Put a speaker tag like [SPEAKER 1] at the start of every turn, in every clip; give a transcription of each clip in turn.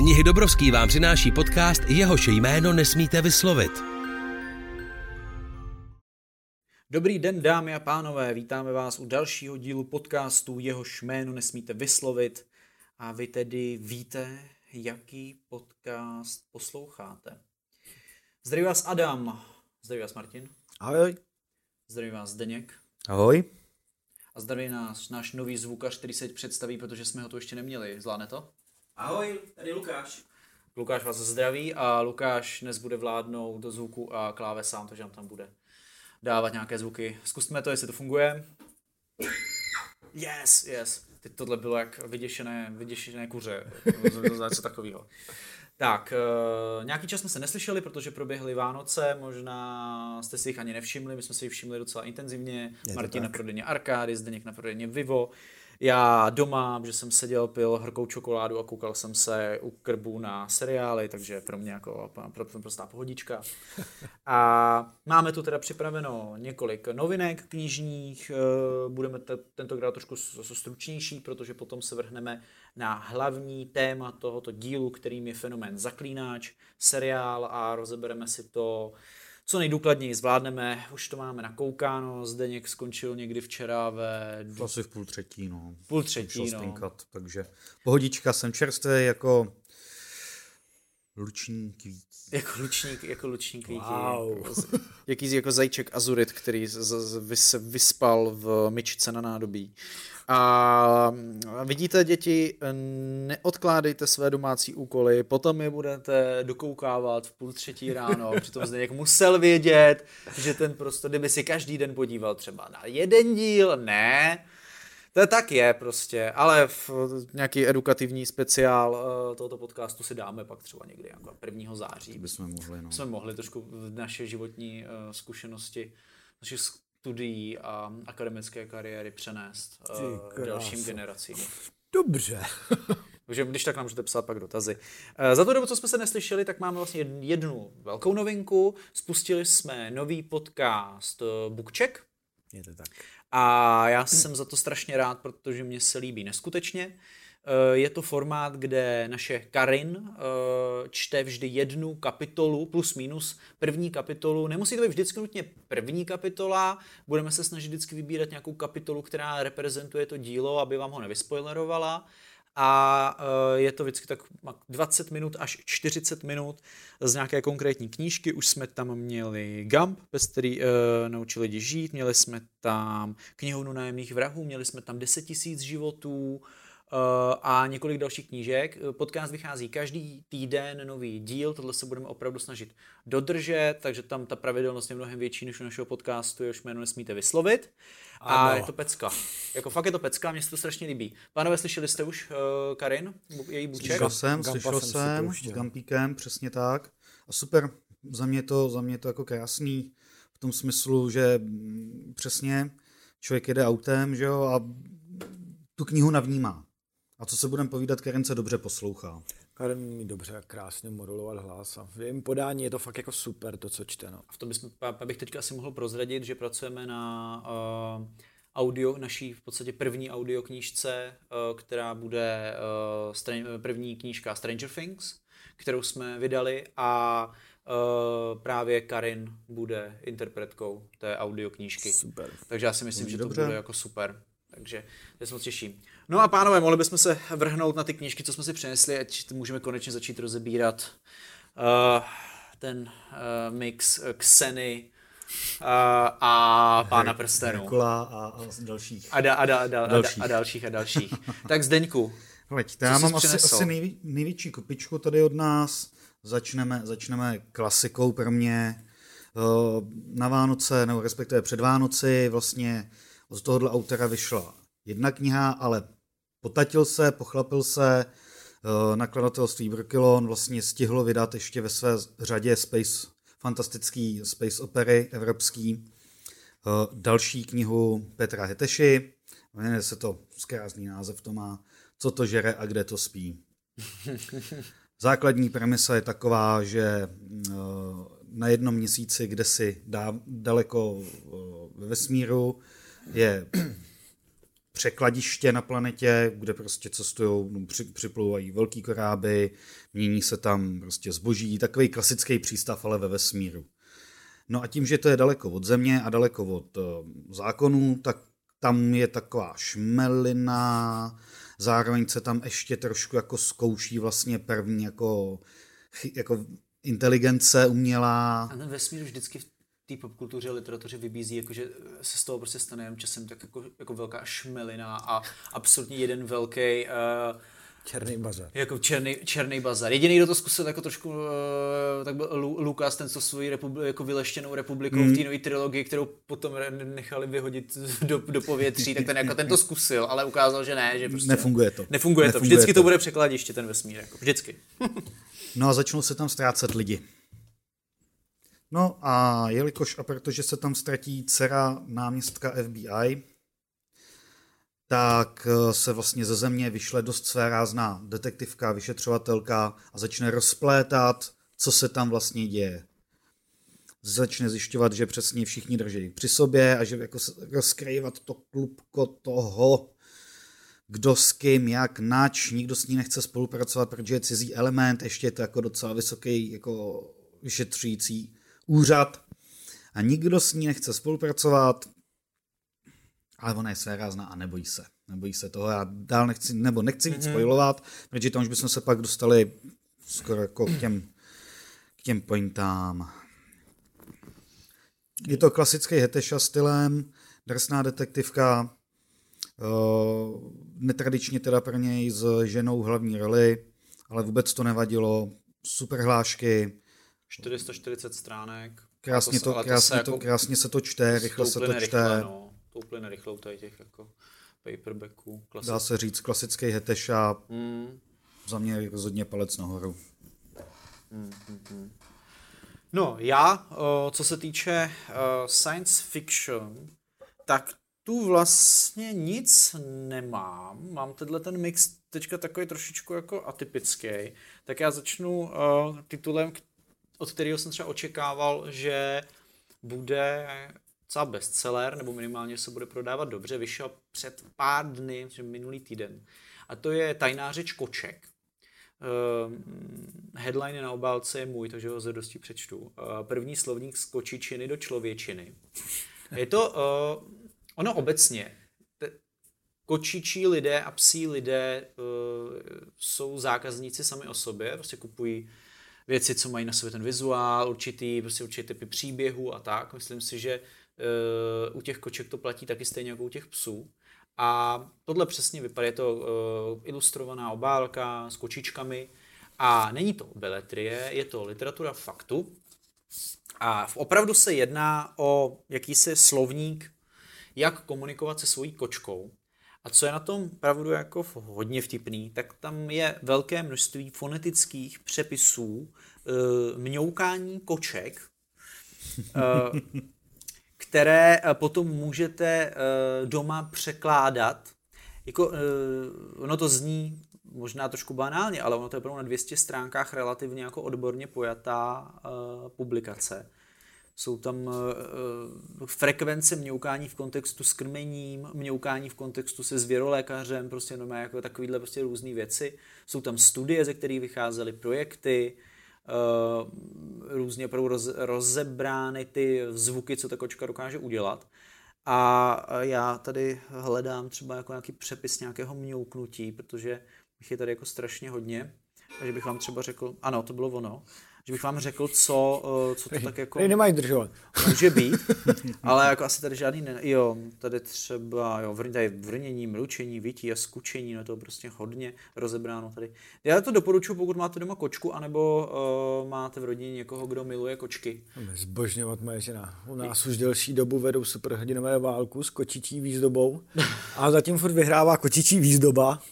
[SPEAKER 1] Knihy Dobrovský vám přináší podcast Jehož jméno nesmíte vyslovit.
[SPEAKER 2] Dobrý den, dámy a pánové, vítáme vás u dalšího dílu podcastu Jehož jméno nesmíte vyslovit. A vy tedy víte, jaký podcast posloucháte. Zdraví vás Adam. Zdraví vás Martin.
[SPEAKER 3] Ahoj.
[SPEAKER 2] Zdraví vás Zdeněk.
[SPEAKER 3] Ahoj.
[SPEAKER 2] A zdraví nás náš nový zvukař, který se představí, protože jsme ho tu ještě neměli. Zvládne to?
[SPEAKER 4] Ahoj, tady Lukáš.
[SPEAKER 2] Lukáš vás zdraví a Lukáš dnes bude vládnout do zvuku a klávesám, takže nám tam bude dávat nějaké zvuky. Zkusme to, jestli to funguje. Yes, yes. Teď tohle bylo jak vyděšené, vyděšené kuře. Něco takového. Tak, uh, nějaký čas jsme se neslyšeli, protože proběhly Vánoce, možná jste si jich ani nevšimli, my jsme si jich všimli docela intenzivně. Martin na prodejně Arkády, Zdeněk na prodejně Vivo. Já doma, že jsem seděl, pil horkou čokoládu a koukal jsem se u krbu na seriály, takže pro mě jako pro, pro, prostá pohodička. A máme tu teda připraveno několik novinek knižních, eh, budeme t- tentokrát trošku stručnější, protože potom se vrhneme na hlavní téma tohoto dílu, kterým je fenomén Zaklínáč, seriál a rozebereme si to co nejdůkladněji zvládneme. Už to máme nakoukáno, Zdeněk skončil někdy včera ve...
[SPEAKER 3] Asi v půl třetí, no.
[SPEAKER 2] Půl třetí, no.
[SPEAKER 3] spinkat, takže pohodička, jsem čerstvý jako luční kvítí.
[SPEAKER 2] Jako lučník, jako lučník kvítí.
[SPEAKER 3] Wow.
[SPEAKER 2] Jaký jako zajíček azurit, který z, z, vys, se vyspal v myčce na nádobí. A vidíte, děti, neodkládejte své domácí úkoly, potom je budete dokoukávat v půl třetí ráno, přitom Zdeněk musel vědět, že ten prostě, kdyby si každý den podíval třeba na jeden díl, ne, to tak je prostě, ale v nějaký edukativní speciál uh, tohoto podcastu si dáme pak třeba někdy jako 1. září.
[SPEAKER 3] Bychom mohli, no.
[SPEAKER 2] Jsme mohli trošku v naše životní uh, zkušenosti, naše studií a akademické kariéry přenést uh, dalším generacím.
[SPEAKER 3] Dobře.
[SPEAKER 2] Takže když tak nám můžete psát pak dotazy. Za tu dobu, co jsme se neslyšeli, tak máme vlastně jednu velkou novinku. Spustili jsme nový podcast Bookcheck.
[SPEAKER 3] Je to tak.
[SPEAKER 2] A já jsem za to strašně rád, protože mě se líbí neskutečně. Je to formát, kde naše Karin čte vždy jednu kapitolu, plus minus první kapitolu. Nemusí to být vždycky nutně první kapitola, budeme se snažit vždycky vybírat nějakou kapitolu, která reprezentuje to dílo, aby vám ho nevyspoilerovala a je to vždycky tak 20 minut až 40 minut z nějaké konkrétní knížky. Už jsme tam měli Gump, bez který uh, naučili lidi žít, měli jsme tam knihovnu nájemných vrahů, měli jsme tam 10 000 životů, uh, a několik dalších knížek. Podcast vychází každý týden nový díl, tohle se budeme opravdu snažit dodržet, takže tam ta pravidelnost je mnohem větší než u našeho podcastu, jehož jméno nesmíte vyslovit. A ano. je to pecka. Jako fakt je to pecka, mně se to strašně líbí. Pánové, slyšeli jste už uh, Karin, její buček?
[SPEAKER 3] Slyšel jsem, slyšel jsem, s Gampíkem, přesně tak. A super, za mě to, za mě to jako krásný v tom smyslu, že mm, přesně člověk jede autem, že jo, a tu knihu navnímá. A co se budeme povídat, Karen se dobře poslouchá.
[SPEAKER 5] Karen mi dobře a krásně modulovat hlas a v jejím podání je to fakt jako super to, co čte. No.
[SPEAKER 2] A v tom bychom, bych teďka asi mohl prozradit, že pracujeme na uh, audio, naší v podstatě první audio knížce, uh, která bude uh, stran- první knížka Stranger Things, kterou jsme vydali a uh, právě Karin bude interpretkou té audio knížky.
[SPEAKER 5] Super.
[SPEAKER 2] Takže já si myslím, Může že to dobře. bude jako super. Takže to se moc těším. No a pánové, mohli bychom se vrhnout na ty knížky, co jsme si přinesli, ať můžeme konečně začít rozebírat uh, ten uh, mix Xeny uh, a Pána prstenů.
[SPEAKER 3] Nikola a, a dalších.
[SPEAKER 2] A, da, a, da, a, da, dalších. a dalších a dalších. tak Zdeňku.
[SPEAKER 3] Pojď, já mám asi, asi nejví, největší kopičku tady od nás. Začneme, začneme klasikou pro mě. Na Vánoce, nebo respektive před Vánoci, vlastně od tohohle autora vyšla jedna kniha, ale potatil se, pochlapil se, nakladatelství Brokilon vlastně stihlo vydat ještě ve své řadě space, fantastický space opery evropský. Další knihu Petra Heteši, jmenuje se to, zkrásný název to má, Co to žere a kde to spí. Základní premisa je taková, že na jednom měsíci, kde si dá daleko ve vesmíru, je překladiště na planetě, kde prostě cestují, no, při, připlouvají velký koráby, mění se tam prostě zboží, takový klasický přístav, ale ve vesmíru. No a tím, že to je daleko od země a daleko od uh, zákonů, tak tam je taková šmelina, zároveň se tam ještě trošku jako zkouší vlastně první jako, jako inteligence umělá.
[SPEAKER 2] A ten vesmír vždycky v té popkultuře a literatuře vybízí, jako že se z toho prostě stane jen časem tak jako, jako velká šmelina a absolutně jeden velký uh,
[SPEAKER 5] Černý bazar.
[SPEAKER 2] Jako černý, černý bazar. Jediný, kdo to zkusil jako trošku, uh, tak byl Lukas, ten co svoji republi, jako vyleštěnou republikou mm. v té nové trilogii, kterou potom nechali vyhodit do, do povětří, tak ten jako ten to zkusil, ale ukázal, že ne, že prostě
[SPEAKER 3] nefunguje to.
[SPEAKER 2] Nefunguje, nefunguje to. Vždycky to. to bude překladiště, ten vesmír, jako vždycky.
[SPEAKER 3] no a začnou se tam ztrácet lidi. No a jelikož a protože se tam ztratí dcera náměstka FBI, tak eh, se vlastně ze země vyšle dost své rázná detektivka, vyšetřovatelka a začne rozplétat, co se tam vlastně děje. Začne zjišťovat, že přesně všichni drží při sobě a že jako rozkrývat to klubko toho, kdo s kým, jak, nač, nikdo s ní nechce spolupracovat, protože je cizí element, ještě je to jako docela vysoký jako vyšetřující úřad a nikdo s ní nechce spolupracovat, ale ona je své rázná a nebojí se. Nebojí se toho. Já dál nechci, nebo nechci víc mm-hmm. spojovat, protože tam už bychom se pak dostali skoro jako k těm, k těm pointám. Je to klasický Hetesha stylem, drsná detektivka, uh, netradičně teda pro něj s ženou hlavní roli, ale vůbec to nevadilo. Super hlášky.
[SPEAKER 2] 440 stránek.
[SPEAKER 3] Krásně, to, to, krásně, to, jako krásně se to čte, rychle se to čte. Rychle, no
[SPEAKER 2] to úplně nerychlou tady těch jako paperbacků.
[SPEAKER 3] Klasik. Dá se říct klasický hetesha. Mm. Za mě rozhodně palec nahoru.
[SPEAKER 2] Mm, mm, mm. No, já, co se týče science fiction, tak tu vlastně nic nemám. Mám tenhle ten mix teďka takový trošičku jako atypický. Tak já začnu titulem, od kterého jsem třeba očekával, že bude docela bestseller, nebo minimálně se bude prodávat dobře, vyšel před pár dny, minulý týden. A to je Tajná řeč koček. Uh, headline na obálce je můj, takže ho dosti přečtu. Uh, první slovník z kočičiny do člověčiny. Je to, uh, ono obecně, te, kočičí lidé a psí lidé uh, jsou zákazníci sami o sobě, prostě kupují věci, co mají na sobě ten vizuál, určitý, prostě určitý typy příběhů a tak. Myslím si, že Uh, u těch koček to platí taky stejně jako u těch psů. A tohle přesně vypadá, je to uh, ilustrovaná obálka s kočičkami a není to beletrie, je to literatura faktu. A opravdu se jedná o jakýsi slovník, jak komunikovat se svojí kočkou. A co je na tom pravdu jako hodně vtipný, tak tam je velké množství fonetických přepisů, e, mňoukání koček, e, které eh, potom můžete eh, doma překládat. Jako, eh, ono to zní možná trošku banálně, ale ono to je na 200 stránkách relativně jako odborně pojatá publikace. Jsou tam uh, frekvence mňoukání v kontextu s krmením, mňoukání v kontextu se zvěrolékařem, prostě no jako takovýhle prostě různé věci. Jsou tam studie, ze kterých vycházely projekty, uh, různě pro roz, rozebrány ty zvuky, co ta kočka dokáže udělat. A já tady hledám třeba jako nějaký přepis nějakého mňouknutí, protože bych je tady jako strašně hodně. Takže bych vám třeba řekl, ano, to bylo ono že bych vám řekl, co, eh, co to tak jako...
[SPEAKER 5] Tady nemají držovat.
[SPEAKER 2] Může být, ale jako asi tady žádný ne... Jo, tady třeba, jo, tady vrnění, mručení, vytí a skučení, no to prostě hodně rozebráno tady. Já to doporučuji, pokud máte doma kočku, anebo uh, máte v rodině někoho, kdo miluje kočky.
[SPEAKER 5] Zbožňovat moje žena. U nás už delší dobu vedou superhrdinové válku s kočičí výzdobou a zatím furt vyhrává kočičí výzdoba.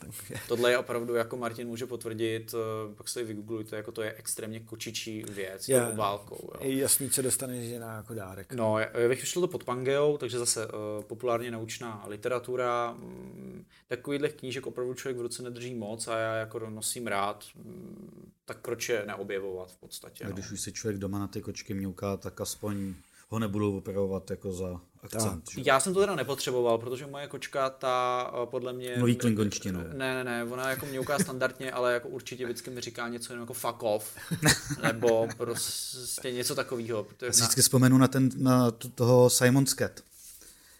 [SPEAKER 2] Tohle je opravdu, jako Martin může potvrdit, uh, pak se vygooglujte, jako to je extrémně kočičí největší věc, je, válkou.
[SPEAKER 5] Jo. Je jasný, co dostane žena jako dárek.
[SPEAKER 2] No, já bych to pod Pangeou, takže zase uh, populárně naučná literatura. Mm, takovýchhle knížek opravdu člověk v ruce nedrží moc a já jako nosím rád, mm, tak proč je neobjevovat v podstatě.
[SPEAKER 3] A no. když už si člověk doma na ty kočky mňouká, tak aspoň ho nebudou operovat jako za akcent.
[SPEAKER 2] Tak. Já jsem to teda nepotřeboval, protože moje kočka, ta eh, podle mě...
[SPEAKER 3] Mluví klingonštinou.
[SPEAKER 2] Ne, ne, ne, ona jako mňouká standardně, ale jako určitě vždycky mi říká něco jenom jako fuck off, nebo prostě něco takového.
[SPEAKER 3] Já si vždycky vzpomenu na, ten, na toho Simon Scat,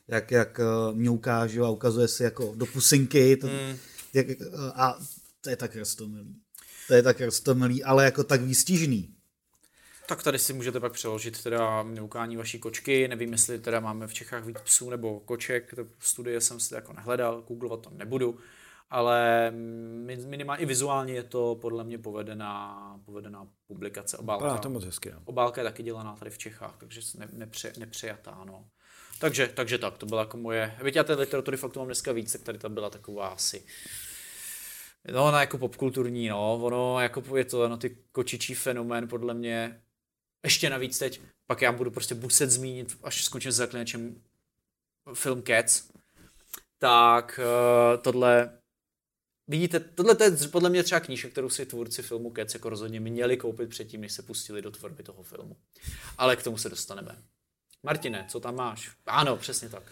[SPEAKER 3] jak, jak eh, mňouká, že a ukazuje si jako do pusinky, to, mm. jak, a to je tak rostomilý. To je tak rostomilý, ale jako tak výstižný.
[SPEAKER 2] Tak tady si můžete pak přeložit teda neukání vaší kočky. Nevím, jestli teda máme v Čechách víc psů nebo koček. To studie jsem si jako nehledal, googlovat to nebudu. Ale minimálně i vizuálně je to podle mě povedená, povedená publikace. Obálka,
[SPEAKER 5] to moc hezky, no.
[SPEAKER 2] obálka je taky dělaná tady v Čechách, takže ne, nepře, nepřijatá. No. Takže, takže tak, to byla jako moje... Víte, já té literatury fakt mám dneska víc, tak tady ta byla taková asi No, ona jako popkulturní, no, ono jako je to no, ty kočičí fenomén podle mě ještě navíc teď, pak já budu prostě muset zmínit, až skončím s zaklinačem film Cats, tak uh, tohle Vidíte, tohle je podle mě třeba knížka, kterou si tvůrci filmu Cats jako rozhodně měli koupit předtím, než se pustili do tvorby toho filmu. Ale k tomu se dostaneme. Martine, co tam máš? Ano, přesně tak.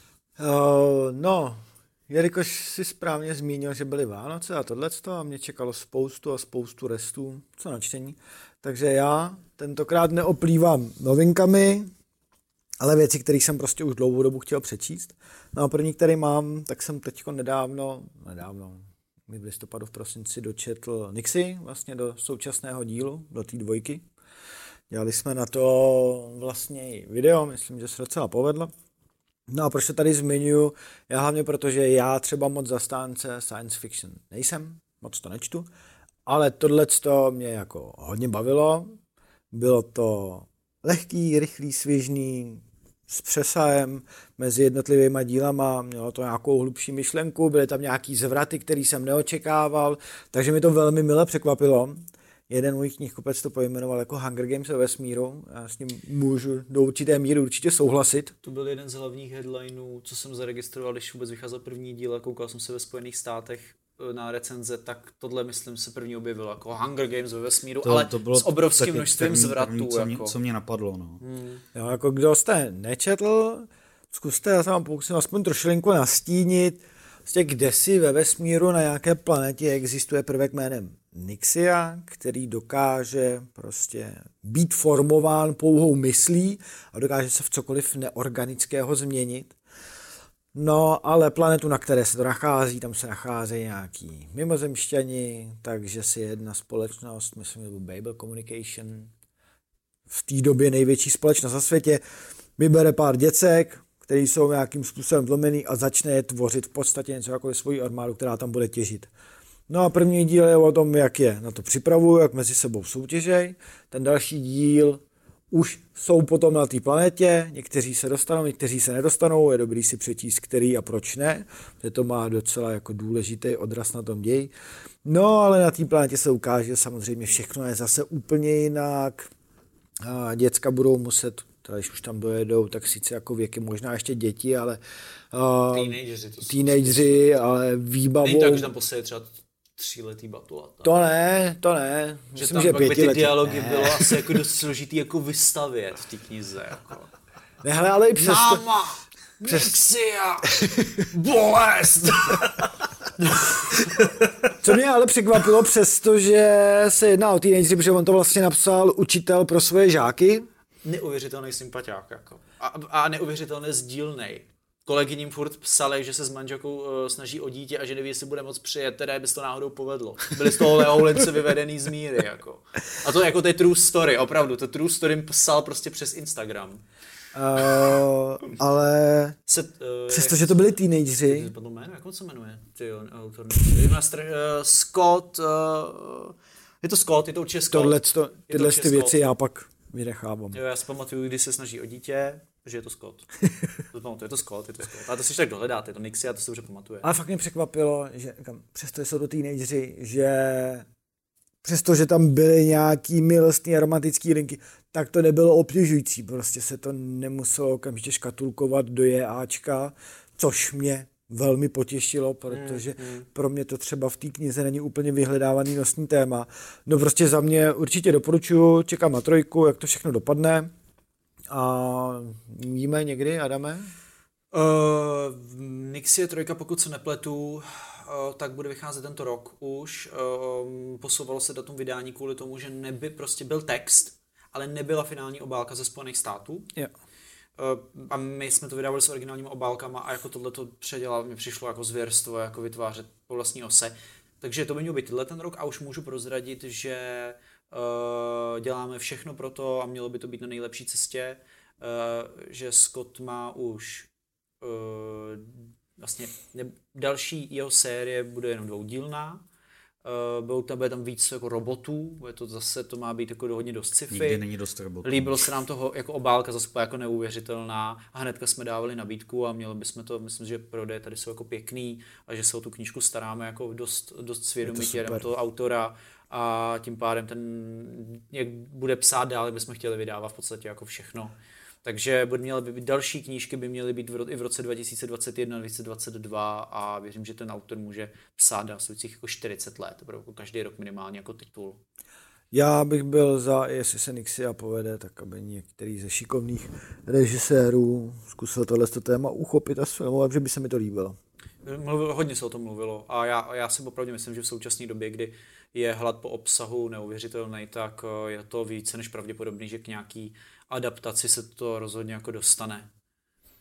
[SPEAKER 5] Uh, no, jelikož si správně zmínil, že byly Vánoce a tohle a mě čekalo spoustu a spoustu restů, co na čtení, takže já tentokrát neoplývám novinkami, ale věci, které jsem prostě už dlouhou dobu chtěl přečíst. No a první, který mám, tak jsem teď nedávno, nedávno, mi v listopadu v prosinci dočetl Nixy, vlastně do současného dílu, do té dvojky. Dělali jsme na to vlastně video, myslím, že se docela povedlo. No a proč to tady zmiňuji? Já hlavně protože já třeba moc zastánce science fiction nejsem, moc to nečtu, ale tohle to mě jako hodně bavilo. Bylo to lehký, rychlý, svěžný, s přesahem mezi jednotlivými dílama, mělo to nějakou hlubší myšlenku, byly tam nějaký zvraty, který jsem neočekával, takže mi to velmi mile překvapilo. Jeden můj knihkupec to pojmenoval jako Hunger Games ve vesmíru. Já s ním můžu do určité míry určitě souhlasit.
[SPEAKER 2] To byl jeden z hlavních headlineů, co jsem zaregistroval, když vůbec vycházel první díl a koukal jsem se ve Spojených státech na recenze, tak tohle, myslím, se první objevilo jako Hunger Games ve vesmíru, to, ale to bylo s obrovským množstvím zvratů.
[SPEAKER 3] Co,
[SPEAKER 2] jako.
[SPEAKER 3] mě, co mě napadlo, no.
[SPEAKER 5] Hmm. Jo, jako kdo jste nečetl, zkuste, já se vám pokusím aspoň trošilinku nastínit, prostě kde si ve vesmíru na nějaké planetě existuje prvek jménem Nixia, který dokáže prostě být formován pouhou myslí a dokáže se v cokoliv neorganického změnit. No, ale planetu, na které se to nachází, tam se nacházejí nějaký mimozemšťani, takže si jedna společnost, myslím, že Babel Communication, v té době největší společnost na světě, vybere pár děcek, který jsou nějakým způsobem zlomený a začne je tvořit v podstatě něco jako svoji armádu, která tam bude těžit. No a první díl je o tom, jak je na to připravují, jak mezi sebou soutěžej. Ten další díl už jsou potom na té planetě, někteří se dostanou, někteří se nedostanou, je dobrý si přečíst, který a proč ne, protože to má docela jako důležitý odraz na tom ději. No, ale na té planetě se ukáže, že samozřejmě všechno je zase úplně jinak. A děcka budou muset, teda když už tam dojedou, tak sice jako věky možná ještě děti, ale
[SPEAKER 2] uh, teenageři, to
[SPEAKER 5] teenageři ale výbavou. Není
[SPEAKER 2] tak, že tam poseje třeba tříletý batula.
[SPEAKER 5] To ne, to ne.
[SPEAKER 2] Že Myslím, tam že by ty dialogy ne. bylo asi jako dost složitý jako vystavět v té knize. Jako.
[SPEAKER 5] Ne, hele, ale i přesto...
[SPEAKER 2] Máma! Přes... Nexia! Bolest!
[SPEAKER 5] Co mě ale překvapilo, přestože se jedná o teenagery, protože on to vlastně napsal učitel pro svoje žáky.
[SPEAKER 2] Neuvěřitelný sympatiák. Jako. A, a neuvěřitelně sdílnej kolegyním furt psali, že se s manželkou uh, snaží o dítě a že neví, jestli bude moc přijet, teda by to náhodou povedlo. Byli z toho Leoulince vyvedený z míry, jako. A to jako to je true story, opravdu, to true story psal prostě přes Instagram.
[SPEAKER 5] Uh, ale se, uh, přestože to byli teenageři.
[SPEAKER 2] Padlo jméno, jak on se jmenuje? Ty, autor. uh, Scott, uh, je to Scott, je to určitě Scott.
[SPEAKER 5] Tohle, to, tyhle ty věci já pak vynechávám.
[SPEAKER 2] Jo, já si pamatuju, když se snaží o dítě, že je to Scott. to, je to Scott, je to Scott. A to si tak dohledáte, to Nixie, a to se dobře pamatuje.
[SPEAKER 5] Ale fakt mě překvapilo, že kam, přesto jsou to teenageři, že přestože tam byly nějaký milostný aromatický linky, tak to nebylo obtěžující. Prostě se to nemuselo okamžitě škatulkovat do JAčka, což mě velmi potěšilo, protože mm, mm. pro mě to třeba v té knize není úplně vyhledávaný nosní téma. No prostě za mě určitě doporučuji, čekám na trojku, jak to všechno dopadne A víme někdy, Adame?
[SPEAKER 2] Uh, Nixie trojka, pokud se nepletu, uh, tak bude vycházet tento rok už. Uh, posouvalo se datum vydání kvůli tomu, že neby prostě byl text, ale nebyla finální obálka ze Spojených států.
[SPEAKER 5] Yeah.
[SPEAKER 2] Uh, a my jsme to vydávali s originálními obálkama a jako tohle to předělat mi přišlo jako zvěrstvo, jako vytvářet po vlastní ose. Takže to by mělo být tenhle ten rok a už můžu prozradit, že děláme všechno pro to a mělo by to být na nejlepší cestě, uh, že Scott má už uh, vlastně ne, další jeho série bude jenom dvoudílná, Uh, bylo tam, bude tam víc jako robotů, bude to zase, to má být jako hodně dost sci-fi.
[SPEAKER 3] Nikdy není dost robotů.
[SPEAKER 2] Líbilo se nám toho jako obálka zase jako neuvěřitelná a hnedka jsme dávali nabídku a měli bychom to, myslím, že prodeje tady jsou jako pěkný a že se o tu knížku staráme jako dost, dost svědomitě to toho autora a tím pádem ten, jak bude psát dál, bychom chtěli vydávat v podstatě jako všechno. Takže by měly být další knížky by měly být v, i v roce 2021, 2022 a věřím, že ten autor může psát následujících jako 40 let, jako každý rok minimálně jako titul.
[SPEAKER 5] Já bych byl za, jestli se Nixia povede, tak aby některý ze šikovných režisérů zkusil tohle téma uchopit a sfilmovat, že by se mi to líbilo.
[SPEAKER 2] Mluvilo, hodně se o tom mluvilo a já, já si opravdu myslím, že v současné době, kdy je hlad po obsahu neuvěřitelný, tak eh, je to více než pravděpodobný, že k nějaký adaptaci se to rozhodně jako dostane.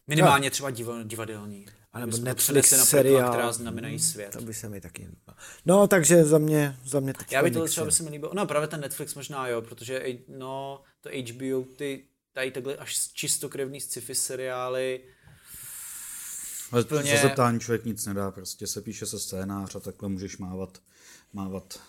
[SPEAKER 2] Minimálně třeba divadelní.
[SPEAKER 5] A nebo Netflix na seriál,
[SPEAKER 2] která znamenají svět.
[SPEAKER 5] To by se mi taky líbilo. No, takže za mě, za mě teď
[SPEAKER 2] Já by to třeba by se mi líbilo. No, právě ten Netflix možná jo, protože no, to HBO, ty tady takhle až čistokrevný sci-fi seriály,
[SPEAKER 3] ale plně... za zeptání člověk nic nedá, prostě se píše se scénář a takhle můžeš mávat, mávat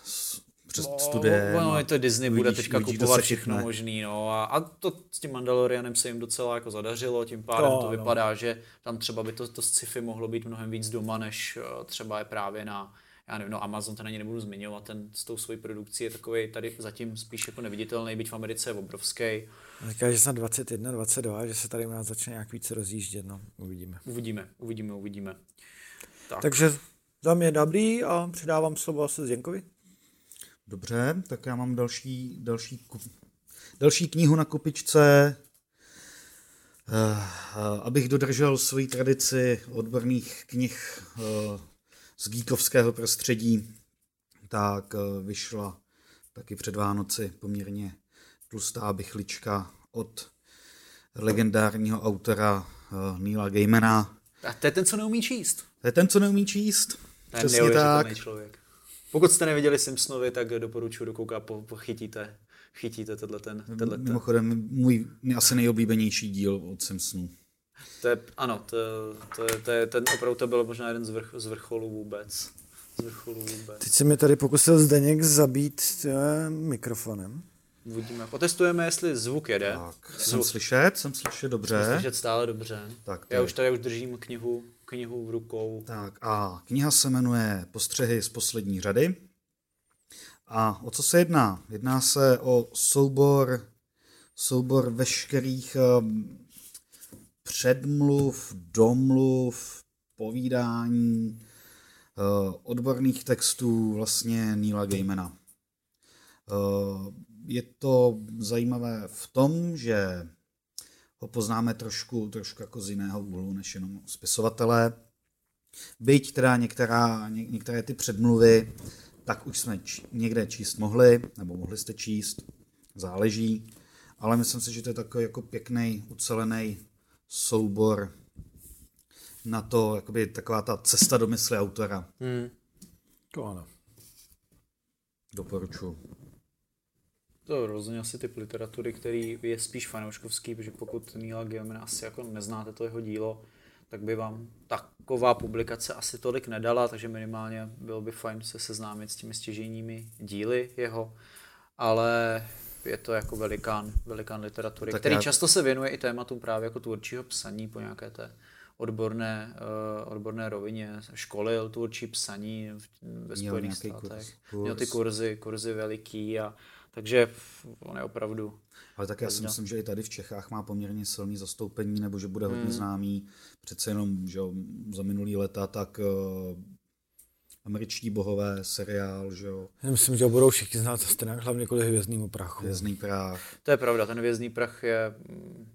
[SPEAKER 3] přes no, studie.
[SPEAKER 2] No, no, je to Disney, bude teďka kupovat všechno možný, no. A, a to s tím Mandalorianem se jim docela jako zadařilo, tím pádem to, to vypadá, no. že tam třeba by to, to sci-fi mohlo být mnohem víc doma, než uh, třeba je právě na já nevím, no Amazon to ani nebudu zmiňovat, ten s tou svojí produkcí je takový tady zatím spíš jako neviditelný, byť v Americe je obrovský.
[SPEAKER 5] Říká, že jsem 21, 22, že se tady u nás začne nějak víc rozjíždět, no, uvidíme.
[SPEAKER 2] Uvidíme, uvidíme, uvidíme.
[SPEAKER 5] Tak. Takže za mě dobrý a předávám slovo se Zdenkovi.
[SPEAKER 3] Dobře, tak já mám další, další, další knihu na kupičce. Uh, abych dodržel svoji tradici odborných knih uh, z geekovského prostředí, tak uh, vyšla taky před Vánoci poměrně tlustá bychlička od legendárního autora Neila Gaimana.
[SPEAKER 2] A to je ten, co neumí číst.
[SPEAKER 3] To je ten, co neumí číst. To je Přesně tak.
[SPEAKER 2] člověk. Pokud jste neviděli Simpsonovi, tak doporučuji dokoukat, po, pochytíte, chytíte tenhle ten. Tenhle
[SPEAKER 3] Mimochodem, můj asi nejoblíbenější díl od Simpsonů.
[SPEAKER 2] To je, ano, to, to, je, to je, ten opravdu to byl možná jeden z, vrch, z vrcholů vůbec. Z vrcholů vůbec.
[SPEAKER 5] Teď se mi tady pokusil Zdeněk zabít tě, mikrofonem.
[SPEAKER 2] Uvidíme. Potestujeme, jestli zvuk jede.
[SPEAKER 3] Tak, zvuk. jsem slyšet, jsem slyšet dobře. Jsem
[SPEAKER 2] slyšet stále dobře. Tak, Já už tady už držím knihu knihu v rukou.
[SPEAKER 3] Tak a kniha se jmenuje Postřehy z poslední řady. A o co se jedná? Jedná se o soubor, soubor veškerých um, předmluv, domluv, povídání, uh, odborných textů vlastně Neila Gaimana. Uh, je to zajímavé v tom, že ho poznáme trošku, trošku jako z jiného úhlu než jenom spisovatele. Byť teda některá, ně, některé ty předmluvy, tak už jsme č, někde číst mohli, nebo mohli jste číst, záleží, ale myslím si, že to je takový jako pěkný, ucelený soubor na to, jakoby taková ta cesta do mysli autora. Hmm.
[SPEAKER 5] To ano.
[SPEAKER 3] Doporučuji.
[SPEAKER 2] To rozhodně asi typ literatury, který je spíš fanouškovský, protože pokud Neila Gaiman asi jako neznáte to jeho dílo, tak by vám taková publikace asi tolik nedala, takže minimálně bylo by fajn se seznámit s těmi stěžejními díly jeho, ale je to jako velikán, velikán literatury, tak který já... často se věnuje i tématům právě jako tvůrčího psaní po nějaké té odborné, uh, odborné rovině. Školil tvůrčí psaní ve Spojených státech. Kurz. Měl ty kurzy, kurzy veliký a takže on je opravdu...
[SPEAKER 3] Ale tak já si myslím, že i tady v Čechách má poměrně silný zastoupení, nebo že bude hodně hmm. známý. Přece jenom, že za minulý leta tak uh, američtí bohové, seriál, že jo.
[SPEAKER 5] Já myslím, že budou všichni znát scénář, hlavně kvůli hvězdnému prachu.
[SPEAKER 3] Hvězdný prach.
[SPEAKER 2] To je pravda, ten hvězdný prach je,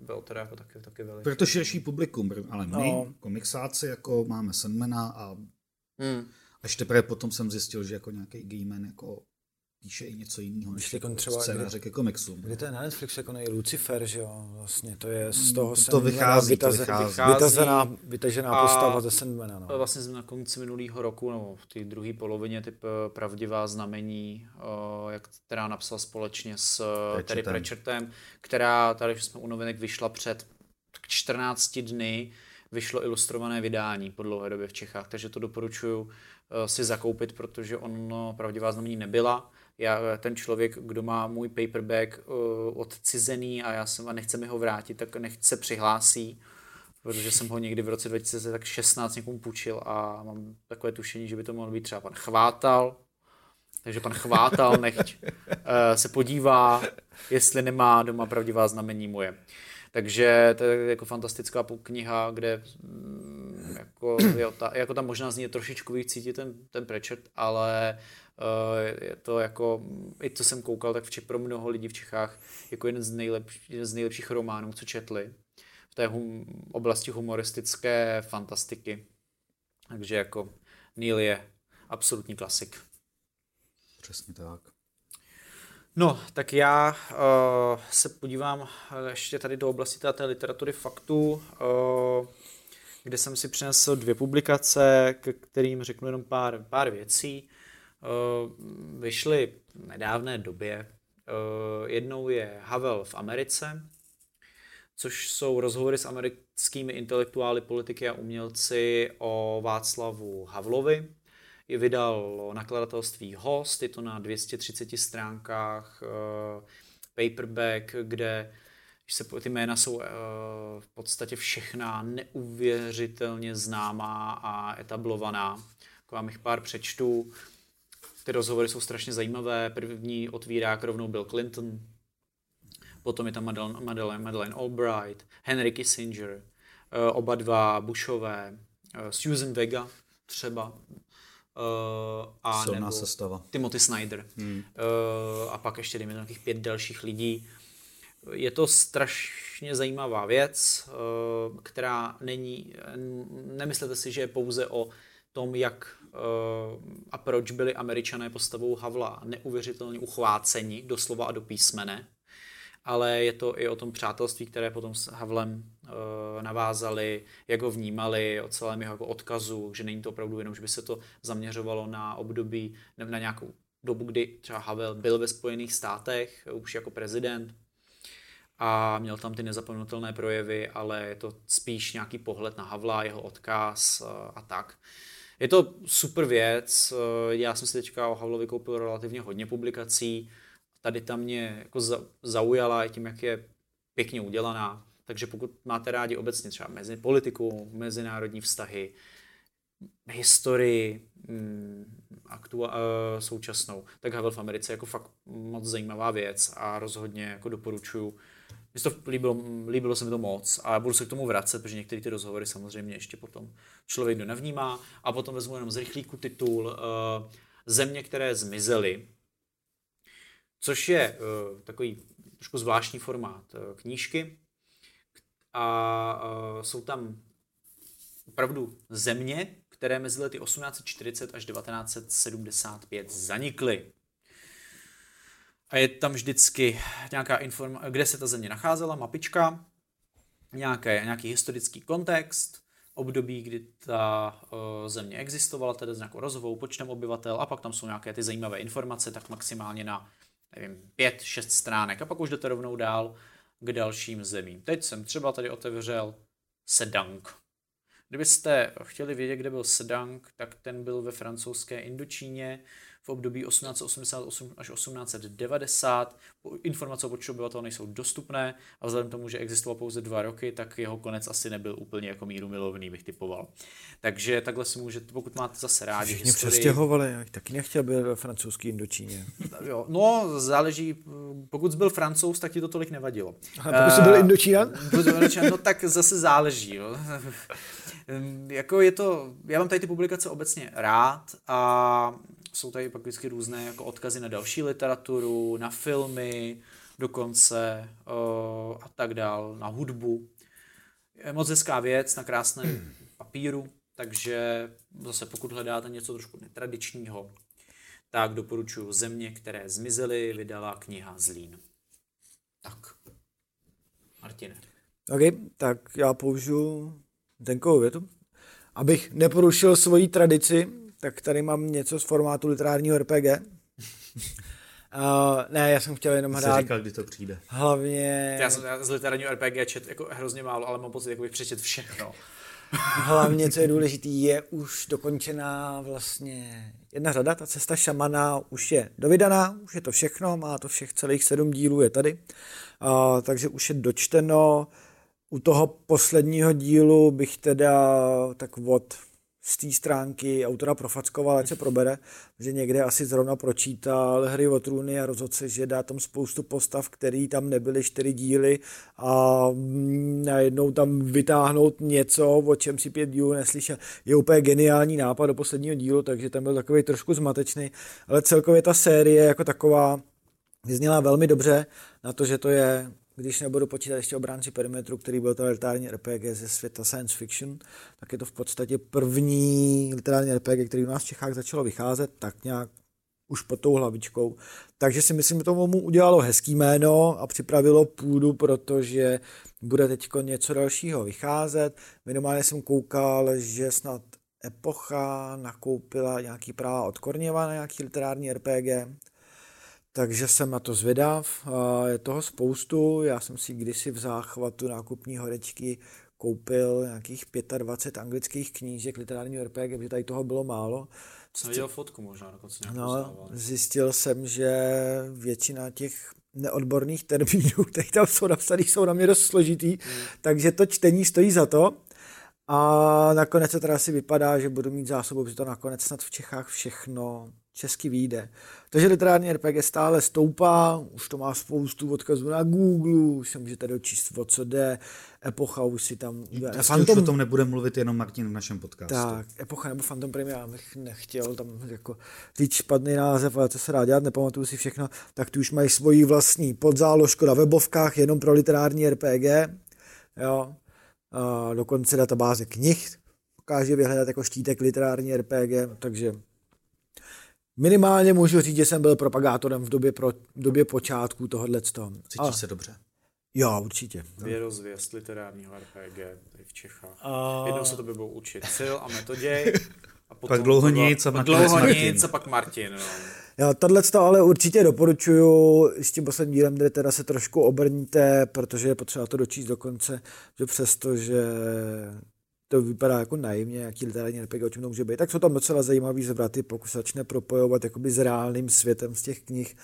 [SPEAKER 2] byl teda jako taky, taky veliký.
[SPEAKER 3] Proto širší publikum, ale my, no. komiksáci, jako máme Sandmana a hmm. až teprve potom jsem zjistil, že jako nějaký gayman jako píše i něco jiného, než jako třeba scénáře ke komiksům.
[SPEAKER 5] Kdy to je na Netflix jako nej Lucifer, že jo, vlastně to je z toho
[SPEAKER 3] to, vychází, vytaze, to vychází.
[SPEAKER 5] Vytazená, vytažená postava ze Sandmana. No.
[SPEAKER 2] Vlastně na konci minulého roku, nebo v té druhé polovině, typ eh, pravdivá znamení, eh, jak, která napsal společně s eh. Terry Pratchettem, která tady jsme u novinek vyšla před 14 dny, vyšlo ilustrované vydání po dlouhé době v Čechách, takže to doporučuji si zakoupit, protože ono pravdivá znamení nebyla já, ten člověk, kdo má můj paperback uh, odcizený a já jsem a nechce mi ho vrátit, tak nechce přihlásí, protože jsem ho někdy v roce 2016 někomu půjčil a mám takové tušení, že by to mohl být třeba pan Chvátal, takže pan Chvátal nechť uh, se podívá, jestli nemá doma pravdivá znamení moje. Takže to je jako fantastická kniha, kde mm, jako, jo, ta, jako tam možná z ní trošičku víc cítit ten, ten prečet, ale je to jako, i co jsem koukal, tak pro mnoho lidí v Čechách jako jeden z, nejlepš, jeden z nejlepších románů, co četli v té hum, oblasti humoristické fantastiky. Takže jako Neil je absolutní klasik.
[SPEAKER 3] Přesně tak.
[SPEAKER 2] No, tak já uh, se podívám ještě tady do oblasti té literatury faktů, uh, kde jsem si přinesl dvě publikace, k kterým řeknu jenom pár, pár věcí. Eh, vyšly v nedávné době. Eh, jednou je Havel v Americe, což jsou rozhovory s americkými intelektuály, politiky a umělci o Václavu Havlovi. Je vydal nakladatelství Host, je to na 230 stránkách eh, paperback, kde se, ty jména jsou v podstatě všechna neuvěřitelně známá a etablovaná. Jako vám jich pár přečtu. Ty rozhovory jsou strašně zajímavé. První otvírák rovnou Bill Clinton, potom je tam Madeleine, Madeleine, Madeleine Albright, Henry Kissinger, eh, oba dva Bushové, eh, Susan Vega třeba,
[SPEAKER 3] Uh, a Silná nebo sestava.
[SPEAKER 2] Timothy Snyder. Hmm. Uh, a pak ještě dejme nějakých pět dalších lidí. Je to strašně zajímavá věc, uh, která není, nemyslete si, že je pouze o tom, jak a proč byli američané postavou Havla neuvěřitelně uchváceni doslova a do písmene, ale je to i o tom přátelství, které potom s Havlem uh, navázali, jak ho vnímali, o celém jeho jako odkazu, že není to opravdu jenom, že by se to zaměřovalo na období, nebo na nějakou dobu, kdy třeba Havel byl ve Spojených státech už jako prezident, a měl tam ty nezapomenutelné projevy, ale je to spíš nějaký pohled na Havla, jeho odkaz a tak. Je to super věc, eh, já jsem si teďka o Havlovi koupil relativně hodně publikací, tady tam mě jako zaujala i tím, jak je pěkně udělaná, takže pokud máte rádi obecně třeba mezi politiku, mezinárodní vztahy, historii, mm, aktua, uh, současnou, tak Havel v Americe je jako fakt moc zajímavá věc a rozhodně jako doporučuji mně to líbilo, líbilo se mi to moc a budu se k tomu vracet, protože některé ty rozhovory samozřejmě ještě potom člověk do nevnímá a potom vezmu jenom z rychlíku titul uh, Země, které zmizely, což je uh, takový trošku zvláštní formát uh, knížky a uh, jsou tam opravdu země, které mezi lety 1840 až 1975 zanikly. A je tam vždycky nějaká informace, kde se ta země nacházela, mapička, nějaké, nějaký historický kontext, období, kdy ta uh, země existovala, tedy s nějakou rozvou, počtem obyvatel a pak tam jsou nějaké ty zajímavé informace, tak maximálně na nevím, pět, šest stránek a pak už jdete rovnou dál k dalším zemím. Teď jsem třeba tady otevřel Sedang. Kdybyste chtěli vědět, kde byl Sedang, tak ten byl ve francouzské Indočíně, v období 1888 až 1890. Informace o počtu obyvatel nejsou dostupné a vzhledem k tomu, že existoval pouze dva roky, tak jeho konec asi nebyl úplně jako míru milovný, bych typoval. Takže takhle si můžete, pokud máte zase rádi
[SPEAKER 5] Všichni historii... přestěhovali, taky nechtěl být ve francouzský Indočíně.
[SPEAKER 2] jo, no, záleží, pokud jsi byl francouz, tak ti to tolik nevadilo.
[SPEAKER 5] A pokud jsi byl Indočínan?
[SPEAKER 2] no tak zase záleží. Jo. jako je to, já mám tady ty publikace obecně rád a jsou tady pak vždycky různé jako odkazy na další literaturu, na filmy, dokonce uh, a tak dál, na hudbu. Je moc hezká věc na krásném papíru, takže zase pokud hledáte něco trošku netradičního, tak doporučuji Země, které zmizely, vydala kniha Zlín. Tak. Martine.
[SPEAKER 5] OK, tak já použiju tenkovou větu. Abych neporušil svoji tradici, tak tady mám něco z formátu literárního RPG. uh, ne, já jsem chtěl jenom hrát.
[SPEAKER 3] říkal, kdy to přijde.
[SPEAKER 5] Hlavně...
[SPEAKER 2] Já jsem já z literárního RPG čet jako hrozně málo, ale mám pocit, jako bych přečet všechno.
[SPEAKER 5] Hlavně, co je důležité, je už dokončená vlastně jedna řada, ta cesta šamana už je dovydaná, už je to všechno, má to všech celých sedm dílů, je tady. Uh, takže už je dočteno. U toho posledního dílu bych teda tak od z té stránky autora profackoval, ať se probere, že někde asi zrovna pročítal hry o trůny a rozhodl se, že dá tam spoustu postav, který tam nebyly čtyři díly a najednou tam vytáhnout něco, o čem si pět dílů neslyšel. Je úplně geniální nápad do posledního dílu, takže tam byl takový trošku zmatečný, ale celkově ta série jako taková vyzněla velmi dobře na to, že to je když nebudu počítat ještě obránci perimetru, který byl to literární RPG ze světa science fiction, tak je to v podstatě první literární RPG, který u nás v Čechách začalo vycházet, tak nějak už pod tou hlavičkou. Takže si myslím, že to mu udělalo hezký jméno a připravilo půdu, protože bude teď něco dalšího vycházet. Minimálně jsem koukal, že snad Epocha nakoupila nějaký práva od Korněva na nějaký literární RPG, takže jsem na to zvědav. Je toho spoustu. Já jsem si kdysi v záchvatu nákupní horečky koupil nějakých 25 anglických knížek literárního RPG, protože tady toho bylo málo.
[SPEAKER 2] Jsem viděl fotku možná dokonce
[SPEAKER 5] no, Zjistil jsem, že většina těch neodborných termínů, které tam jsou napsané, jsou na mě dost složitý, mm. takže to čtení stojí za to. A nakonec to teda asi vypadá, že budu mít zásobu, protože to nakonec snad v Čechách všechno česky vyjde. Takže literární RPG stále stoupá, už to má spoustu odkazů na Google, už se můžete dočíst, o co jde, Epocha už si tam...
[SPEAKER 3] To Phantom... už o tom nebude mluvit jenom Martin v našem podcastu.
[SPEAKER 5] Tak, Epocha nebo Phantom Prime, já bych nechtěl tam jako říct špatný název, ale co se dá dělat, nepamatuju si všechno, tak ty už mají svoji vlastní podzáložku na webovkách jenom pro literární RPG, jo, a dokonce databáze knih, dokáže vyhledat jako štítek literární RPG, takže minimálně můžu říct, že jsem byl propagátorem v době, pro, v době počátku tohohle.
[SPEAKER 3] Cítíš a, se dobře?
[SPEAKER 5] Jo, určitě.
[SPEAKER 2] Věrozvěst literárního RPG tady v Čechách. A... Jednou se to by bylo učit sil a metoděj.
[SPEAKER 3] A potom pak dlouho nic a pak
[SPEAKER 2] dlouho Martin. nic a pak Martin. No.
[SPEAKER 5] Jo, tohle to ale určitě doporučuju s tím posledním dílem, kde teda se trošku obrníte, protože je potřeba to dočíst do konce, že přesto, že to vypadá jako naivně, jaký literární RPG, o čem to může být, tak jsou tam docela zajímavý zvraty, pokud se začne propojovat jakoby s reálným světem z těch knih,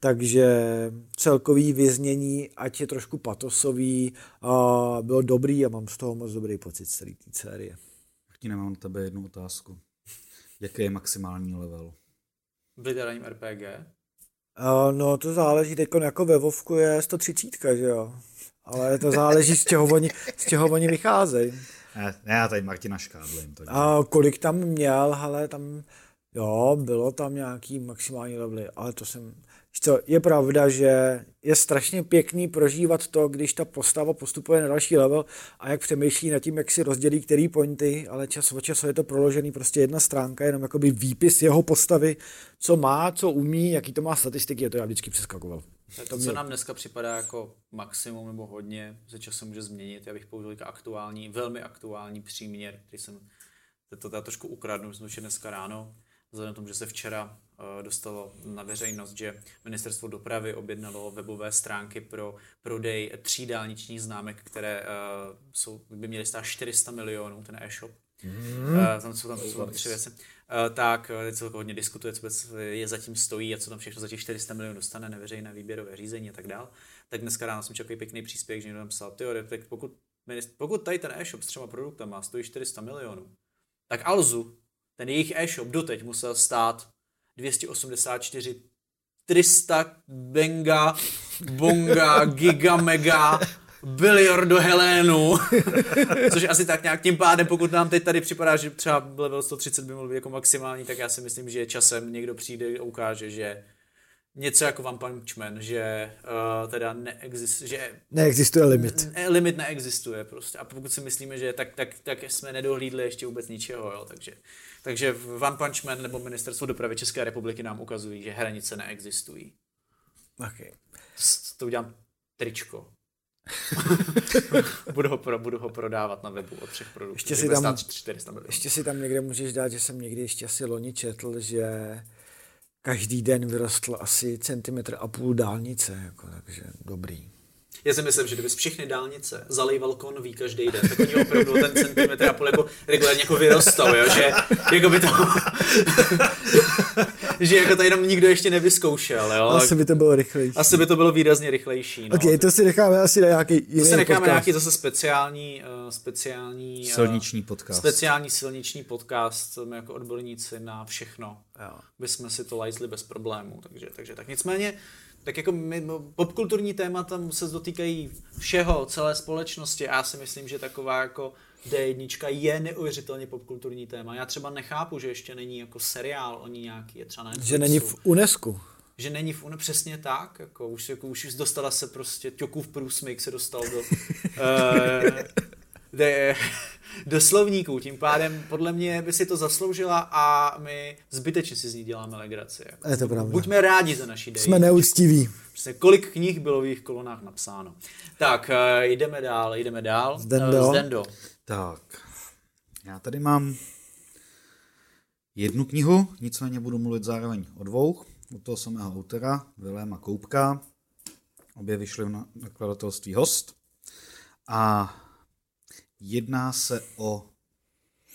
[SPEAKER 5] takže celkový věznění, ať je trošku patosový, a bylo dobrý a mám z toho moc dobrý pocit z celé té série.
[SPEAKER 3] Ti nemám na tebe jednu otázku. Jaký je maximální level?
[SPEAKER 2] V literárním RPG?
[SPEAKER 5] Uh, no to záleží, teď jako ve Vovku je 130, že jo? Ale to záleží, z čeho oni, z čeho oni vycházejí.
[SPEAKER 3] Ne, já tady Martina škádlím.
[SPEAKER 5] To a kolik tam měl, ale tam, jo, bylo tam nějaký maximální levely, ale to jsem, co, je pravda, že je strašně pěkný prožívat to, když ta postava postupuje na další level a jak přemýšlí nad tím, jak si rozdělí který pointy, ale čas od času je to proložený prostě jedna stránka, jenom jakoby výpis jeho postavy, co má, co umí, jaký to má statistiky, je to já vždycky přeskakoval.
[SPEAKER 2] To, co nám dneska připadá jako maximum nebo hodně, se časem může změnit. Já bych použil jako aktuální, velmi aktuální příměr, který jsem to, to trošku ukradnu, jsem to dneska ráno, vzhledem k tomu, že se včera uh, dostalo na veřejnost, že ministerstvo dopravy objednalo webové stránky pro prodej tří dálničních známek, které uh, jsou, by měly stát 400 milionů, ten e-shop. Mm. Uh, tam jsou tam jsou tři věci. Uh, tak teď se hodně diskutuje, co je zatím stojí a co tam všechno za těch 400 milionů dostane, neveřejné výběrové řízení a tak dál. Tak dneska ráno jsem čekal pěkný příspěvek, že někdo napsal, ty pokud, pokud tady ten e-shop s třema produktama stojí 400 milionů, tak Alzu, ten jejich e-shop doteď musel stát 284 300 benga, bonga, giga, mega, Bilior do Helénu. Což asi tak nějak tím pádem, pokud nám teď tady připadá, že třeba level 130 by mohl být jako maximální, tak já si myslím, že časem někdo přijde a ukáže, že něco jako One Punch Man, že uh, teda neexistuje, že
[SPEAKER 5] neexistuje limit.
[SPEAKER 2] Ne, limit neexistuje prostě. A pokud si myslíme, že tak, tak, tak jsme nedohlídli ještě vůbec ničeho, jo, takže, takže One Punch Man nebo Ministerstvo dopravy České republiky nám ukazují, že hranice neexistují.
[SPEAKER 5] Okay.
[SPEAKER 2] To udělám tričko. budu, ho pro, budu ho prodávat na webu od třech produktů.
[SPEAKER 5] Ještě si, tam, 400 ještě si tam někde můžeš dát, že jsem někdy ještě asi loni četl, že každý den vyrostl asi centimetr a půl dálnice, jako, takže dobrý.
[SPEAKER 2] Já si myslím, že kdybys všechny dálnice zalejval konví každý den, tak oni opravdu ten centimetr a půl jako regulárně jako vyrostou, jo? že jako by to, že jako to jenom nikdo ještě nevyzkoušel. Jo?
[SPEAKER 5] Asi by to bylo rychlejší.
[SPEAKER 2] Asi by to bylo výrazně rychlejší. No.
[SPEAKER 5] Ok, to si necháme asi na nějaký jiný
[SPEAKER 2] To si necháme
[SPEAKER 5] podcast.
[SPEAKER 2] nějaký zase speciální, uh, speciální
[SPEAKER 3] uh, silniční podcast.
[SPEAKER 2] Speciální silniční podcast, my jako odborníci na všechno. Jo. By jsme si to lajzli bez problémů, takže, takže tak nicméně tak jako my, popkulturní témata se dotýkají všeho, celé společnosti a já si myslím, že taková jako D1 je neuvěřitelně popkulturní téma. Já třeba nechápu, že ještě není jako seriál o ní nějaký, je třeba na
[SPEAKER 5] Že není v UNESCO.
[SPEAKER 2] Že není v UNESCO, přesně tak, jako už, jako už dostala se prostě, Ťokův průsmyk se dostal do, uh, de, do slovníků, tím pádem podle mě by si to zasloužila a my zbytečně si z ní děláme legraci. Jako.
[SPEAKER 5] Je to pravda.
[SPEAKER 2] Buďme rádi za naší dej.
[SPEAKER 5] Jsme neúctiví.
[SPEAKER 2] Přesně, kolik knih bylo v jejich kolonách napsáno. Tak, uh, jdeme dál, jdeme dál.
[SPEAKER 5] Zdendo.
[SPEAKER 2] Uh, Zdendo.
[SPEAKER 3] Tak, já tady mám jednu knihu, nicméně budu mluvit zároveň o dvou, u toho samého autora, Viléma Koupka. Obě vyšly v nakladatelství Host. A jedná se o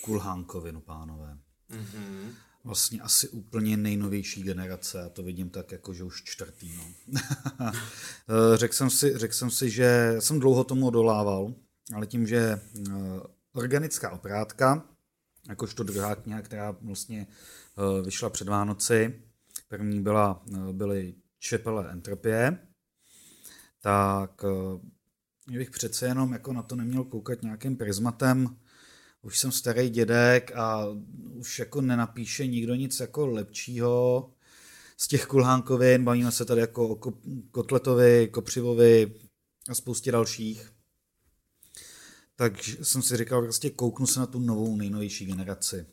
[SPEAKER 3] Kulhánkovinu, pánové. Mm-hmm. Vlastně asi úplně nejnovější generace, a to vidím tak jako, že už čtvrtý. No. řekl, jsem si, řekl jsem si, že jsem dlouho tomu odolával, ale tím, že organická oprátka, jakožto druhá kniha, která vlastně vyšla před Vánoci, první byla, byly Čepele entropie, tak bych přece jenom jako na to neměl koukat nějakým prismatem. Už jsem starý dědek a už jako nenapíše nikdo nic jako lepšího z těch kulhánkovin. Bavíme se tady jako o kotletovi, kopřivovi a spoustě dalších. Takže jsem si říkal, prostě kouknu se na tu novou, nejnovější generaci.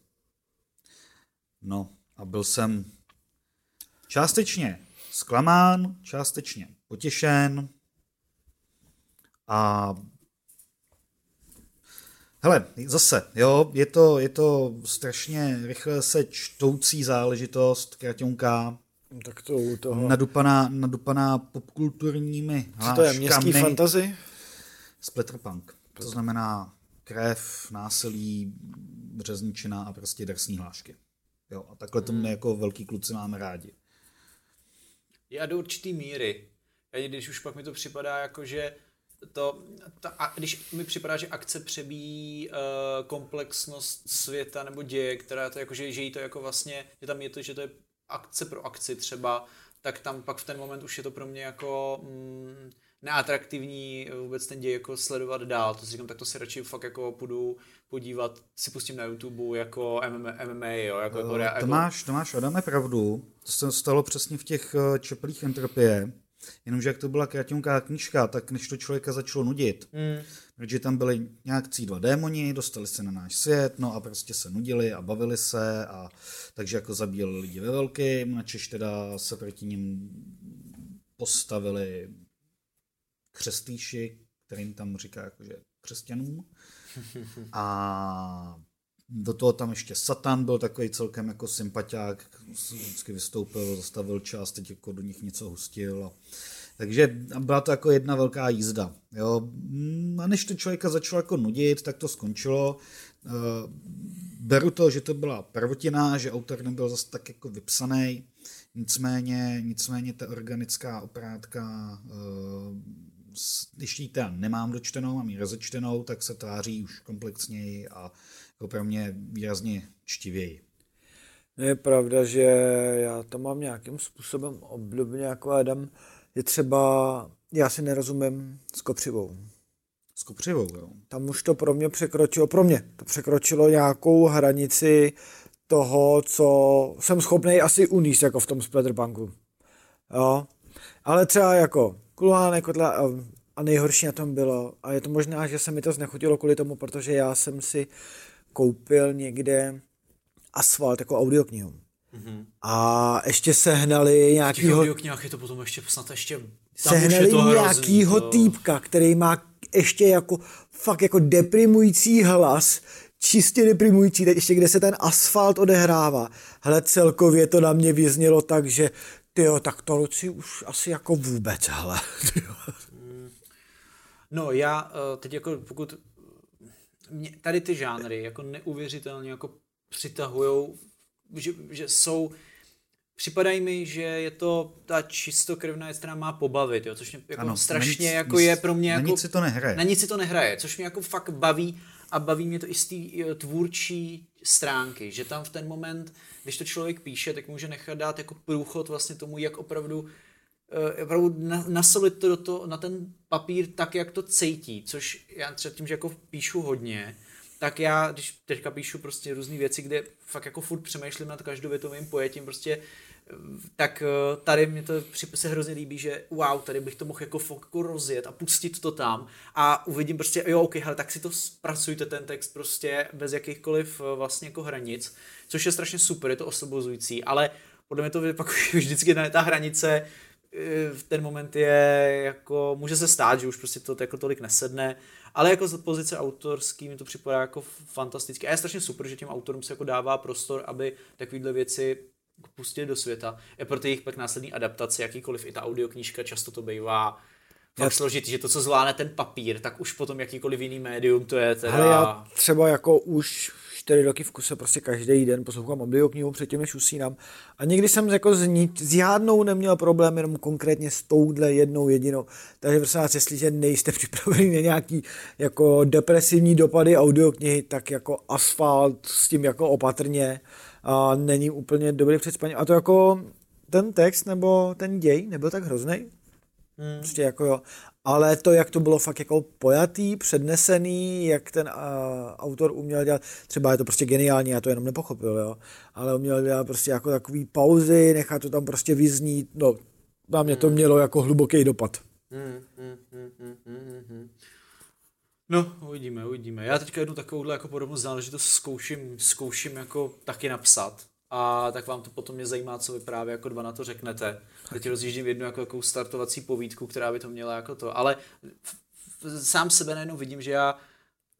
[SPEAKER 3] No a byl jsem částečně zklamán, částečně potěšen, a Hele, zase, jo, je to, je to strašně rychle se čtoucí záležitost, kraťonka,
[SPEAKER 5] tak to u toho...
[SPEAKER 3] Nadupaná, nadupaná popkulturními
[SPEAKER 5] Co to je, městský fantazy?
[SPEAKER 3] Splatterpunk. To znamená krev, násilí, březničina a prostě drsný hlášky. Jo, a takhle to my hmm. jako velký kluci máme rádi.
[SPEAKER 2] Já do určitý míry. A když už pak mi to připadá jako, že to, ta, a když mi připadá, že akce přebíjí uh, komplexnost světa nebo děje, která to jako, že, že jí to jako vlastně, že tam je to, že to je akce pro akci třeba, tak tam pak v ten moment už je to pro mě jako mm, neatraktivní vůbec ten děj jako sledovat dál. To si říkám, tak to si radši fakt jako půjdu podívat, si pustím na YouTube jako MMA, MMA jo, jako, jako,
[SPEAKER 3] jako... Tomáš, Tomáš, Adame pravdu, to se stalo přesně v těch eh, čeplých entropie, Jenomže jak to byla kratěnká knížka, tak než to člověka začalo nudit, mm. protože tam byli nějakcí dva démoni, dostali se na náš svět, no a prostě se nudili a bavili se, a takže jako zabíjeli lidi ve velkým, načež teda se proti ním postavili křestýši, kterým tam říká jakože křesťanům. A do toho tam ještě Satan byl takový celkem jako sympatiák, vždycky vystoupil, zastavil čas, teď jako do nich něco hustil. A, takže byla to jako jedna velká jízda. Jo. A než to člověka začalo jako nudit, tak to skončilo. E, beru to, že to byla prvotina, že autor nebyl zase tak jako vypsaný, nicméně, nicméně ta organická oprátka, e, když ji teda nemám dočtenou, mám ji rozečtenou, tak se tváří už komplexněji a jako pro mě výrazně čtivěji.
[SPEAKER 5] No je pravda, že já to mám nějakým způsobem obdobně jako Adam. Je třeba, já si nerozumím s kopřivou.
[SPEAKER 3] s kopřivou. Jo.
[SPEAKER 5] Tam už to pro mě překročilo, pro mě to překročilo nějakou hranici toho, co jsem schopný asi uníst jako v tom Splatterpunku. Jo. Ale třeba jako Kuluhánek a nejhorší na tom bylo, a je to možná, že se mi to znechutilo kvůli tomu, protože já jsem si koupil někde asfalt jako audioknihu. Mm-hmm. A ještě sehnali nějakýho... V
[SPEAKER 2] těch je to potom ještě snad ještě...
[SPEAKER 5] Sehnali nějakýho to... týpka, který má ještě jako fakt jako deprimující hlas, čistě deprimující, teď ještě kde se ten asfalt odehrává. Hele, celkově to na mě vyznělo tak, že tyjo, tak to Luci už asi jako vůbec, hele.
[SPEAKER 2] No já eh, teď jako pokud mě, tady ty žánry jako neuvěřitelně jako přitahujou, že, že jsou Připadají mi, že je to ta čistokrevná věc, která má pobavit, jo, což mě jako ano, strašně nic, jako je pro mě
[SPEAKER 3] na
[SPEAKER 2] jako...
[SPEAKER 3] Na nic si to nehraje.
[SPEAKER 2] Na nic si to nehraje, což mě jako fakt baví a baví mě to i z té tvůrčí stránky, že tam v ten moment, když to člověk píše, tak může nechat dát jako průchod vlastně tomu, jak opravdu uh, opravdu nasolit to do to, na ten papír tak, jak to cítí, což já třeba tím, že jako píšu hodně, tak já, když teďka píšu prostě různé věci, kde fakt jako furt přemýšlím nad každovětovým pojetím, prostě tak eh, tady mi to se hrozně líbí, že wow, tady bych to mohl jako fakt jako rozjet a pustit to tam a uvidím prostě, jo, ok, hele, tak si to zpracujte ten text prostě bez jakýchkoliv eh, vlastně jako hranic, což je strašně super, je to osvobozující, ale podle mě to pak vždycky na ta hranice eh, v ten moment je jako, může se stát, že už prostě to jako tolik nesedne, ale jako z pozice autorský mi to připadá jako fantasticky. A je strašně super, že těm autorům se jako dává prostor, aby takovéhle věci pustili do světa. Je pro jejich pak následní adaptace, jakýkoliv i ta audioknížka, často to bývá fakt složitý, že to, co zvládne ten papír, tak už potom jakýkoliv jiný médium to je teda...
[SPEAKER 5] Ale já třeba jako už čtyři roky v kuse prostě každý den poslouchám audioknihu předtím, než usínám. A nikdy jsem jako s, ní, s žádnou neměl problém, jenom konkrétně s touhle jednou jedinou. Takže prosím vás, jestliže nejste připraveni na nějaký jako depresivní dopady audioknihy, tak jako asfalt s tím jako opatrně a není úplně dobrý předspaní. A to jako ten text nebo ten děj nebyl tak hrozný. Hmm. Prostě jako jo. Ale to, jak to bylo fakt jako pojatý, přednesený, jak ten uh, autor uměl dělat, třeba je to prostě geniální, já to jenom nepochopil, jo. Ale uměl dělat prostě jako takový pauzy, nechat to tam prostě vyznít, no, na mě to hmm. mělo jako hluboký dopad. Hmm, hmm, hmm, hmm,
[SPEAKER 2] hmm, hmm. No, uvidíme, uvidíme. Já teďka jednu takovouhle jako podobnou záležitost zkouším, zkouším jako taky napsat. A tak vám to potom mě zajímá, co vy právě jako dva na to řeknete. Teď rozjíždím jednu jako, jako startovací povídku, která by to měla jako to. Ale sám sebe najednou vidím, že já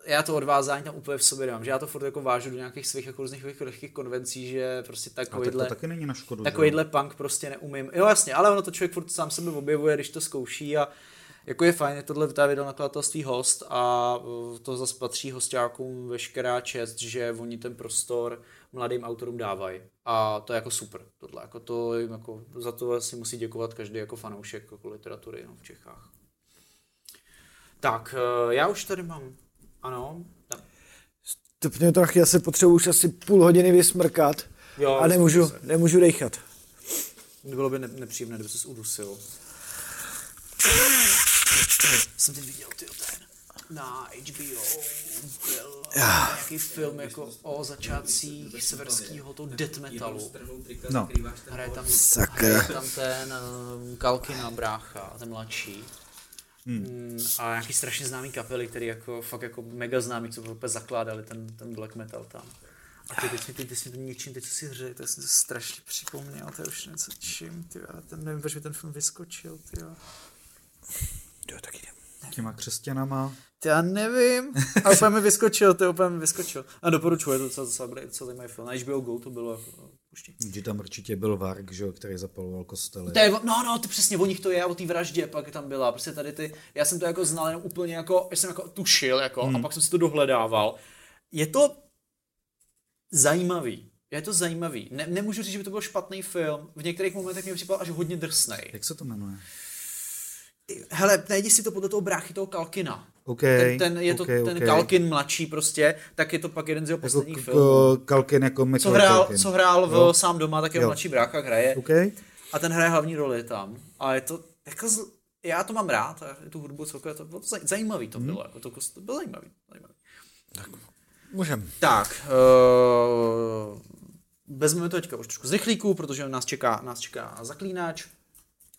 [SPEAKER 2] já to odvázání tam úplně v sobě nemám, že já to furt jako vážu do nějakých svých jako různých lehkých konvencí, že prostě takovýhle,
[SPEAKER 3] tak to taky není na škodu,
[SPEAKER 2] takovýhle punk prostě neumím. Jo jasně, ale ono to člověk furt sám sebe objevuje, když to zkouší a jako je fajn, je tohle video nakladatelství host a uh, to zase patří hostiákům veškerá čest, že oni ten prostor mladým autorům dávají. A to je jako super. Tohle, jako to, jako, za to si musí děkovat každý jako fanoušek jako literatury no, v Čechách. Tak, uh, já už tady mám, ano.
[SPEAKER 5] Stupně to já se potřebuji už asi půl hodiny vysmrkat jo, a nemůžu, nemůžu dechat.
[SPEAKER 2] Bylo by nepříjemné, kdyby se udusil jsem teď viděl ty ten na HBO byl nějaký film jako o začátcích severského to death metalu.
[SPEAKER 3] No.
[SPEAKER 2] Hraje tam, hraje tam ten um, Kalkina brácha, ten mladší. Hmm. Mm, a nějaký strašně známý kapely, který jako fakt jako mega známý, co úplně zakládali ten, ten black metal tam. A ty, teď, ty, ty, ty jsi to ničím, teď si řekl, to jsem to strašně připomněl, to je už něco čím, ty, ten, nevím, proč mi ten film vyskočil, ty.
[SPEAKER 5] Jo, tak jdem.
[SPEAKER 3] Těma křesťanama.
[SPEAKER 2] Já nevím. A úplně mi vyskočil, to úplně mi vyskočil. A doporučuji, to docela, docela, docela zajímavý film. Na HBO Go to bylo jako
[SPEAKER 3] puští. Že tam určitě byl Varg, že, který zapaloval kostely.
[SPEAKER 2] To je, no, no, to přesně, o nich to je, o té vraždě pak tam byla. Prostě tady ty, já jsem to jako znal jenom úplně jako, já jsem jako tušil, jako, hmm. a pak jsem si to dohledával. Je to zajímavý. Je to zajímavý. Ne, nemůžu říct, že by to byl špatný film. V některých momentech mě připadal až hodně drsnej.
[SPEAKER 3] Jak se to jmenuje?
[SPEAKER 2] Hele, najdi si to podle toho bráchy toho Kalkina.
[SPEAKER 3] Okay,
[SPEAKER 2] ten, ten, je to okay, ten okay. Kalkin mladší prostě, tak je to pak jeden z jeho jako posledních
[SPEAKER 3] jako,
[SPEAKER 2] filmů.
[SPEAKER 3] Kalkin jako Michael
[SPEAKER 2] co hrál,
[SPEAKER 3] Kalkin.
[SPEAKER 2] co hrál v jo. sám doma, tak jeho mladší brácha hraje.
[SPEAKER 3] Okay.
[SPEAKER 2] A ten hraje hlavní roli tam. A je to jako z... já to mám rád, a tu hudbu celkově to bylo zajímavý to bylo, hmm. jako to, to bylo zajímavý. zajímavý.
[SPEAKER 5] Tak, můžem.
[SPEAKER 2] Tak, uh, vezmeme to teďka už trošku z rychlíku, protože nás čeká, nás čeká zaklínač.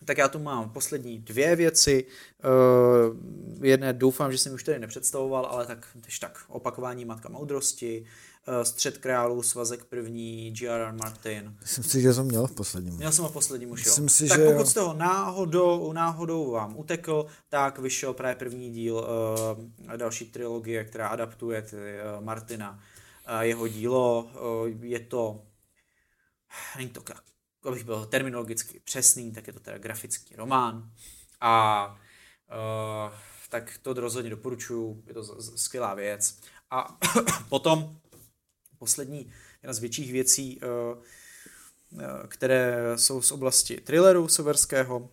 [SPEAKER 2] Tak já tu mám poslední dvě věci. Uh, jedné doufám, že jsem už tady nepředstavoval, ale tak, tak opakování Matka moudrosti, uh, Střed králů, Svazek první, G.R.R. Martin.
[SPEAKER 5] Myslím si, že jsem měl v posledním.
[SPEAKER 2] Měl jsem ho v posledním už,
[SPEAKER 5] Myslím si,
[SPEAKER 2] tak
[SPEAKER 5] že
[SPEAKER 2] pokud
[SPEAKER 5] jo.
[SPEAKER 2] z toho náhodou, náhodou vám utekl, tak vyšel právě první díl uh, další trilogie, která adaptuje ty, uh, Martina, uh, jeho dílo. Uh, je to, není to abych byl terminologicky přesný, tak je to teda grafický román. A uh, tak to rozhodně doporučuju, je to z, z, skvělá věc. A potom poslední, jedna z větších věcí, uh, které jsou z oblasti thrilleru severského,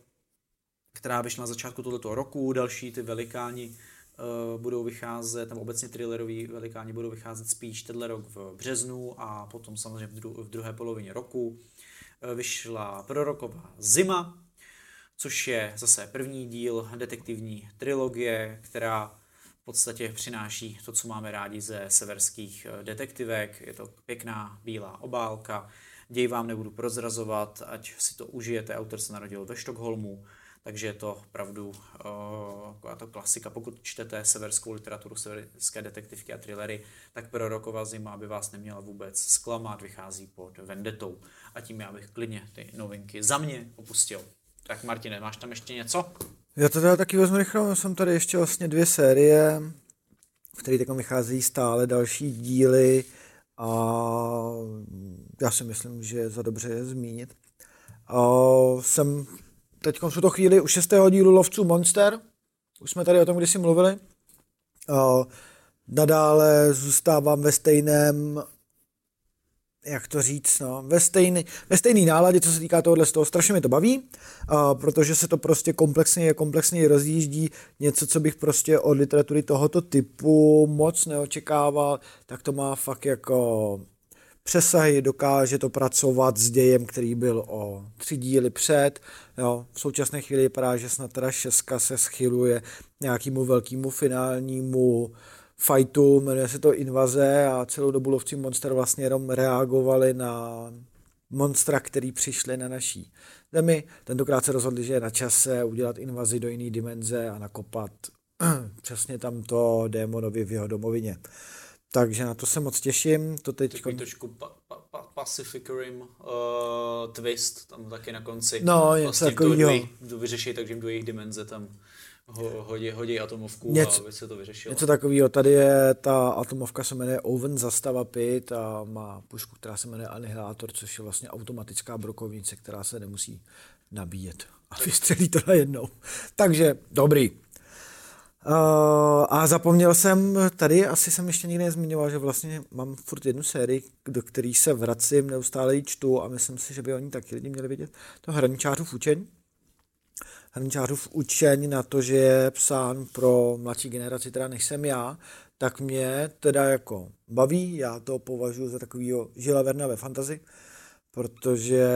[SPEAKER 2] která vyšla na začátku tohoto roku, další ty velikáni uh, budou vycházet, nebo obecně thrilleroví velikáni budou vycházet spíš tenhle rok v březnu a potom samozřejmě v, dru- v druhé polovině roku. Eh, vyšla proroková zima, což je zase první díl detektivní trilogie, která v podstatě přináší to, co máme rádi ze severských eh, detektivek. Je to pěkná bílá obálka. Děj vám nebudu prozrazovat, ať si to užijete. Autor se narodil ve Štokholmu, takže je to opravdu uh, to klasika. Pokud čtete severskou literaturu, severské detektivky a thrillery, tak prorokova zima by vás neměla vůbec zklamat, vychází pod vendetou. A tím já bych klidně ty novinky za mě opustil. Tak Martine, máš tam ještě něco?
[SPEAKER 5] Já to teda taky vezmu rychle, jsem tady ještě vlastně dvě série, v kterých tak vycházejí stále další díly a já si myslím, že je za dobře je zmínit. A jsem teď v tuto chvíli u šestého dílu Lovců Monster, už jsme tady o tom kdysi mluvili. Nadále zůstávám ve stejném jak to říct, no, ve stejný, ve stejný náladě, co se týká tohohle z toho, strašně mi to baví, protože se to prostě komplexně, komplexně rozjíždí, něco, co bych prostě od literatury tohoto typu moc neočekával, tak to má fakt jako přesahy, dokáže to pracovat s dějem, který byl o tři díly před. Jo. V současné chvíli vypadá, že snad teda šestka se schyluje nějakému velkému finálnímu fightu, jmenuje se to Invaze a celou dobu lovci Monster vlastně jenom reagovali na monstra, který přišli na naší zemi. Tentokrát se rozhodli, že je na čase udělat invazi do jiné dimenze a nakopat přesně tamto démonovi v jeho domovině. Takže na to se moc těším. To teď...
[SPEAKER 2] Takový trošku pa, pa, pa, Pacific Rim uh, twist tam taky na konci.
[SPEAKER 5] No, něco vlastně takového.
[SPEAKER 2] To vyřeší, takže jim do jejich dimenze tam ho, hodí, hodí atomovku
[SPEAKER 5] něco,
[SPEAKER 2] a aby se to vyřešilo.
[SPEAKER 5] Něco takového. Tady je ta atomovka se jmenuje Oven Zastava Pit a má pušku, která se jmenuje Anihilátor, což je vlastně automatická brokovnice, která se nemusí nabíjet a vystřelí to najednou. Takže dobrý. Uh, a zapomněl jsem, tady asi jsem ještě nikdy nezmiňoval, že vlastně mám furt jednu sérii, do které se vracím, neustále ji čtu a myslím si, že by oni taky lidi měli vidět. To Hraničářův učení hraničářův učení na to, že je psán pro mladší generaci, teda než jsem já, tak mě teda jako baví, já to považuji za takovýho Žila Verna ve fantazi, protože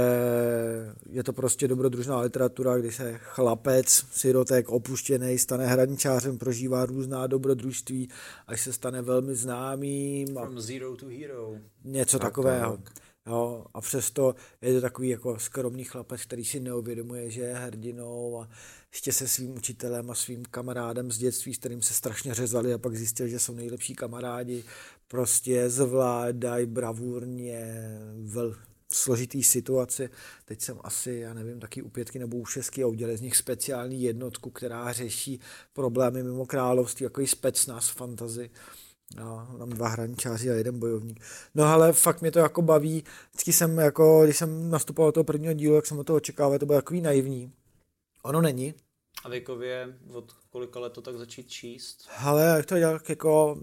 [SPEAKER 5] je to prostě dobrodružná literatura, kdy se chlapec, sirotek, opuštěný, stane hraničářem, prožívá různá dobrodružství, až se stane velmi známým.
[SPEAKER 2] From zero to hero.
[SPEAKER 5] Něco tak, takového. Tak. Jo, a přesto je to takový jako skromný chlapec, který si neuvědomuje, že je hrdinou a ještě se svým učitelem a svým kamarádem z dětství, s kterým se strašně řezali a pak zjistil, že jsou nejlepší kamarádi, prostě zvládají bravurně v složitý situaci. Teď jsem asi, já nevím, taky u pětky nebo u šestky a udělali z nich speciální jednotku, která řeší problémy mimo království, jako i specnaz fantazy. No, mám dva hraničáři a jeden bojovník. No ale fakt mě to jako baví. Vždycky jsem jako, když jsem nastupoval do toho prvního dílu, jak jsem od toho očekával, to bylo takový naivní. Ono není.
[SPEAKER 2] A věkově od kolika let to tak začít číst?
[SPEAKER 5] Ale jak to dělal jako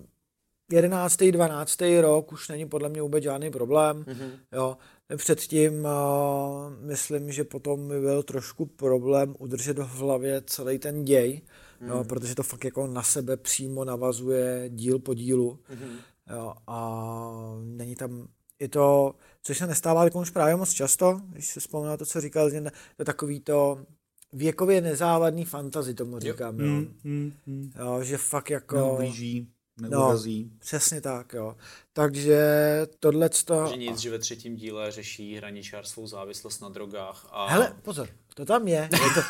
[SPEAKER 5] 11. 12. rok už není podle mě vůbec žádný problém. Mm-hmm. Jo. Předtím uh, myslím, že potom mi byl trošku problém udržet v hlavě celý ten děj, mm. jo, protože to fakt jako na sebe přímo navazuje díl po dílu. Mm. Jo, a není tam i to, což se nestává už právě moc často, když se vzpomíná to, co říkal, že to takový to věkově nezávadný fantazy, tomu říkám. Jo. Jo. Mm, mm, mm. jo že fakt jako...
[SPEAKER 3] Neublíží, neurazí.
[SPEAKER 5] No, přesně tak, jo. Takže tohle to...
[SPEAKER 2] Že nic, že ve třetím díle řeší hraničářstvou závislost na drogách a...
[SPEAKER 5] Hele, pozor, to tam je. Je to,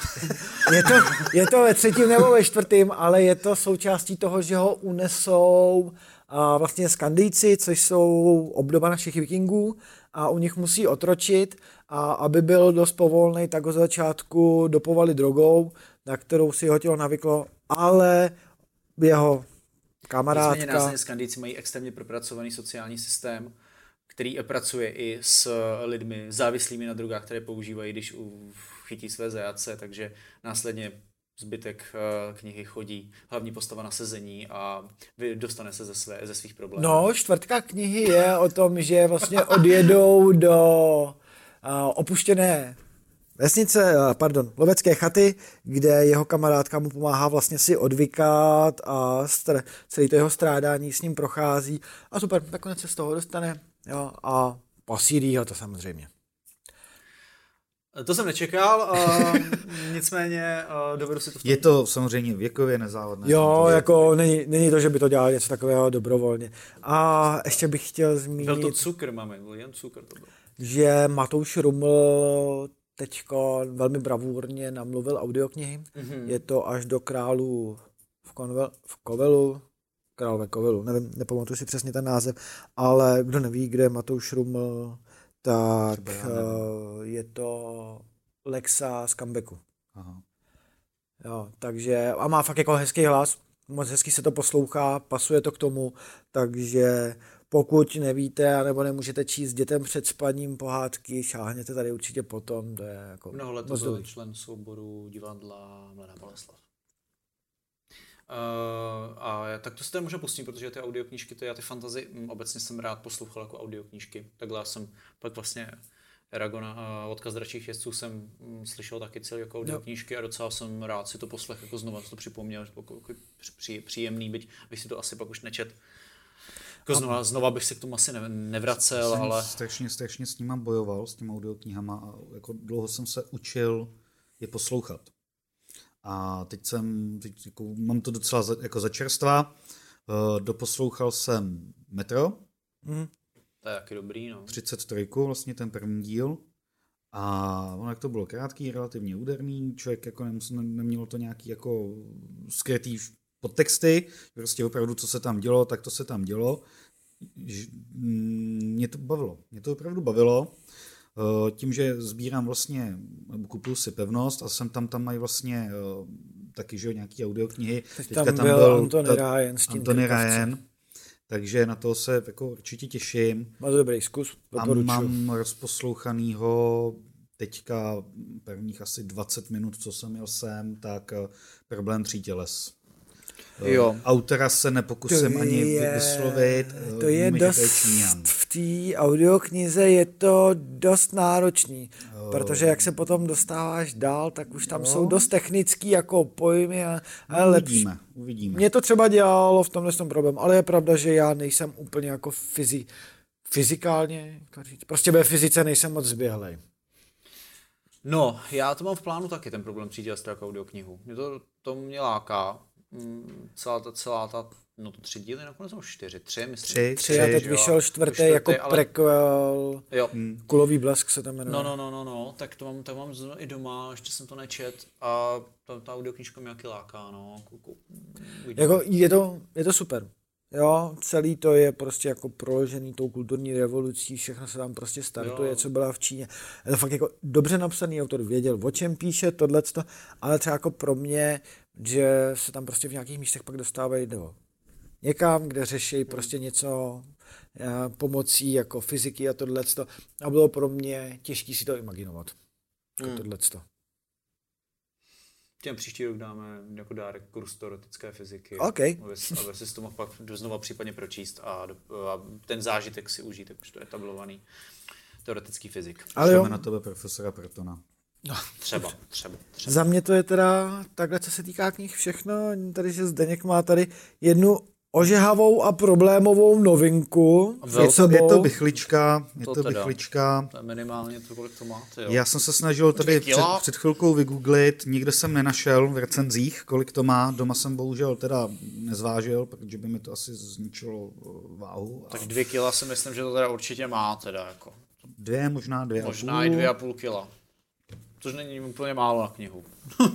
[SPEAKER 5] je to, je to ve třetím nebo ve čtvrtém, ale je to součástí toho, že ho unesou a vlastně skandijci, což jsou obdoba našich vikingů a u nich musí otročit a aby byl dost povolný, tak ho začátku dopovali drogou, na kterou si jeho tělo navyklo, ale jeho kamarádka... Nicméně
[SPEAKER 2] následně skandijci mají extrémně propracovaný sociální systém, který pracuje i s lidmi závislými na drogách, které používají, když chytí své zajace, takže následně zbytek uh, knihy chodí hlavní postava na sezení a dostane se ze, své, ze svých problémů.
[SPEAKER 5] No, čtvrtka knihy je o tom, že vlastně odjedou do uh, opuštěné vesnice, uh, pardon, lovecké chaty, kde jeho kamarádka mu pomáhá vlastně si odvykat a str- celý to jeho strádání s ním prochází a super, nakonec se z toho dostane jo, a posílí ho to samozřejmě.
[SPEAKER 2] To jsem nečekal, uh, nicméně uh, dovedu si to v
[SPEAKER 3] tom... Je to samozřejmě věkově nezávadné.
[SPEAKER 5] Jo, jako není, není to, že by to dělal něco takového dobrovolně. A ještě bych chtěl zmínit...
[SPEAKER 2] Byl to cukr, máme, byl jen cukr to byl.
[SPEAKER 5] Že Matouš Ruml teďko velmi bravurně namluvil audioknihy. Mm-hmm. Je to až do králů v, konvel, v Kovelu, králové Kovelu, nevím, nepamatuji si přesně ten název, ale kdo neví, kde je Matouš Ruml, tak uh, je to Lexa z comebacku. Aha. Jo, takže, a má fakt jako hezký hlas, moc hezky se to poslouchá, pasuje to k tomu, takže pokud nevíte, nebo nemůžete číst dětem před spaním pohádky, šáhněte tady určitě potom, to je jako
[SPEAKER 2] Mnoho let byl člen souboru divadla Mladá Boleslav. Uh, a tak to si tady možná pustím, protože ty audioknížky, ty, já ty fantazy mm, obecně jsem rád poslouchal jako audioknížky. Takhle jsem pak vlastně Eragona a odkaz dračích jezdců jsem mm, slyšel taky celý jako audioknížky a docela jsem rád si to poslech jako znova to připomněl, že to jako, jako při, příjemný, byť bych si to asi pak už nečet. Jako znova, znova bych se k tomu asi ne, nevracel,
[SPEAKER 3] jsem
[SPEAKER 2] ale...
[SPEAKER 3] Strašně, strašně s nima bojoval, s těma audioknihama a jako dlouho jsem se učil je poslouchat. A teď jsem, teď jako, mám to docela za, jako začerstva. Uh, doposlouchal jsem Metro.
[SPEAKER 2] Mm. To je taky dobrý, no.
[SPEAKER 3] 33, vlastně ten první díl. A ono, jak to bylo krátký, relativně úderný, člověk jako nemusel, nemělo to nějaký jako skrytý podtexty, prostě opravdu, co se tam dělo, tak to se tam dělo. Mě to bavilo, mě to opravdu bavilo. Eh, tím, že sbírám vlastně, kupuju si pevnost a jsem tam, tam mají vlastně eh, taky, že nějaký audioknihy.
[SPEAKER 5] Teď Teďka tam, tam byl, byl Antony ta, Ryan. S tím
[SPEAKER 3] Antony Ryan. Takže na to se jako určitě těším.
[SPEAKER 5] Má dobrý zkus,
[SPEAKER 3] doporučuji. A mám rozposlouchanýho teďka prvních asi 20 minut, co jsem měl sem, tak eh, problém tří těles. Jo. Autora se nepokusím to ani je, vyslovit.
[SPEAKER 5] To je dost, v té audioknize je to dost náročný, jo. protože jak se potom dostáváš dál, tak už tam jo. jsou dost technický jako pojmy a, a
[SPEAKER 3] no, uvidíme, lepší. uvidíme.
[SPEAKER 5] Mě to třeba dělalo v tomhle tom problém, ale je pravda, že já nejsem úplně jako fyzi, fyzikálně, prostě ve fyzice nejsem moc zběhlej.
[SPEAKER 2] No, já to mám v plánu taky, ten problém přijít jako audioknihu. Mě to, to mě láká, celá ta, celá ta, no to tři díly, nakonec jsou čtyři, tři, myslím.
[SPEAKER 5] Tři, tři a teď jo. vyšel čtvrtý, čtvrtý jako ale... prequel, jo. Hmm. Kulový blesk se tam jmenuje.
[SPEAKER 2] No, no, no, no, no, tak to mám, to mám i doma, ještě jsem to nečet a ta, ta audioknižka mě jaký láká, no.
[SPEAKER 5] Jako je to, je to super. Jo, celý to je prostě jako proložený tou kulturní revolucí, všechno se tam prostě startuje, jo. co byla v Číně. Je to fakt jako dobře napsaný autor, věděl, o čem píše tohleto, ale třeba jako pro mě, že se tam prostě v nějakých místech pak dostávají do někam, kde řeší prostě něco eh, pomocí jako fyziky a tohleto. A bylo pro mě těžké si to imaginovat. Jako hmm. tohleto.
[SPEAKER 2] Těm příští rok dáme jako dárek kurz teoretické fyziky.
[SPEAKER 5] OK.
[SPEAKER 2] Aby, aby si to mohl pak znova případně pročíst a, a ten zážitek si užít, jakož to je etablovaný teoretický fyzik.
[SPEAKER 3] Ale jo. na tebe profesora Protona.
[SPEAKER 2] No, třeba, třeba,
[SPEAKER 5] třeba. Za mě to je teda takhle, co se týká knih, všechno. Tady, že Zdeněk má tady jednu ožehavou a problémovou novinku.
[SPEAKER 3] Je to, je to bychlička, je to, to bychlička.
[SPEAKER 2] To je minimálně to, kolik to máte, jo.
[SPEAKER 3] Já jsem se snažil tady před, před chvilkou vygooglit, nikde jsem nenašel v recenzích, kolik to má. Doma jsem bohužel teda nezvážil, protože by mi to asi zničilo eh, váhu.
[SPEAKER 2] Tak dvě kila si myslím, že to teda určitě má teda jako.
[SPEAKER 3] Dvě, možná dvě
[SPEAKER 2] Možná a půl. i dvě a půl kila. Což není úplně málo na knihu.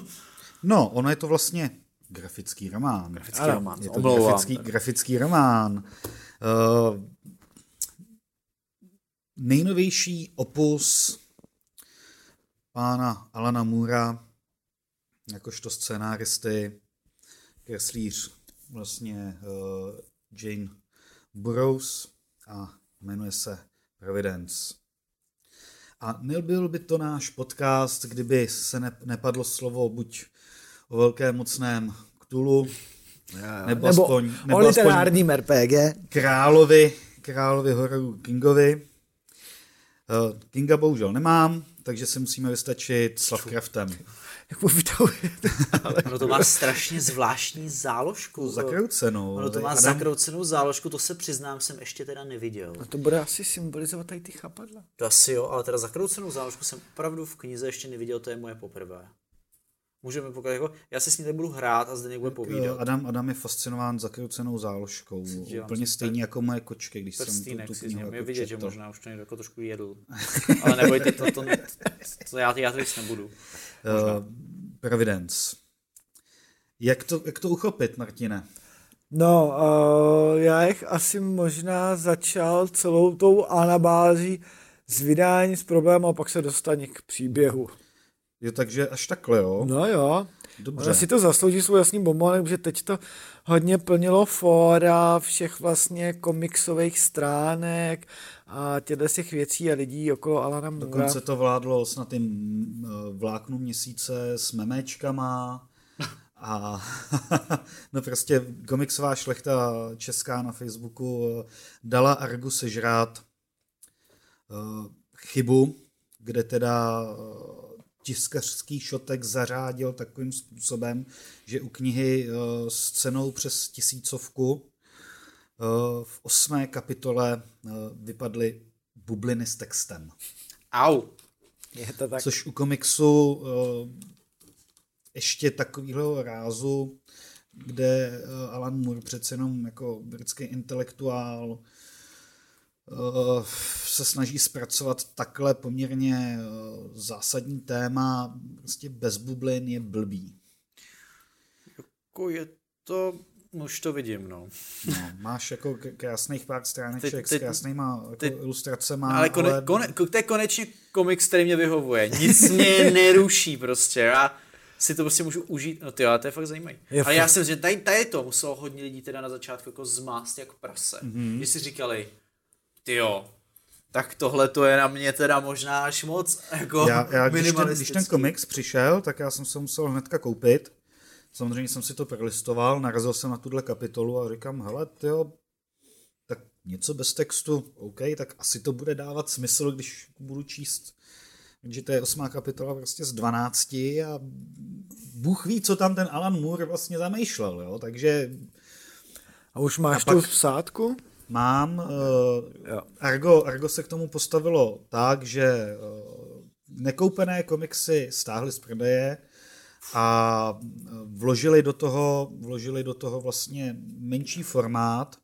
[SPEAKER 3] no, ono je to vlastně grafický román.
[SPEAKER 2] Grafický ano, román.
[SPEAKER 3] Je to grafický, grafický román. Uh, nejnovější opus pána Alana Moora, jakožto scénáristy, kreslíř vlastně uh, Jane Burroughs a jmenuje se Providence. A nebyl by to náš podcast, kdyby se ne, nepadlo slovo buď o velkém mocném Ktulu, nebo, nebo aspoň,
[SPEAKER 5] nebo o literárním RPG.
[SPEAKER 3] Královi, královi hororu Kingovi. Uh, Kinga bohužel nemám, takže se musíme vystačit s
[SPEAKER 5] Jak povídavujete?
[SPEAKER 2] Ono to má strašně zvláštní záložku.
[SPEAKER 3] Zakroucenou.
[SPEAKER 2] Ono to má Adam... zakroucenou záložku, to se přiznám, jsem ještě teda neviděl.
[SPEAKER 5] A to bude asi symbolizovat tady ty chapadla.
[SPEAKER 2] To asi jo, ale teda zakroucenou záložku jsem opravdu v knize ještě neviděl, to je moje poprvé. Můžeme pokračovat. Jako, já se s ní nebudu hrát a zde někdo povídat.
[SPEAKER 3] Adam, Adam je fascinován zakroucenou záložkou. Dělám úplně stejně jako moje kočky, když jsem tu, tu
[SPEAKER 2] knihu jako vidět, četl. že možná už to někdo jako trošku jedl. Ale nebojte, to, to, to, to já, já to víc Uh,
[SPEAKER 3] Providence. Jak to, jak to uchopit, Martine?
[SPEAKER 5] No, uh, já jich asi možná začal celou tou anabází z vydání s problémem a pak se dostane k příběhu.
[SPEAKER 3] Jo, takže až takhle, jo?
[SPEAKER 5] No jo. Dobře. Ona si to zaslouží svůj jasný bombonek, protože teď to hodně plnilo fóra všech vlastně komiksových stránek a těchto těch věcí a lidí okolo Alana Moora.
[SPEAKER 3] Dokonce to vládlo snad tím eh, vláknu měsíce s memečkama a no prostě komiksová šlechta česká na Facebooku eh, dala Argu sežrát uh, chybu, kde teda uh, tiskařský šotek zařádil takovým způsobem, že u knihy s cenou přes tisícovku v osmé kapitole uh, vypadly bubliny s textem.
[SPEAKER 2] Au!
[SPEAKER 5] Je to tak.
[SPEAKER 3] Což u komiksu uh, ještě takového rázu, kde Alan Moore přece jenom jako britský intelektuál Eh, se snaží zpracovat takhle poměrně eh, zásadní téma, prostě bez bublin je blbý.
[SPEAKER 2] Jako je to, už to vidím, no.
[SPEAKER 3] no máš jako krásných pár stráneček s krásnýma jako teď, ilustracemi.
[SPEAKER 2] Ale, kone, ale... Kone, to je konečně komiks, který mě vyhovuje. Nic mě neruší prostě. Já si to prostě můžu užít. No ty, ale to je fakt zajímavé. ale fakt. já jsem, že tady, tady to muselo hodně lidí teda na začátku jako zmást jak prase. Mm-hmm. Že si říkali, ty jo, tak tohle to je na mě teda možná až moc jako
[SPEAKER 3] já, já když, ten, když ten komiks přišel, tak já jsem se musel hnedka koupit. Samozřejmě jsem si to prelistoval, narazil jsem na tuhle kapitolu a říkám, hele, jo, tak něco bez textu, OK, tak asi to bude dávat smysl, když budu číst. Takže to je osmá kapitola prostě z 12 a Bůh ví, co tam ten Alan Moore vlastně zamýšlel, jo, takže...
[SPEAKER 5] A už máš a tu vsádku?
[SPEAKER 3] Mám. Uh, Argo, Argo se k tomu postavilo tak, že uh, nekoupené komiksy stáhly z prodeje a vložili do toho, vložili do toho vlastně menší formát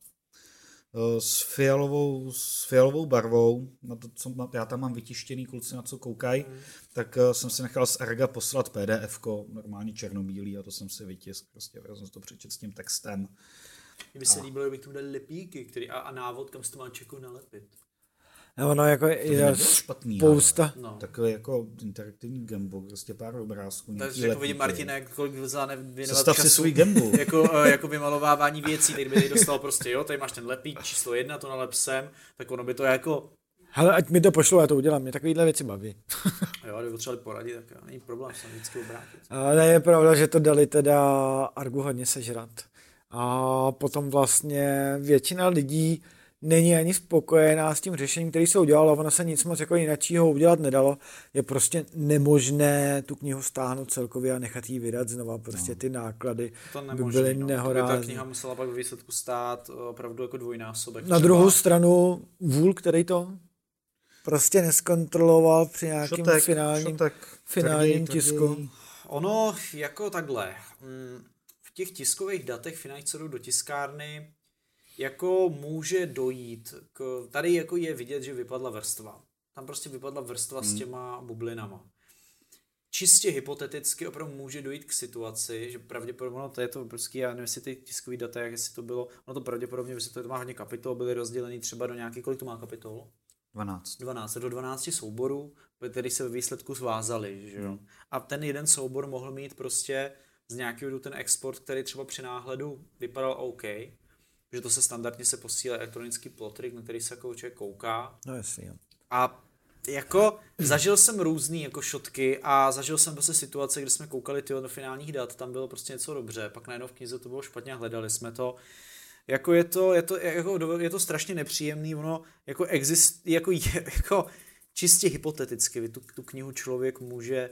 [SPEAKER 3] uh, s fialovou, s fialovou barvou, na to, co já tam mám vytištěný, kluci na co koukají, mm. tak uh, jsem si nechal z Arga poslat PDF, normálně černobílý a to jsem si vytisk, prostě jsem si to přečet s tím textem.
[SPEAKER 2] Mně by se a. líbilo, kdybych tomu dal lepíky který, a, a návod, kam si to má čeku nalepit.
[SPEAKER 5] No, no, jako je špatný, spousta.
[SPEAKER 3] No. Takový jako interaktivní gambo, prostě pár obrázků.
[SPEAKER 2] Takže jako vidím Martina, jak kolik zvládne věnovat
[SPEAKER 3] času. si svůj gambo.
[SPEAKER 2] jako, eh, jako vymalovávání věcí, tady by dostal prostě, jo, tady máš ten lepík číslo jedna, to nalep sem, tak ono by to jako
[SPEAKER 5] Hele, ať mi to pošlo, já to udělám, mě takovýhle věci baví.
[SPEAKER 2] jo, kdyby potřebovali poradit, tak není problém se vždycky obrátit.
[SPEAKER 5] Ale je pravda, že to dali teda Argu hodně sežrat. A potom vlastně většina lidí není ani spokojená s tím řešením, který se udělalo, ono se nic moc jako jiného udělat nedalo. Je prostě nemožné tu knihu stáhnout celkově a nechat ji vydat znova. Prostě no. ty náklady
[SPEAKER 2] to
[SPEAKER 5] nemožný, by byly
[SPEAKER 2] no.
[SPEAKER 5] nehorázné.
[SPEAKER 2] Ta kniha musela pak v výsledku stát opravdu jako dvojnásobek.
[SPEAKER 5] Na druhou stranu vůl, který to prostě neskontroloval při nějakém šotek, finálním, šotek, finálním tvrdý, tisku. Tvrdý.
[SPEAKER 2] Ono jako takhle. Mm, v těch tiskových datech jdou do tiskárny, jako může dojít k, tady jako je vidět, že vypadla vrstva. Tam prostě vypadla vrstva hmm. s těma bublinama. Čistě hypoteticky opravdu může dojít k situaci, že pravděpodobně, no to je to prostě, já nevím, jestli ty tiskové data, jak jestli to bylo, ono to pravděpodobně, že to má hodně kapitol, byly rozděleny třeba do nějakých, kolik to má kapitol?
[SPEAKER 3] 12.
[SPEAKER 2] 12, do 12 souborů, které se ve výsledku svázali, že jo. Hmm. A ten jeden soubor mohl mít prostě z nějakého ten export, který třeba při náhledu vypadal OK, že to se standardně se posílá elektronický plotrik, na který se jako člověk kouká.
[SPEAKER 5] No jasně. Jo.
[SPEAKER 2] A jako zažil jsem různý jako šotky a zažil jsem prostě situace, kde jsme koukali tyho do finálních dat, tam bylo prostě něco dobře, pak najednou v knize to bylo špatně a hledali jsme to. Jako je to, je to, jako, je to strašně nepříjemný, ono jako exist, jako, je, jako čistě hypoteticky, tu, tu knihu člověk může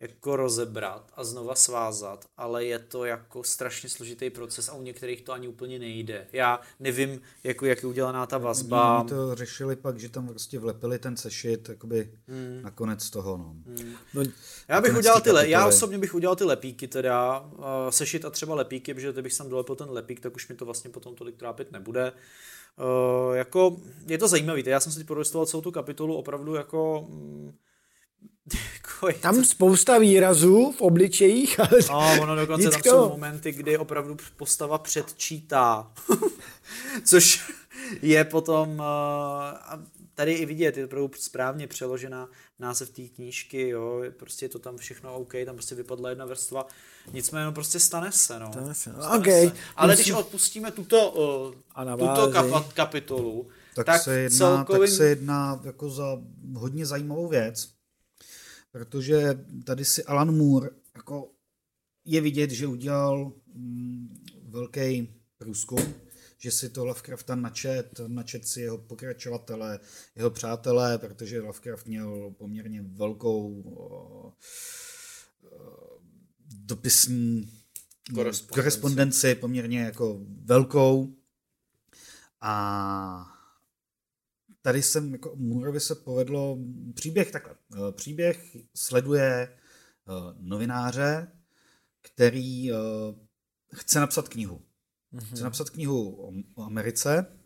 [SPEAKER 2] jako rozebrat a znova svázat, ale je to jako strašně složitý proces a u některých to ani úplně nejde. Já nevím, jako, jak je udělaná ta vazba.
[SPEAKER 3] Oni to řešili pak, že tam prostě vlepili ten sešit jakoby hmm. nakonec toho. No. Hmm.
[SPEAKER 2] No, já bych udělal ty, le- já osobně bych udělal ty lepíky teda, uh, sešit a třeba lepíky, protože kdybych tam dolepil ten lepík, tak už mi to vlastně potom tolik trápit nebude. Uh, jako, je to zajímavý, já jsem si prolistoval celou tu kapitolu opravdu jako... Mm,
[SPEAKER 5] jako tam to... spousta výrazů v obličejích, ale
[SPEAKER 2] No, ono dokonce tam jsou momenty, kdy opravdu postava předčítá. Což je potom, uh, tady i vidět, je opravdu správně přeložená název té knížky, jo, prostě je to tam všechno OK, tam prostě vypadla jedna vrstva, nicméně no prostě stane se, no.
[SPEAKER 5] Stane se, no. Stane okay. se.
[SPEAKER 2] Ale když odpustíme tuto, uh, tuto kap- kapitolu, tak, tak,
[SPEAKER 3] se jedná, celkovým... tak se jedná jako za hodně zajímavou věc, protože tady si Alan Moore jako je vidět, že udělal mm, velký průzkum, že si to Lovecrafta načet, načet si jeho pokračovatele, jeho přátelé, protože Lovecraft měl poměrně velkou o, o, dopisní korespondenci. korespondenci, poměrně jako velkou. A tady jsem, jako Mooreovi se povedlo, příběh takhle, eh, příběh sleduje eh, novináře, který eh, chce napsat knihu. Mm-hmm. Chce napsat knihu o, Americe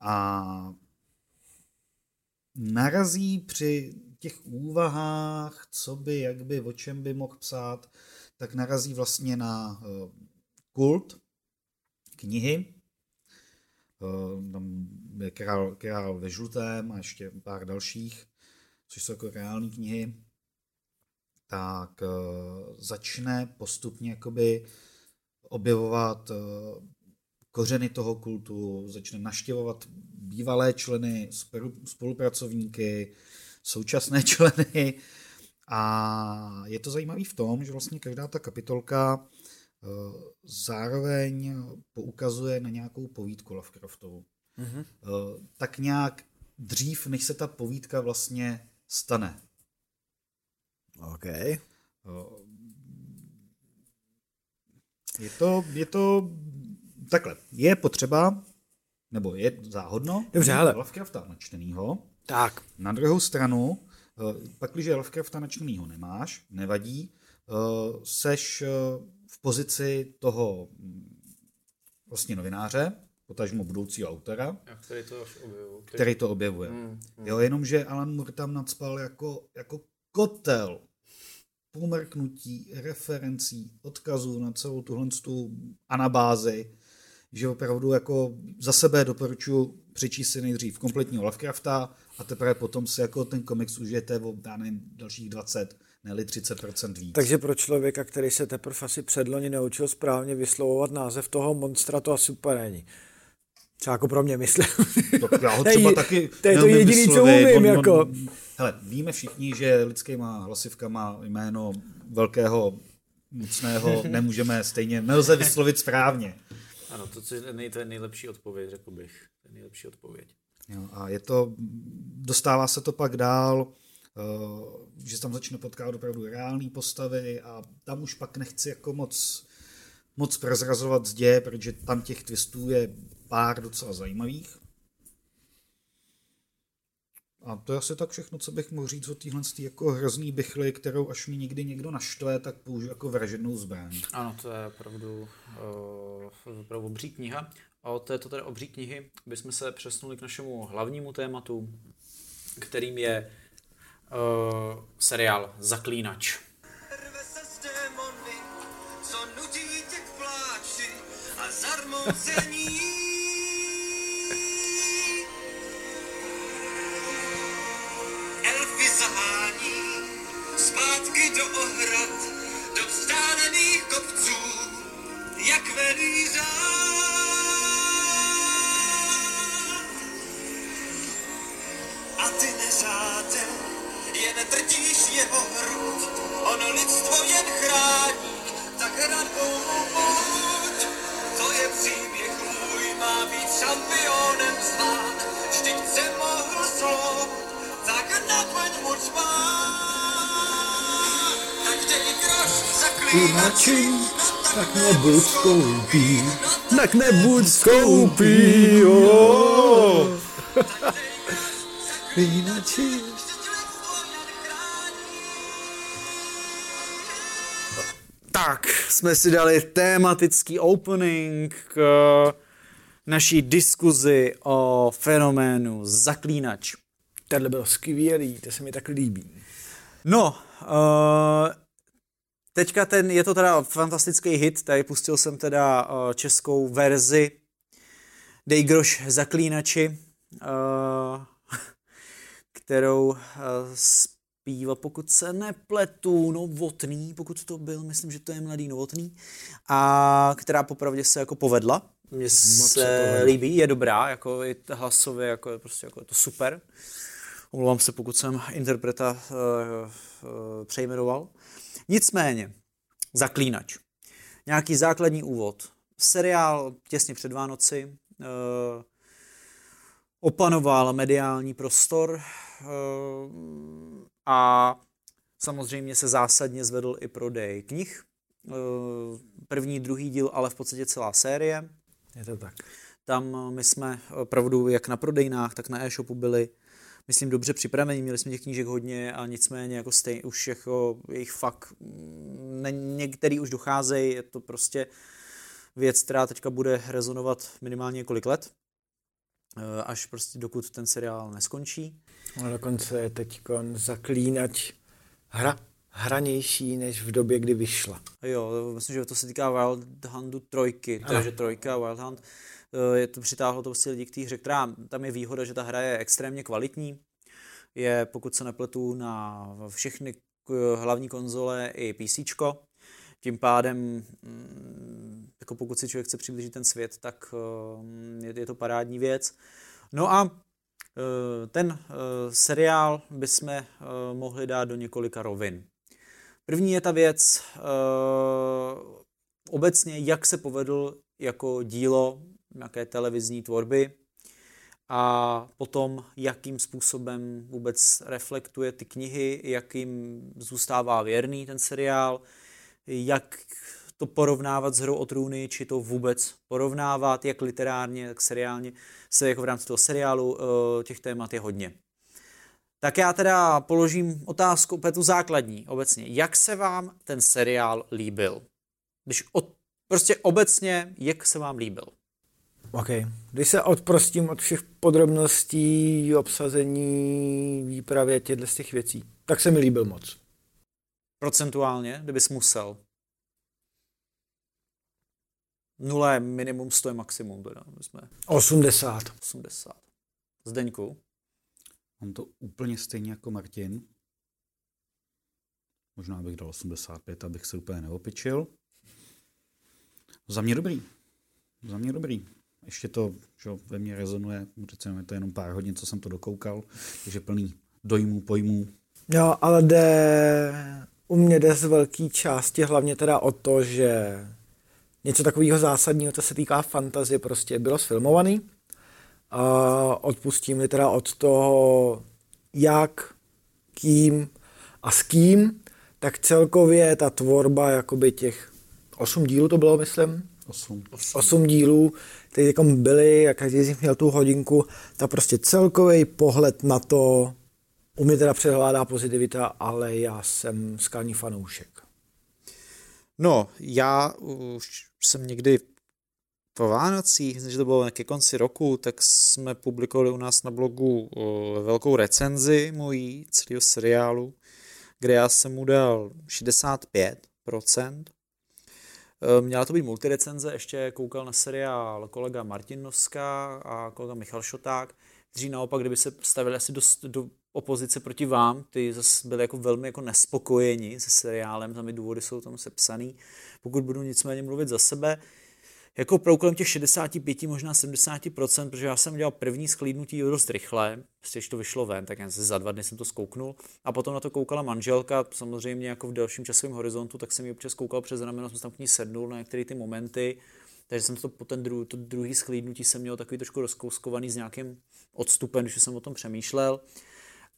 [SPEAKER 3] a narazí při těch úvahách, co by, jak by, o čem by mohl psát, tak narazí vlastně na kult knihy, tam je král, král ve žlutém a ještě pár dalších, což jsou jako reální knihy, tak uh, začne postupně jakoby objevovat uh, kořeny toho kultu, začne naštěvovat bývalé členy, spolupracovníky, současné členy. A je to zajímavé v tom, že vlastně každá ta kapitolka zároveň poukazuje na nějakou povídku Lovecraftovu. Mm-hmm. Tak nějak dřív, než se ta povídka vlastně stane.
[SPEAKER 5] OK.
[SPEAKER 3] Je to, je to takhle. Je potřeba, nebo je záhodno,
[SPEAKER 5] Dobře, ale...
[SPEAKER 3] Lovecrafta načtenýho.
[SPEAKER 5] Tak.
[SPEAKER 3] Na druhou stranu, pak, když Lovecrafta načtenýho nemáš, nevadí, seš v pozici toho mm, vlastně novináře, potažmo budoucího autora,
[SPEAKER 2] který to, objevuje,
[SPEAKER 3] který... který to objevuje. Hmm, hmm. Jo, jenomže Alan Moore tam nadspal jako, jako kotel pomrknutí, referencí, odkazů na celou tuhle tu anabázi, že opravdu jako za sebe doporučuji přečíst si nejdřív kompletního Lovecrafta a teprve potom si jako ten komiks užijete o, já nevím, dalších 20 ne 30% víc.
[SPEAKER 5] Takže pro člověka, který se teprve asi předloni naučil správně vyslovovat název toho monstra, to asi super není. Třeba jako pro mě myslím.
[SPEAKER 3] To já ho třeba taky
[SPEAKER 5] To je to jediný, co umím. On, jako.
[SPEAKER 3] On, hele, víme všichni, že lidský má hlasivka má jméno velkého mocného, nemůžeme stejně, nelze vyslovit správně.
[SPEAKER 2] Ano, to, co je, nej, to je nejlepší odpověď, řekl bych. nejlepší odpověď.
[SPEAKER 3] Jo, a je to, dostává se to pak dál, že tam začne potkávat opravdu reální postavy a tam už pak nechci jako moc, moc prozrazovat děje, protože tam těch twistů je pár docela zajímavých. A to je asi tak všechno, co bych mohl říct o téhle jako hrozný bychly, kterou až mi někdy někdo naštve, tak použiju jako vražednou zbraň.
[SPEAKER 2] Ano, to je opravdu, uh, opravdu obří kniha. A od této tedy obří knihy bychom se přesunuli k našemu hlavnímu tématu, kterým je uh, seriál Zaklínač. a zarmoucení zpátky do ohrad, do vzdálených kopců, jak velí řád. A ty jen drtíš jeho hrud, ono lidstvo jen chrání, tak radou mu buď. To je příběh můj, má být šampionem zván, vždyť se mohl zlo, tak naplň mu čván.
[SPEAKER 5] Inači, tak nebuď skoupí, tak nebuď skoupí, jo. Inači. Tak, jsme si dali tématický opening k naší diskuzi o fenoménu zaklínač. Tenhle byl skvělý, to se mi tak líbí. No, uh, teďka ten, je to teda fantastický hit, tady pustil jsem teda uh, českou verzi Dej groš zaklínači, uh, kterou uh, zpíval, pokud se nepletu, Novotný, pokud to byl, myslím, že to je mladý Novotný, a která popravdě se jako povedla. Mně se líbí, je dobrá, jako i hlasově, jako je prostě jako je to super. Omlouvám se, pokud jsem interpreta uh, uh, přejmenoval. Nicméně, Zaklínač. Nějaký základní úvod. Seriál těsně před Vánoci uh, opanoval mediální prostor uh, a samozřejmě se zásadně zvedl i prodej knih. Uh, první, druhý díl, ale v podstatě celá série. Je to tak.
[SPEAKER 2] Tam my jsme opravdu jak na prodejnách, tak na e-shopu byli myslím, dobře připravení, měli jsme těch knížek hodně a nicméně jako stej, už jako jejich fakt, ne, některý už docházejí, je to prostě věc, která teďka bude rezonovat minimálně několik let, eh, až prostě dokud ten seriál neskončí.
[SPEAKER 5] No dokonce je teď zaklínač hra hranější než v době, kdy vyšla.
[SPEAKER 2] Jo, myslím, že to se týká Wild Huntu trojky, takže trojka Wild Hunt Eh, je to přitáhlo to prostě lidi k té hře, která tam je výhoda, že ta hra je extrémně kvalitní. Je, pokud se nepletu, na všechny hlavní konzole i PC. Tím pádem, mm, jako pokud si člověk chce přiblížit ten svět, tak eh, je to parádní věc. No a eh, ten seriál bychom mohli dát do několika rovin. První je ta věc obecně, jak se povedl jako dílo nějaké televizní tvorby a potom, jakým způsobem vůbec reflektuje ty knihy, jakým zůstává věrný ten seriál, jak to porovnávat s hrou o trůny, či to vůbec porovnávat, jak literárně, tak seriálně, se jako v rámci toho seriálu eh, těch témat je hodně. Tak já teda položím otázku, úplně tu základní obecně. Jak se vám ten seriál líbil? Když od, prostě obecně, jak se vám líbil?
[SPEAKER 5] OK. Když se odprostím od všech podrobností, obsazení, výpravy těchto těch věcí, tak se mi líbil moc.
[SPEAKER 2] Procentuálně, kdybys musel? Nula je minimum, 100 je maximum. Teda. My jsme...
[SPEAKER 5] 80.
[SPEAKER 2] 80. Zdeňku?
[SPEAKER 3] Mám to úplně stejně jako Martin. Možná bych dal 85, abych se úplně neopičil. Za mě dobrý. Za mě dobrý ještě to že ve mně rezonuje, přece je to jenom pár hodin, co jsem to dokoukal, takže plný dojmů, pojmů.
[SPEAKER 5] Jo, ale jde, u mě jde z velké části hlavně teda o to, že něco takového zásadního, co se týká fantazie, prostě bylo sfilmovaný. A odpustím-li teda od toho, jak, kým a s kým, tak celkově ta tvorba jakoby těch osm dílů to bylo, myslím,
[SPEAKER 3] Osm.
[SPEAKER 5] osm dílů, které jako byly, a každý z nich měl tu hodinku, tak prostě celkový pohled na to, u mě teda přehledá pozitivita, ale já jsem skalní fanoušek.
[SPEAKER 2] No, já už jsem někdy po Vánocích, že to bylo ke konci roku, tak jsme publikovali u nás na blogu velkou recenzi mojí celého seriálu, kde já jsem mu dal 65%. E, měla to být multirecenze, ještě koukal na seriál kolega Martin Noska a kolega Michal Šoták, kteří naopak, kdyby se stavili asi do, do opozice proti vám, ty zase byli jako velmi jako nespokojeni se seriálem, tam důvody jsou tam sepsaný. Pokud budu nicméně mluvit za sebe, jako pro kolem těch 65, možná 70%, protože já jsem dělal první schlídnutí dost rychle, prostě když to vyšlo ven, tak jen za dva dny jsem to zkouknul a potom na to koukala manželka, samozřejmě jako v dalším časovém horizontu, tak jsem ji občas koukal přes rameno, jsem tam k ní sednul na některé ty momenty, takže jsem to po ten dru, to druhý schlídnutí jsem měl takový trošku rozkouskovaný s nějakým odstupem, když jsem o tom přemýšlel.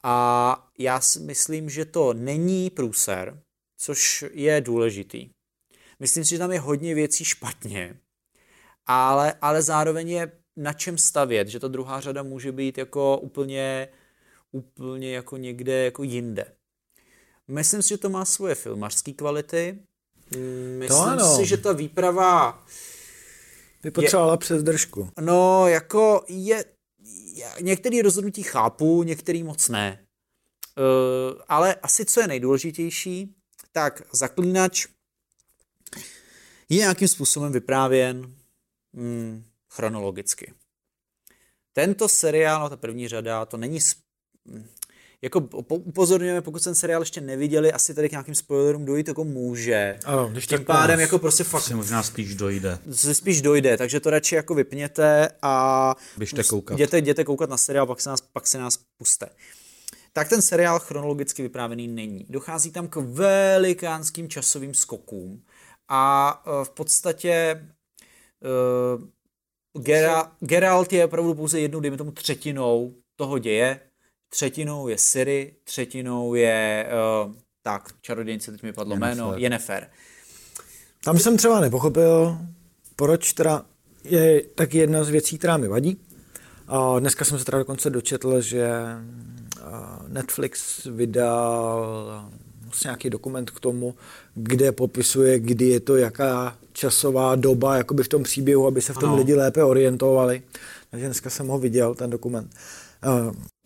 [SPEAKER 2] A já si myslím, že to není průser, což je důležitý. Myslím si, že tam je hodně věcí špatně, ale, ale zároveň je na čem stavět, že ta druhá řada může být jako úplně, úplně jako někde jako jinde. Myslím si, že to má svoje filmařské kvality. Myslím si, že ta výprava
[SPEAKER 5] by potřebovala přes držku.
[SPEAKER 2] No, jako je, některé rozhodnutí chápu, některý moc ne. Uh, ale asi co je nejdůležitější, tak zaklínač je nějakým způsobem vyprávěn hmm, chronologicky. Tento seriál, ta první řada, to není hm, jako upozorňujeme, pokud ten seriál ještě neviděli, asi tady k nějakým spoilerům dojít jako může.
[SPEAKER 5] Ano, když
[SPEAKER 2] Tím pádem jako prostě fakt...
[SPEAKER 3] Si možná spíš dojde.
[SPEAKER 2] Si spíš dojde, takže to radši jako vypněte a...
[SPEAKER 3] Běžte koukat.
[SPEAKER 2] Jděte, jděte koukat na seriál, pak se nás, pak se nás puste. Tak ten seriál chronologicky vyprávěný není. Dochází tam k velikánským časovým skokům a e, v podstatě uh, Gera, Geralt je opravdu pouze jednou, dejme tomu, třetinou toho děje, třetinou je Siri, třetinou je, uh, tak, čarodějnice, teď mi padlo Jennifer. jméno, Jennifer.
[SPEAKER 5] Tam jsem třeba nepochopil, proč teda je taky jedna z věcí, která mi vadí. A dneska jsem se teda dokonce dočetl, že Netflix vydal vlastně nějaký dokument k tomu, kde popisuje, kdy je to jaká časová doba jakoby v tom příběhu, aby se v tom ano. lidi lépe orientovali. Takže dneska jsem ho viděl, ten dokument.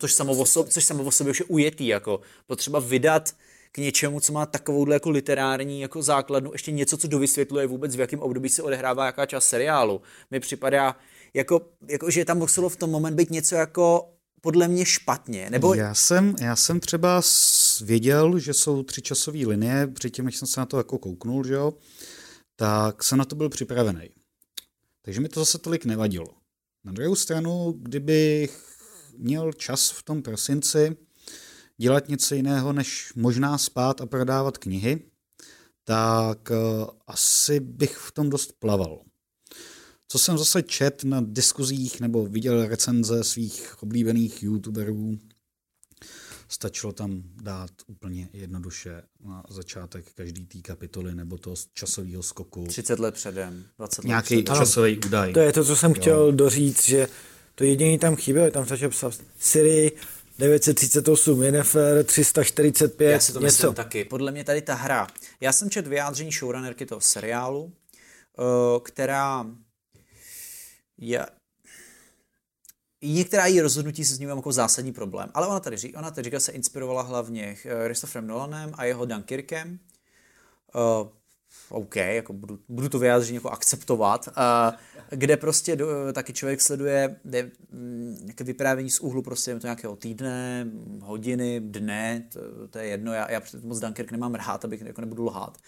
[SPEAKER 2] Což samo o sobě, což samo o sobě už je ujetý, jako potřeba vydat k něčemu, co má takovouhle jako literární jako základnu, ještě něco, co dovysvětluje vůbec, v jakém období se odehrává jaká část seriálu. Mi připadá, jako, jako, že tam muselo v tom moment být něco jako podle mě špatně. Nebo...
[SPEAKER 3] Já, jsem, já jsem třeba věděl, že jsou tři časové linie, předtím, než jsem se na to jako kouknul, že jo, tak jsem na to byl připravený. Takže mi to zase tolik nevadilo. Na druhou stranu, kdybych měl čas v tom prosinci dělat něco jiného, než možná spát a prodávat knihy, tak uh, asi bych v tom dost plaval. Co jsem zase čet na diskuzích nebo viděl recenze svých oblíbených youtuberů, stačilo tam dát úplně jednoduše na začátek každý té kapitoly nebo toho časového skoku.
[SPEAKER 2] 30 let předem, 20 let
[SPEAKER 3] Nějaký
[SPEAKER 2] předem.
[SPEAKER 3] časový údaj.
[SPEAKER 5] To je to, co jsem jo. chtěl doříct, že to jediný tam chybělo, tam stačilo psat Siri 938, Jennifer 345, Já si to něco. myslím
[SPEAKER 2] taky. Podle mě tady ta hra. Já jsem čet vyjádření showrunnerky toho seriálu, eh, která je, některá její rozhodnutí se s ním jako zásadní problém. Ale ona tady, říká, ona tady říká, se inspirovala hlavně eh, Christopherem Nolanem a jeho Dunkirkem. Uh, OK, jako budu, budu to vyjádření jako akceptovat, uh, kde prostě do, taky člověk sleduje de, mm, nějaké vyprávění z úhlu prostě to nějakého týdne, hodiny, dne, to, to je jedno, já, já moc Dunkirk nemám rád, abych jako nebudu lhát.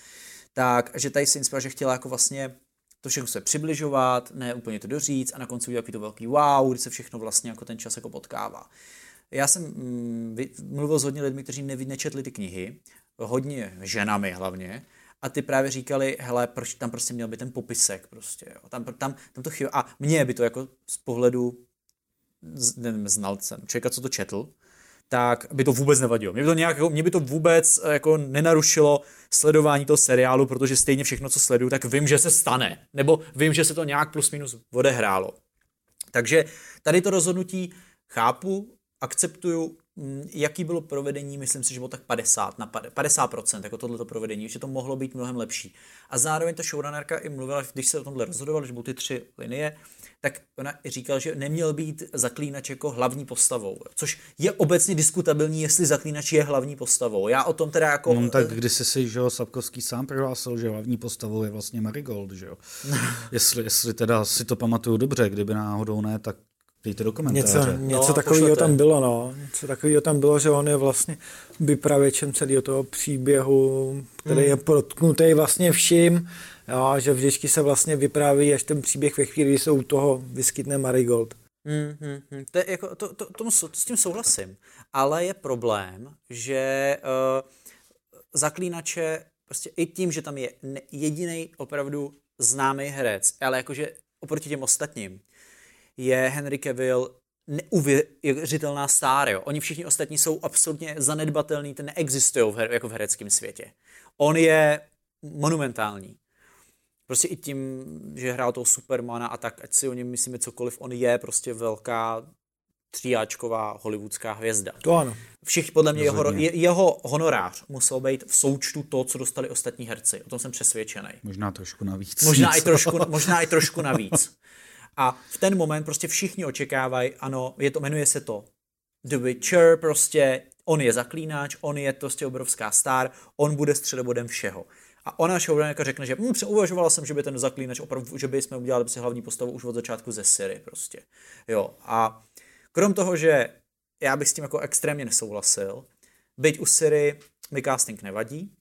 [SPEAKER 2] Tak, že tady se inspirovala, že chtěla jako vlastně to všechno se přibližovat, ne úplně to doříct a na konci udělat to velký wow, kdy se všechno vlastně jako ten čas jako potkává. Já jsem mm, mluvil s hodně lidmi, kteří neví, nečetli ty knihy, hodně ženami hlavně, a ty právě říkali, hele, proč tam prostě měl být ten popisek prostě, jo. Tam, tam, tam to chybí. A mně by to jako z pohledu nevím, znalcem, člověka, co to četl, tak by to vůbec nevadilo. Mě by to, nějak, jako, mě by to vůbec eh, jako nenarušilo sledování toho seriálu, protože stejně všechno, co sleduju, tak vím, že se stane. Nebo vím, že se to nějak plus minus odehrálo. Takže tady to rozhodnutí chápu, akceptuju, jaký bylo provedení, myslím si, že bylo tak 50 na 50%, jako tohleto provedení, že to mohlo být mnohem lepší. A zároveň ta showrunnerka i mluvila, když se o tomhle rozhodoval, že budou ty tři linie, tak ona říkal, že neměl být zaklínač jako hlavní postavou, což je obecně diskutabilní, jestli zaklínač je hlavní postavou. Já o tom teda jako...
[SPEAKER 3] No, tak když si, že jo, Sapkovský sám prohlásil, že hlavní postavou je vlastně Marigold, že jo. jestli, jestli teda si to pamatuju dobře, kdyby náhodou ne, tak Dejte do
[SPEAKER 5] komentáře. Něco, něco no, takového tam bylo, no. Něco takového tam bylo, že on je vlastně vypravěčem celého toho příběhu, který hmm. je protknutý vlastně vším, jo, že vždycky se vlastně vypráví až ten příběh ve chvíli, kdy se u toho vyskytne Marigold.
[SPEAKER 2] Hmm, hmm, hmm. To je jako, to, to, to, to, s tím souhlasím, ale je problém, že uh, zaklínače, prostě i tím, že tam je jediný opravdu známý herec, ale jakože oproti těm ostatním, je Henry Cavill neuvěřitelná star, jo. Oni všichni ostatní jsou absolutně zanedbatelní, ten neexistují v her, jako v hereckém světě. On je monumentální. Prostě i tím, že hrál toho Supermana a tak, ať si o něm myslíme cokoliv, on je prostě velká tříáčková hollywoodská hvězda.
[SPEAKER 5] To ano.
[SPEAKER 2] Všichni podle mě jeho, jeho honorář musel být v součtu to, co dostali ostatní herci. O tom jsem přesvědčený.
[SPEAKER 3] Možná trošku navíc.
[SPEAKER 2] Možná i trošku, možná i trošku navíc. A v ten moment prostě všichni očekávají, ano, je to, jmenuje se to The Witcher, prostě on je zaklínač, on je prostě obrovská star, on bude středobodem všeho. A ona showrunnerka řekne, že hm, uvažovala jsem, že by ten zaklínač opravdu, že by jsme udělali si hlavní postavu už od začátku ze Siri prostě. Jo. A krom toho, že já bych s tím jako extrémně nesouhlasil, byť u Siri mi casting nevadí,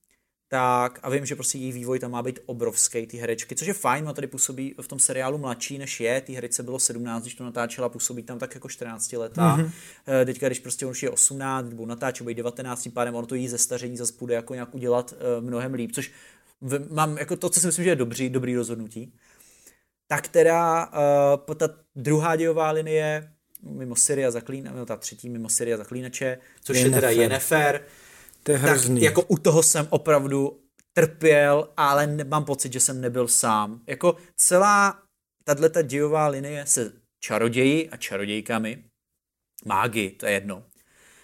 [SPEAKER 2] tak a vím, že prostě její vývoj tam má být obrovský, ty herečky, což je fajn, no tady působí v tom seriálu mladší než je, ty herečce bylo 17, když to natáčela, působí tam tak jako 14 letá. Mm-hmm. Teďka, když prostě už je 18, nebo natáčet, být 19, tím pádem ono to jí ze staření zase bude jako nějak udělat uh, mnohem líp, což v, mám jako to, co si myslím, že je dobrý, dobrý rozhodnutí. Tak teda uh, ta druhá dějová linie, mimo Syria zaklínače, no ta třetí mimo Syria zaklínače, což je, je teda Jennifer,
[SPEAKER 5] to je hrozný.
[SPEAKER 2] Tak jako u toho jsem opravdu trpěl, ale mám pocit, že jsem nebyl sám. Jako celá tato dějová linie se čaroději a čarodějkami, mágy, to je jedno,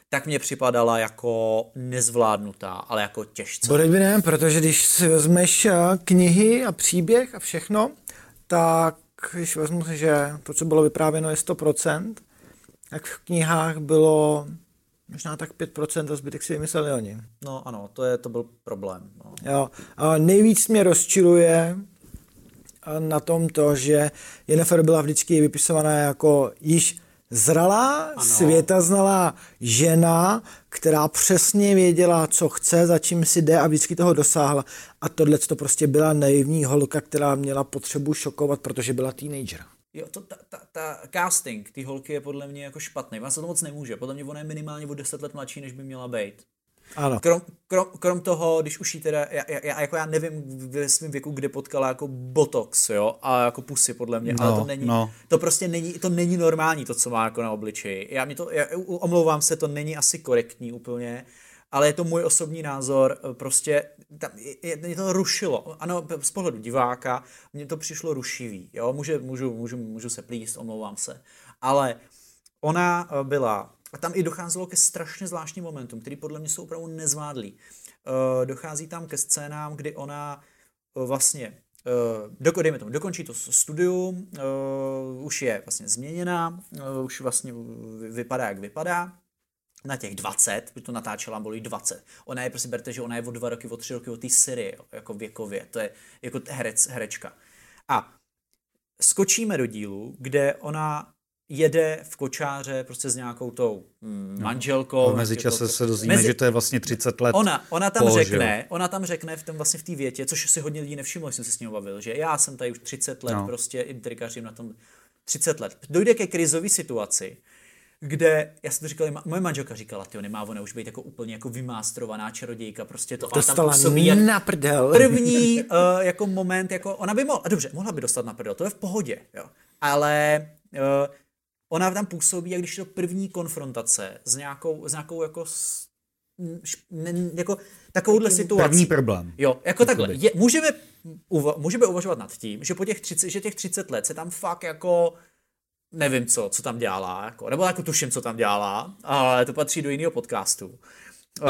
[SPEAKER 2] tak mě připadala jako nezvládnutá, ale jako těžce.
[SPEAKER 5] Bude by ne, protože když si vezmeš eh, knihy a příběh a všechno, tak když vezmu si, že to, co bylo vyprávěno, je 100%, tak v knihách bylo Možná tak 5% a zbytek si vymysleli oni.
[SPEAKER 2] No ano, to, je, to byl problém. No.
[SPEAKER 5] Jo. A nejvíc mě rozčiluje na tom to, že Jennifer byla vždycky vypisovaná jako již zralá, ano. světaznalá žena, která přesně věděla, co chce, za čím si jde a vždycky toho dosáhla. A tohle to prostě byla naivní holka, která měla potřebu šokovat, protože byla teenager.
[SPEAKER 2] Jo, to, ta, ta, ta casting ty holky je podle mě jako špatný. Vám se to moc nemůže. Podle mě ona je minimálně o 10 let mladší, než by měla být.
[SPEAKER 5] Ano.
[SPEAKER 2] Krom, krom, krom toho, když už jí teda, já, já, jako já nevím ve svém věku, kde potkala jako botox, jo, a jako pusy podle mě, no, ale to není, no. to prostě není, to není normální to, co má jako na obličeji. Já mě to, já, omlouvám se, to není asi korektní úplně, ale je to můj osobní názor, eh, prostě tam, je, mě to rušilo. Ano, z pohledu diváka mě to přišlo rušivý, jo, může, můžu, můžu, můžu se plíst, omlouvám se, ale ona eh, byla, a tam i docházelo ke strašně zvláštním momentům, který podle mě jsou opravdu nezvládlý. Uh, dochází tam ke scénám, kdy ona vlastně Uh, dejme tomu, dokončí to studium, uh, už je vlastně změněná, uh, už vlastně vypadá, jak vypadá, na těch 20, by to natáčela, bylo 20. Ona je, prostě berte, že ona je o dva roky, o tři roky od té Syrii, jako věkově, to je jako herec, herečka. A skočíme do dílu, kde ona jede v kočáře prostě s nějakou tou mm, manželkou.
[SPEAKER 3] No, mezi čase se dozvíme, mezi... že to je vlastně 30 let.
[SPEAKER 2] Ona, ona tam položil. řekne, ona tam řekne v tom vlastně v té větě, což si hodně lidí nevšimlo, jsem se s ním bavil, že já jsem tady už 30 let, no. prostě intrikařím na tom 30 let. Dojde ke krizové situaci, kde, já jsem to říkal, moje manželka říkala, ty nemá ona už být jako úplně jako vymástrovaná čarodějka, prostě to,
[SPEAKER 5] to tam působí jak na prdel.
[SPEAKER 2] první uh, jako moment, jako ona by mohla, dobře, mohla by dostat na prdel, to je v pohodě, jo, ale uh, ona tam působí, jak když je to první konfrontace s nějakou, s nějakou jako s, ne, jako takovouhle situací.
[SPEAKER 3] První problém.
[SPEAKER 2] Jo, jako takhle. Je, můžeme, uva, můžeme uvažovat nad tím, že po těch 30, že těch 30 let se tam fakt jako nevím co, co tam dělá, jako, nebo jako tuším, co tam dělá, ale to patří do jiného podcastu.
[SPEAKER 5] Uh,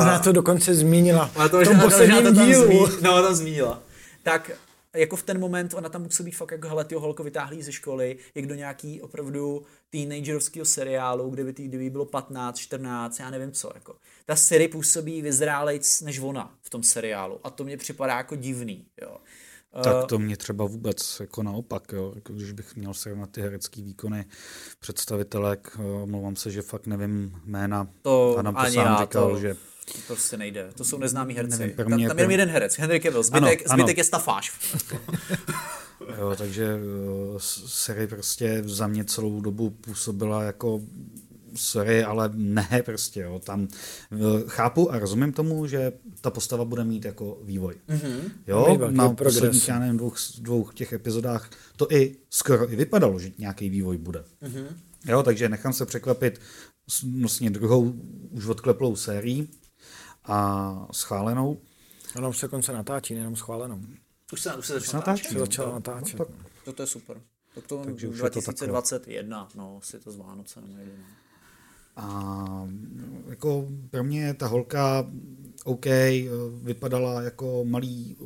[SPEAKER 5] ona to dokonce zmínila
[SPEAKER 2] ona to, v tom posledním dílu. Zmí, no, to zmínila. Tak jako v ten moment ona tam musí být fakt jako, hele, tyho holko vytáhlí ze školy, jak do nějaký opravdu teenagerovského seriálu, kde by, tý, kdyby bylo 15, 14, já nevím co, jako. Ta série působí vyzrálejc než ona v tom seriálu a to mě připadá jako divný, jo.
[SPEAKER 3] Tak eh, to mě třeba vůbec jako naopak, jo. Jako když bych měl se na ty herecké výkony představitelek, eh, mluvám se, že fakt nevím jména.
[SPEAKER 2] To Adam to ani sám já, říkal, to... že to prostě nejde. To jsou neznámí herci. Nevím, tam, tam je jenom jeden herec, Henry Cavill. Zbytek, ano, zbytek ano. je stafáž.
[SPEAKER 3] jo, takže uh, série prostě za mě celou dobu působila jako sorry, ale ne prostě, jo. Tam uh, chápu a rozumím tomu, že ta postava bude mít jako vývoj. Mm-hmm. Jo, na posledních, já nevím, dvou, dvou těch epizodách to i skoro i vypadalo, že nějaký vývoj bude. Mm-hmm. Jo, takže nechám se překvapit vlastně druhou už odkleplou sérií, a schválenou.
[SPEAKER 5] Ono už se konce natáčí, nejenom schválenou.
[SPEAKER 2] Už se, už se
[SPEAKER 3] začala natáčet.
[SPEAKER 5] Se začala natáčet. No,
[SPEAKER 2] tak. To, to je super. Tak to Takže 2021, to no, si to z Vánoce nejde.
[SPEAKER 3] A jako pro mě ta holka OK, vypadala jako malý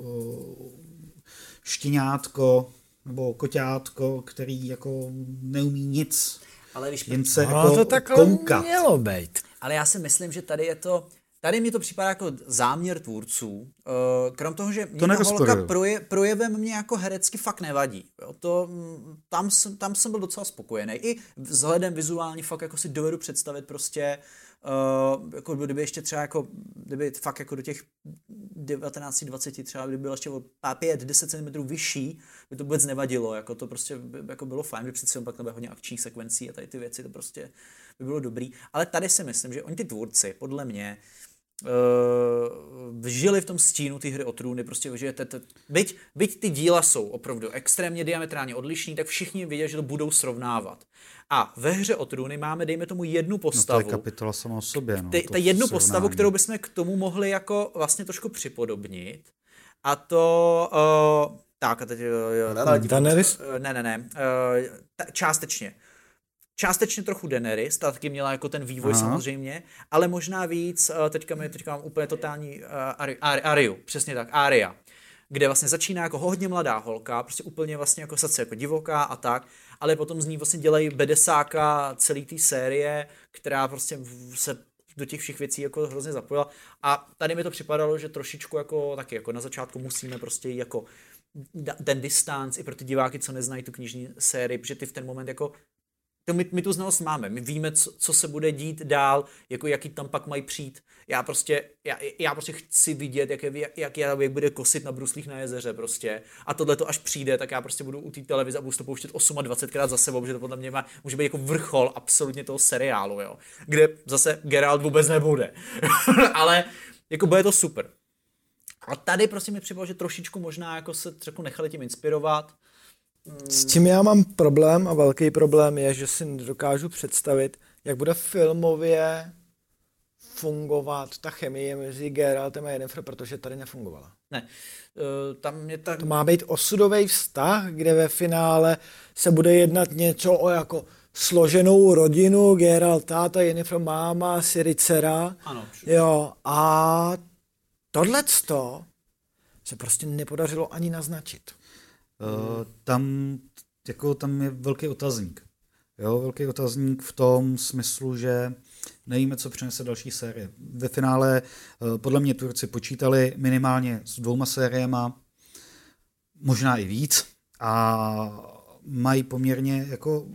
[SPEAKER 3] štěňátko nebo koťátko, který jako neumí nic. Ale když jen se no, jako
[SPEAKER 5] to takhle koukat. mělo být.
[SPEAKER 2] Ale já si myslím, že tady je to, Tady mi to připadá jako záměr tvůrců. Eh, krom toho, že mě to holka proje, projevem mě jako herecky fakt nevadí. Jo, to, mm, tam, jsem, tam jsem byl docela spokojený. I vzhledem vizuálně fakt jako si dovedu představit prostě Uh, jako kdyby ještě třeba jako, kdyby fakt jako do těch 19-20 třeba, kdyby byl ještě o 5-10 cm vyšší, by to vůbec nevadilo, jako to prostě by, jako bylo fajn, by přeci pak nebylo hodně akčních sekvencí a tady ty věci, to prostě by bylo dobrý. Ale tady si myslím, že oni ty tvůrci, podle mě, uh, uh, žili v tom stínu ty hry o trůny, prostě, že te, te, byť, byť ty díla jsou opravdu extrémně diametrálně odlišní, tak všichni vědí, že to budou srovnávat. A ve hře o trůny máme, dejme tomu, jednu postavu. No
[SPEAKER 3] to je kapitola sama o sobě. No,
[SPEAKER 2] ty, ta jednu srovnání. postavu, kterou bychom k tomu mohli jako vlastně trošku připodobnit. A to... Uh, tak, a teď... Uh, ne, ne, ne. Uh, částečně. Částečně trochu Daenerys, ta taky měla jako ten vývoj Aha. samozřejmě, ale možná víc, eh, teďka, mi, teďka mám úplně totální uh, Ari, Ari, Ariu, přesně tak, Aria, kde vlastně začíná jako hodně mladá holka, prostě úplně vlastně jako sace jako divoká a tak, ale potom z ní vlastně dělají bedesáka celý té série, která prostě se do těch všech věcí jako hrozně zapojila. A tady mi to připadalo, že trošičku jako taky jako na začátku musíme prostě jako ten distanc i pro ty diváky, co neznají tu knižní sérii, protože ty v ten moment jako to my, my tu znalost máme, my víme, co, co se bude dít dál, jako jaký tam pak mají přijít. Já prostě, já, já prostě chci vidět, jak, je, jak, jak, jak bude kosit na bruslích na jezeře prostě. A tohle to až přijde, tak já prostě budu u té televize a budu to pouštět 28krát za sebou, protože to podle mě má, může být jako vrchol absolutně toho seriálu, jo. Kde zase Geralt vůbec nebude. Ale jako bude to super. A tady prostě mi připadalo, že trošičku možná jako se třeba nechali tím inspirovat,
[SPEAKER 5] s tím já mám problém a velký problém je, že si nedokážu představit, jak bude filmově fungovat ta chemie mezi Geraltem a Jennifer, protože tady nefungovala.
[SPEAKER 2] Ne, uh, tam mě tak...
[SPEAKER 5] To má být osudový vztah, kde ve finále se bude jednat něco o jako složenou rodinu, Geralt táta, Jennifer máma, Siri dcera.
[SPEAKER 2] Ano.
[SPEAKER 5] Jo, a tohleto se prostě nepodařilo ani naznačit.
[SPEAKER 3] Uh, tam, jako, tam je velký otazník. Jo, velký otazník v tom smyslu, že nevíme, co přinese další série. Ve finále uh, podle mě Turci počítali minimálně s dvouma sériema, možná i víc, a mají poměrně jako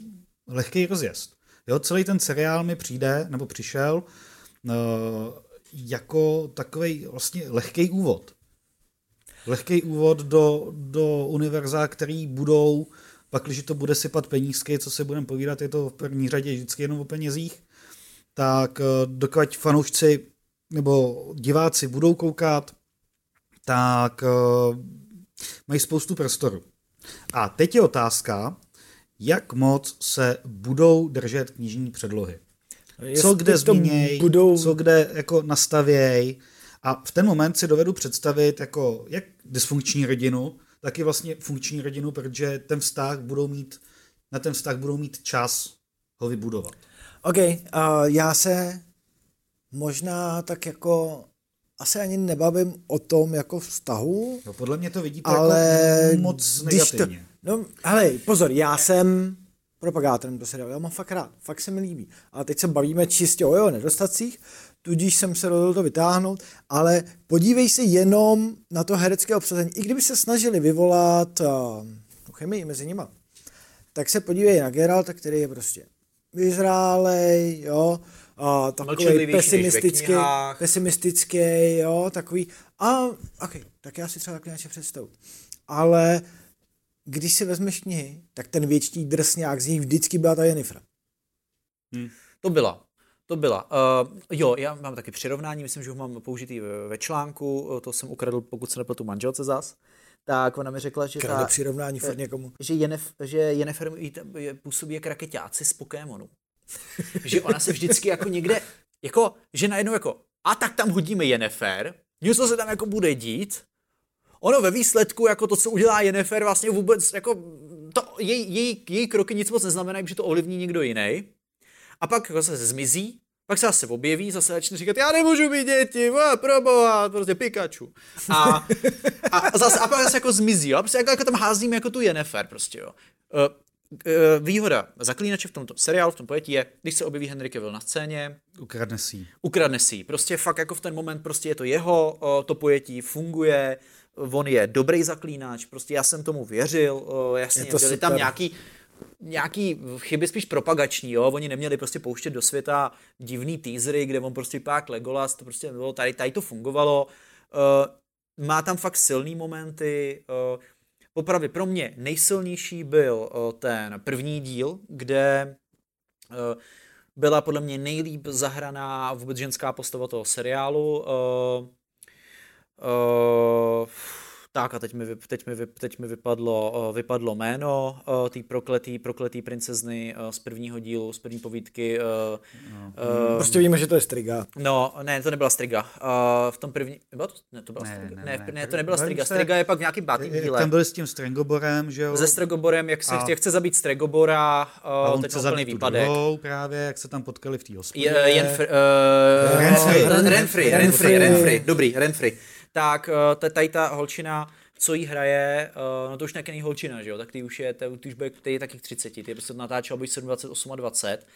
[SPEAKER 3] lehký rozjezd. Jo, celý ten seriál mi přijde, nebo přišel, uh, jako takový vlastně lehký úvod lehký úvod do, do univerza, který budou, pak když to bude sypat penízky, co se budeme povídat, je to v první řadě vždycky jenom o penězích, tak eh, dokud fanoušci nebo diváci budou koukat, tak uh, mají spoustu prostoru. A teď je otázka, jak moc se budou držet knižní předlohy. Co kde zmíněj, budou... co kde jako nastavěj. A v ten moment si dovedu představit jako jak dysfunkční rodinu, tak i vlastně funkční rodinu, protože ten vztah budou mít, na ten vztah budou mít čas ho vybudovat.
[SPEAKER 5] OK, uh, já se možná tak jako asi ani nebavím o tom jako vztahu.
[SPEAKER 3] No, podle mě to vidíte ale jako moc negativně.
[SPEAKER 5] To, no, ale pozor, já jsem propagátorem to seriálu, já mám fakt rád, fakt se mi líbí. Ale teď se bavíme čistě o jeho nedostacích, tudíž jsem se rozhodl to vytáhnout, ale podívej se jenom na to herecké obsazení. I kdyby se snažili vyvolat uh, chemii mezi nima, tak se podívej na Geralta, který je prostě vyzrálej, jo, a takový pesimistický, pesimistický, jo, takový, a ok, tak já si třeba takhle něco představu. Ale když si vezmeš knihy, tak ten větší drsňák z nich vždycky byla ta Jennifer.
[SPEAKER 2] Hmm. To byla. To byla. Uh, jo, já mám taky přirovnání, myslím, že ho mám použitý ve, ve článku, to jsem ukradl, pokud se nepletu manželce zas. Tak ona mi řekla, že
[SPEAKER 5] ta, přirovnání furt někomu.
[SPEAKER 2] Že, Jenef, že Jennifer působí jak raketáci z Pokémonu. že ona se vždycky jako někde, jako, že najednou jako, a tak tam hodíme Jennifer, něco se tam jako bude dít, ono ve výsledku, jako to, co udělá Jennifer, vlastně vůbec, jako, to, její, její, její kroky nic moc neznamenají, že to ovlivní někdo jiný. A pak jako se zmizí, pak se zase objeví, zase začne říkat, já nemůžu mít děti, proboha, prostě Pikachu. A, a, zase, a pak zase jako zmizí, jo? Prostě jako, jako tam házím jako tu Jennifer, prostě jo. Uh, výhoda zaklínače v tomto seriálu, v tom pojetí je, když se objeví Henry Cavill na scéně,
[SPEAKER 3] ukradne si
[SPEAKER 2] Ukradne si Prostě fakt jako v ten moment prostě je to jeho, to pojetí funguje, on je dobrý zaklínač, prostě já jsem tomu věřil, jasně, byly super. tam nějaký nějaký chyby spíš propagační, jo, oni neměli prostě pouštět do světa divný teasery, kde on prostě pák Legolas, to prostě bylo, tady, tady to fungovalo, uh, má tam fakt silný momenty, uh, Popravdě pro mě nejsilnější byl uh, ten první díl, kde uh, byla podle mě nejlíp zahraná vůbec ženská postava toho seriálu. Uh, uh, tak a teď mi, teď mi, teď mi vypadlo, vypadlo jméno té prokletý, prokletý princezny z prvního dílu, z první povídky.
[SPEAKER 5] No. Uh, prostě víme, že to je Striga.
[SPEAKER 2] No, ne, to nebyla Striga. Uh, v tom první, nebo to, ne, to byla ne, Striga. Ne, ne, ne, ne, to nebyla Striga. Striga je pak v nějakým pátým díle.
[SPEAKER 3] Tam byli s tím Stregoborem, že jo?
[SPEAKER 2] Se Stregoborem, jak se a... chce zabít Stregobora, uh, a on chce zabít výpadek. Druhou
[SPEAKER 3] právě, jak se tam potkali v té hospodě.
[SPEAKER 2] Renfrey, Renfrey, Renfrey, dobrý, Renfrey tak uh, tady ta holčina, co jí hraje, uh, no to už není holčina, že jo, tak ty už je, ty už bude, ty je taky 30, ty prostě natáčela být 27, 20,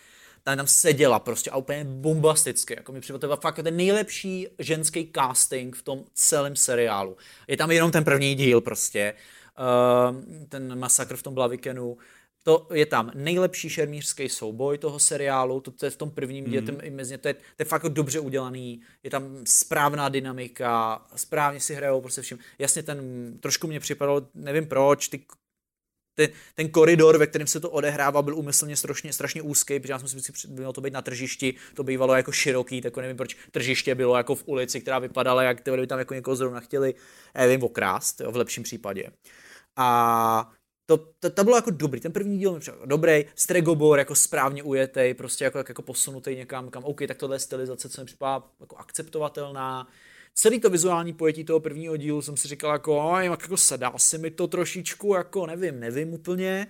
[SPEAKER 2] tam tam seděla prostě a úplně bombasticky, jako mi připadá fakt ten nejlepší ženský casting v tom celém seriálu. Je tam jenom ten první díl prostě, uh, ten masakr v tom Blavikenu, to je tam nejlepší šermířský souboj toho seriálu, to, to je v tom prvním mm. díle, mezi, to je, to je fakt dobře udělaný, je tam správná dynamika, správně si hrajou prostě vším. Jasně ten, trošku mě připadalo, nevím proč, ty ten, ten koridor, ve kterém se to odehrává, byl úmyslně strašně, strašně úzký, protože já jsem si myslel, mělo to být na tržišti, to bývalo jako široký, tak nevím, proč tržiště bylo jako v ulici, která vypadala, jak by tam jako někoho zrovna chtěli, nevím, okrást, jo, v lepším případě. A to, to, to bylo jako dobrý, ten první díl mi přišel dobrý, Stregobor jako správně ujetej, prostě jako, jako posunutý někam, kam, OK, tak tohle je stylizace, co mi připadá jako akceptovatelná. Celý to vizuální pojetí toho prvního dílu jsem si říkal jako, jak jako sedá si mi to trošičku, jako nevím, nevím úplně,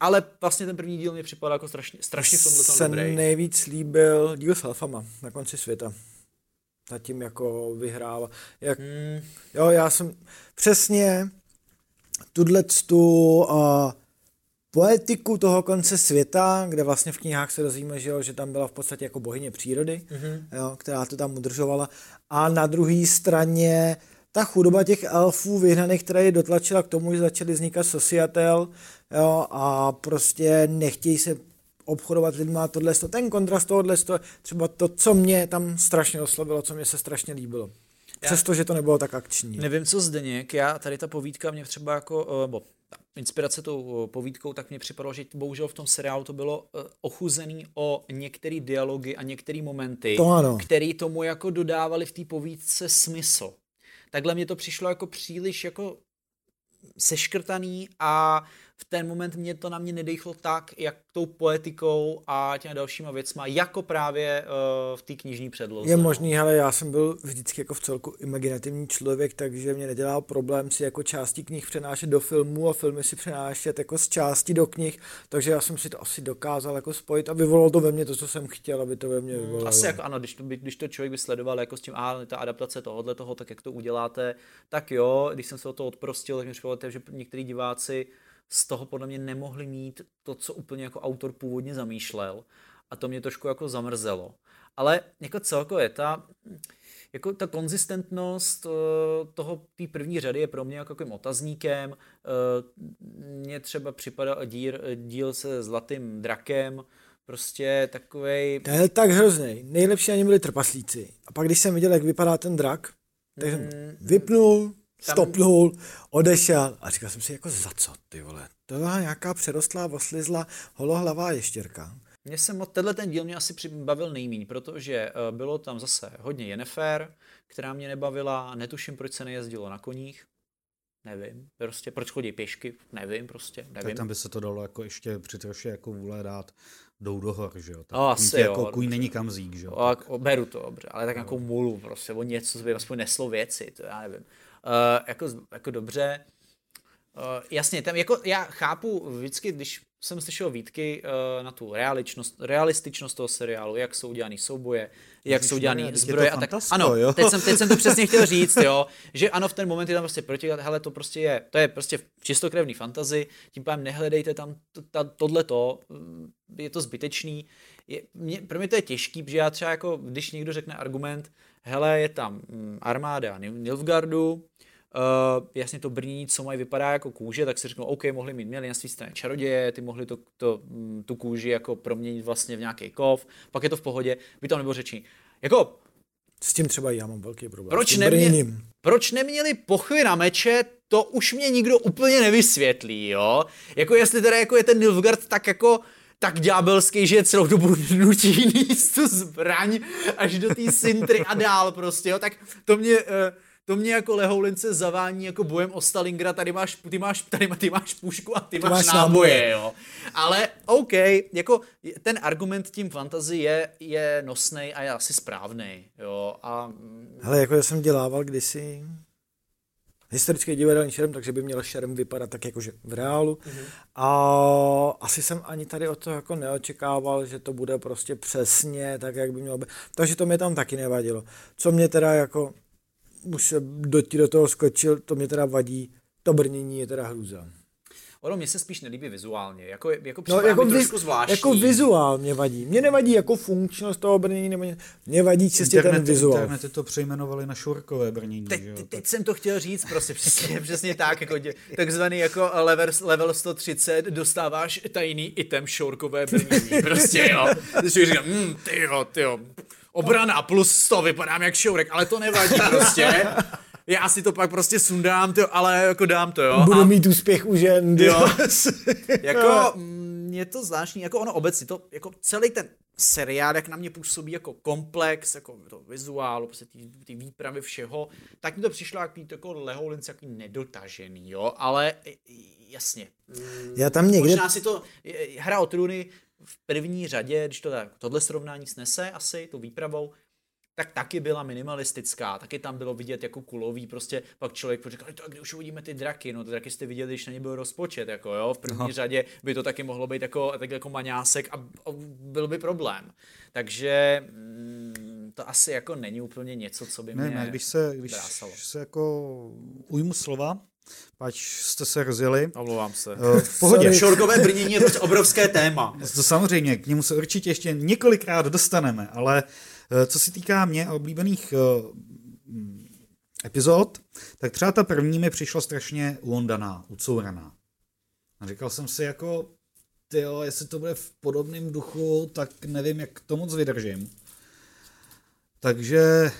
[SPEAKER 2] ale vlastně ten první díl mi připadal jako strašně, strašně v tomhle
[SPEAKER 5] se dobrý. nejvíc líbil díl s elfama na konci světa. Zatím jako vyhrál. Jak, hmm. Jo, já jsem přesně tuhle tu uh, poetiku toho konce světa, kde vlastně v knihách se dozvíme, že, jo, že tam byla v podstatě jako bohyně přírody, mm-hmm. jo, která to tam udržovala. A na druhé straně ta chudoba těch elfů vyhnaných, která je dotlačila k tomu, že začaly vznikat sociatel jo, a prostě nechtějí se obchodovat lidmi a tohle, ten kontrast tohle, třeba to, co mě tam strašně oslovilo, co mě se strašně líbilo. Přestože to nebylo tak akční.
[SPEAKER 2] Nevím, co Zdeněk, já tady ta povídka mě třeba jako, eh, bo, inspirace tou eh, povídkou, tak mě připadalo, že bohužel v tom seriálu to bylo eh, ochuzený o některé dialogy a některé momenty,
[SPEAKER 5] to ano.
[SPEAKER 2] které tomu jako dodávali v té povídce smysl. Takhle mě to přišlo jako příliš jako seškrtaný a v ten moment mě to na mě nedechlo tak, jak tou poetikou a těmi dalšíma věcma, jako právě uh, v té knižní předloze.
[SPEAKER 5] Je možný, ale já jsem byl vždycky jako v celku imaginativní člověk, takže mě nedělal problém si jako části knih přenášet do filmů a filmy si přenášet jako z části do knih, takže já jsem si to asi dokázal jako spojit a vyvolalo to ve mně to, co jsem chtěl, aby to ve mně hmm, vyvolalo.
[SPEAKER 2] Asi jako ano, když to, když to člověk by sledoval jako s tím, a ta adaptace tohohle toho, tak jak to uděláte, tak jo, když jsem se o to odprostil, tak mi připadalo, že některý diváci z toho podle mě nemohli mít to, co úplně jako autor původně zamýšlel a to mě trošku jako zamrzelo. Ale jako celkově ta, jako ta konzistentnost eh, toho té první řady je pro mě jako takovým otazníkem. Eh, mně třeba připadal díl, díl se zlatým drakem, prostě takovej...
[SPEAKER 5] To je tak hrozný. Nejlepší ani byli trpaslíci. A pak když jsem viděl, jak vypadá ten drak, tak jsem mm, vypnul, stopnul, odešel a říkal jsem si, jako za co, ty vole. To byla nějaká přerostlá, oslizla, holohlavá ještěrka.
[SPEAKER 2] Mně se moc, tenhle ten díl mě asi přibavil nejmíň, protože uh, bylo tam zase hodně Jennifer, která mě nebavila, netuším, proč se nejezdilo na koních, nevím, prostě proč chodí pěšky, nevím, prostě, nevím.
[SPEAKER 3] Tak tam by se to dalo jako ještě při troši jako vůle dát jdou do hor, že jo.
[SPEAKER 2] Tak no, asi jako
[SPEAKER 3] jo. kůň není zík, že jo.
[SPEAKER 2] O, tak. beru to, dobře, ale tak no. nějakou mulu prostě, o něco, co by aspoň neslo věci, to já nevím. Uh, jako, jako dobře, uh, jasně, tam jako já chápu vždycky, když jsem slyšel výtky uh, na tu realičnost, realističnost toho seriálu, jak jsou udělaný souboje, jak Ježiš, jsou udělaný zbroje a tak. Ano, jo? Teď, jsem, teď jsem to přesně chtěl říct, jo, že ano, v ten moment je tam prostě proti, hele, to prostě je, to je prostě čistokrevný fantazy, tím pádem nehledejte tam to, tohleto, mm, je to zbytečný. Je, mě, pro mě to je těžký, protože já třeba jako, když někdo řekne argument, hele, je tam mm, armáda Nilfgardu, Uh, jasně to brnění, co mají, vypadá jako kůže, tak si řeknou, OK, mohli mít, měli na své straně čaroděje, ty mohli to, to, mm, tu kůži jako proměnit vlastně v nějaký kov, pak je to v pohodě, by tam nebylo řeční. Jako,
[SPEAKER 5] s tím třeba já mám velký problém.
[SPEAKER 2] Proč, nemě, proč neměli pochvy na meče, to už mě nikdo úplně nevysvětlí, jo? Jako jestli teda jako je ten Nilfgaard tak jako tak ďábelský, že celou dobu nutí níst tu zbraň až do té Sintry a dál prostě, jo? Tak to mě... Uh, to mě jako lehoulince zavání jako bojem o Stalingra, tady máš, ty máš, tady, ty máš pušku a ty, ty máš, máš náboje, jo. Ale OK, jako ten argument tím fantazy je, je nosný a je asi správný, jo. A...
[SPEAKER 5] Hele, jako já jsem dělával kdysi historický divadelní šerm, takže by měl šerm vypadat tak jakože v reálu. Mm-hmm. A asi jsem ani tady o to jako neočekával, že to bude prostě přesně tak, jak by mělo být. Takže to mě tam taky nevadilo. Co mě teda jako už se do, do toho skočil, to mě teda vadí, to brnění je teda hruza.
[SPEAKER 2] Ono mě se spíš nelíbí vizuálně, jako, jako no, jako, vi, zvláštní.
[SPEAKER 5] jako vizuál mě vadí. Mě nevadí jako funkčnost toho brnění, nebo mě vadí čistě internet, ten vizuál.
[SPEAKER 3] Internety to přejmenovali na šurkové brnění.
[SPEAKER 2] Teď, jo, teď tak. jsem to chtěl říct, prostě přesně, přesně tak, jako dě, takzvaný jako level, level 130 dostáváš tajný item šurkové brnění, prostě jo. Když říkám, mm, ty jo, ty jo, obrana plus 100, vypadám jak šourek, ale to nevadí prostě. Já si to pak prostě sundám, to, ale jako dám to, jo.
[SPEAKER 5] Budu a... mít úspěch u žen. Jo.
[SPEAKER 2] jako, mm, je to zvláštní, jako ono obecně, to, jako celý ten seriál, jak na mě působí jako komplex, jako to vizuálu, prostě ty, ty výpravy všeho, tak mi to přišlo jako, jako lehoulince, jako nedotažený, jo, ale jasně.
[SPEAKER 5] Já tam někde...
[SPEAKER 2] Možná si to, hra o trůny v první řadě, když to tak, tohle srovnání snese asi, tou výpravou, tak taky byla minimalistická, taky tam bylo vidět jako kulový, prostě pak člověk říkal, to kdy už uvidíme ty draky, no ty draky jste viděli, když na ně byl rozpočet, jako jo, v první Aha. řadě by to taky mohlo být jako, tak jako maňásek a, a byl by problém. Takže mm, to asi jako není úplně něco, co by ne, mě
[SPEAKER 3] ne, když se, když se jako ujmu slova, Pač jste se rozjeli.
[SPEAKER 2] Omlouvám se.
[SPEAKER 3] Uh, v pohodě.
[SPEAKER 2] Šorkové brnění je to obrovské téma.
[SPEAKER 3] To samozřejmě, k němu se určitě ještě několikrát dostaneme, ale uh, co se týká mě oblíbených uh, epizod, tak třeba ta první mi přišla strašně uondaná, ucouraná. A říkal jsem si jako, tyjo, jestli to bude v podobném duchu, tak nevím, jak to moc vydržím. Takže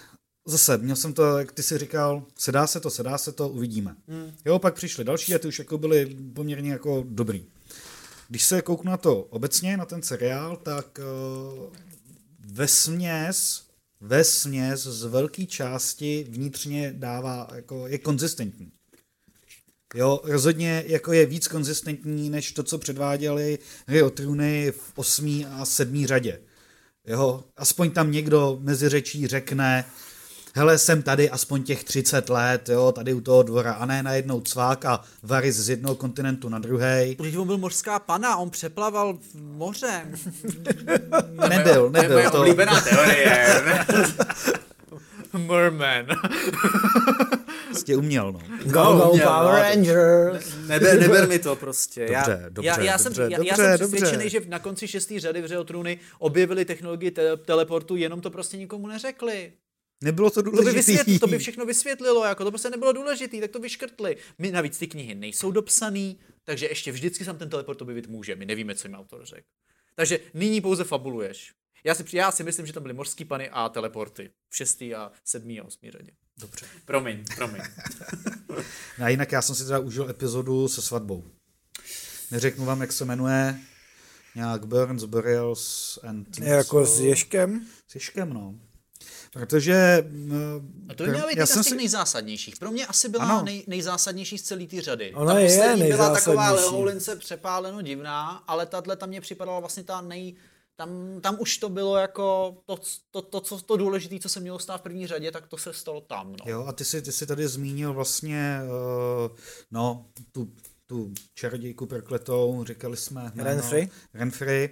[SPEAKER 3] zase, měl jsem to, jak ty si říkal, sedá se to, sedá se to, uvidíme. Hmm. Jo, pak přišly další a ty už jako byly poměrně jako dobrý. Když se kouknu na to obecně, na ten seriál, tak uh, ve směs, ve směs z velké části vnitřně dává, jako je konzistentní. Jo, rozhodně jako je víc konzistentní, než to, co předváděli hry o trůny v osmý a sedmý řadě. Jo, aspoň tam někdo mezi řečí řekne, hele, jsem tady aspoň těch 30 let, jo, tady u toho dvora, a ne najednou cvák a varis z jednoho kontinentu na druhý.
[SPEAKER 2] Když on byl mořská pana, on přeplaval mořem.
[SPEAKER 3] nebyl, nebyl.
[SPEAKER 2] To je oblíbená teorie. Merman.
[SPEAKER 3] Prostě uměl, no.
[SPEAKER 5] Go, go, uměl, Power no, Rangers.
[SPEAKER 2] Neber, neber mi to prostě.
[SPEAKER 3] Dobře, já, dobře,
[SPEAKER 2] já, já,
[SPEAKER 3] dobře,
[SPEAKER 2] jsem, já,
[SPEAKER 3] dobře,
[SPEAKER 2] já jsem
[SPEAKER 3] dobře.
[SPEAKER 2] přesvědčený, že na konci šestý řady v Hře trůny objevili technologii te- teleportu, jenom to prostě nikomu neřekli.
[SPEAKER 3] Nebylo to
[SPEAKER 2] To by,
[SPEAKER 3] důležité.
[SPEAKER 2] vysvětl, to by všechno vysvětlilo, jako to prostě nebylo důležité, tak to vyškrtli. My navíc ty knihy nejsou dopsaný, takže ještě vždycky sam ten teleport objevit může. My nevíme, co jim autor řekl. Takže nyní pouze fabuluješ. Já si, já si myslím, že tam byly mořský pany a teleporty. V šestý a sedmý a osmý řadě.
[SPEAKER 3] Dobře.
[SPEAKER 2] Promiň, promiň.
[SPEAKER 3] A jinak já jsem si teda užil epizodu se svatbou. Neřeknu vám, jak se jmenuje. Nějak Burns, Burials and...
[SPEAKER 5] Jako s Ješkem?
[SPEAKER 3] S Ješkem, no. Protože...
[SPEAKER 2] A to by měla být jedna z těch si... nejzásadnějších. Pro mě asi byla nej, nejzásadnější z celé té řady.
[SPEAKER 5] Ona ta je
[SPEAKER 2] byla taková lehoulince přepáleno divná, ale tahle tam mě připadala vlastně ta nej... Tam, tam už to bylo jako to, to, to, co, to důležité, co se mělo stát v první řadě, tak to se stalo tam. No.
[SPEAKER 3] Jo, a ty jsi, ty jsi tady zmínil vlastně uh, no, tu tu čarodějku prokletou, říkali jsme
[SPEAKER 5] Renfrey,
[SPEAKER 3] Renfrey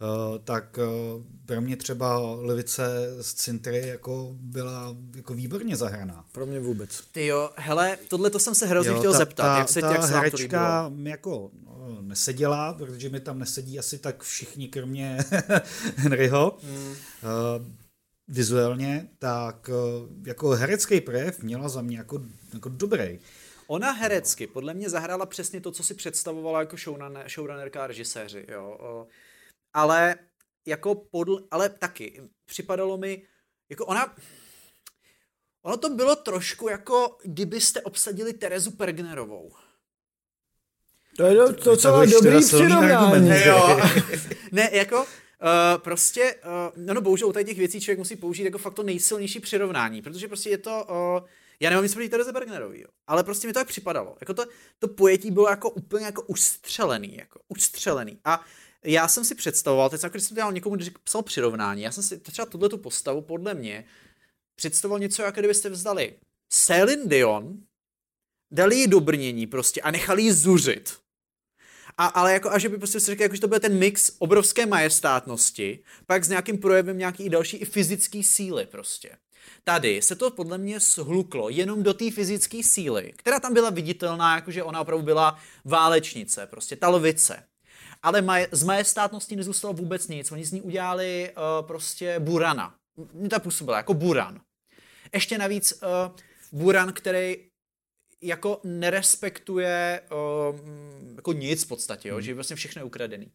[SPEAKER 3] uh, tak uh, pro mě třeba Levice z Cintry jako byla jako výborně zahraná.
[SPEAKER 5] Pro mě vůbec.
[SPEAKER 2] Ty jo, hele, tohle to jsem se hrozně jo, chtěl ta, zeptat,
[SPEAKER 3] ta,
[SPEAKER 2] jak se
[SPEAKER 3] ta
[SPEAKER 2] jak se
[SPEAKER 3] herečka mi jako no, neseděla, protože mi tam nesedí asi tak všichni, kromě Henryho. Hmm. Uh, vizuálně, tak jako herecký projev měla za mě jako, jako dobrý.
[SPEAKER 2] Ona herecky podle mě zahrála přesně to, co si představovala jako showrunnerka a režiséři, jo. Ale jako podle, ale taky připadalo mi, jako ona, ono to bylo trošku jako, kdybyste obsadili Terezu Pergnerovou.
[SPEAKER 5] To je to, to to dobrý přirovnání.
[SPEAKER 2] ne, jako, Uh, prostě, uh, no, no bohužel u těch věcí člověk musí použít jako fakt to nejsilnější přirovnání, protože prostě je to, uh, já nemám nic proti Tereze Bergnerovi, jo. ale prostě mi to tak připadalo. Jako to, to pojetí bylo jako úplně jako ustřelený, jako ustřelený. A já jsem si představoval, teď jsem, když jsem dělal někomu, když psal přirovnání, já jsem si třeba tuhle tu postavu podle mě představoval něco, jako kdybyste vzdali Celine Dion, dali jí dobrnění prostě a nechali ji zuřit. A, ale jako, a že by prostě si řekl, jako, že to byl ten mix obrovské majestátnosti, pak s nějakým projevem nějaký i další i fyzický síly prostě. Tady se to podle mě shluklo jenom do té fyzické síly, která tam byla viditelná, jakože ona opravdu byla válečnice, prostě ta lvice. Ale maj, z majestátnosti nezůstalo vůbec nic. Oni z ní udělali uh, prostě Burana. Mně ta působila jako Buran. Ještě navíc uh, Buran, který jako nerespektuje uh, jako nic v podstatě, jo? Hmm. že vlastně všechno je ukradený.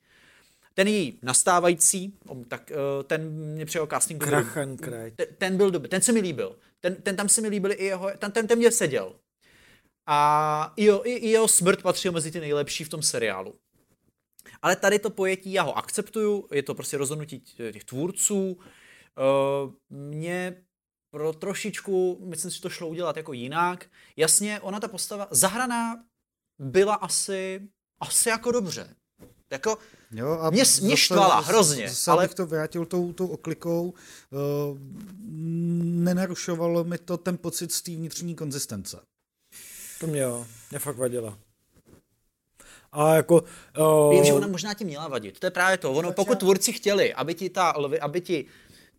[SPEAKER 2] Ten její nastávající, tak eh, ten mě přijel casting.
[SPEAKER 5] Krachan
[SPEAKER 2] ten, ten byl dobrý, ten se mi líbil. Ten, ten tam se mi líbil i jeho, ten, ten, ten mě seděl. A i jeho, i, i jeho smrt patřil mezi ty nejlepší v tom seriálu. Ale tady to pojetí já ho akceptuju, je to prostě rozhodnutí těch tvůrců. Uh, mě pro trošičku, myslím, že to šlo udělat jako jinak. Jasně, ona ta postava zahraná byla asi, asi jako dobře. Jako,
[SPEAKER 3] jo, a
[SPEAKER 2] mě, mě štvala hrozně.
[SPEAKER 3] Zase ale... bych to vrátil tou, tou oklikou. Uh, nenarušovalo mi to ten pocit z té vnitřní konzistence.
[SPEAKER 5] To mě jo, mě fakt vadila. A jako...
[SPEAKER 2] Uh... Vím, že ona možná ti měla vadit. To je právě to. Ono, pokud tvůrci chtěli, aby ti ta, aby ti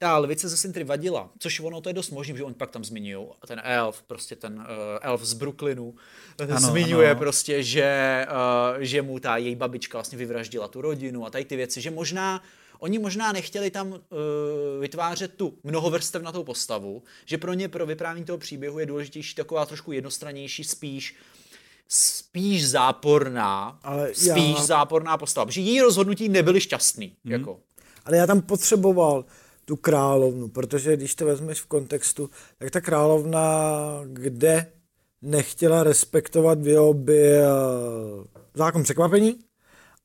[SPEAKER 2] ta lvice ze Sintry vadila, což ono to je dost možný, že on pak tam zmiňují, ten elf, prostě ten uh, elf z Brooklynu, ano, zmiňuje ano. prostě, že, uh, že mu ta její babička vlastně vyvraždila tu rodinu a tady ty věci, že možná Oni možná nechtěli tam uh, vytvářet tu mnohovrstevnatou postavu, že pro ně pro vyprávění toho příběhu je důležitější taková trošku jednostrannější, spíš spíš záporná, Ale spíš já... záporná postava, protože její rozhodnutí nebyly šťastný. Hmm. Jako.
[SPEAKER 5] Ale já tam potřeboval tu královnu, protože když to vezmeš v kontextu, tak ta královna, kde nechtěla respektovat by zákon překvapení,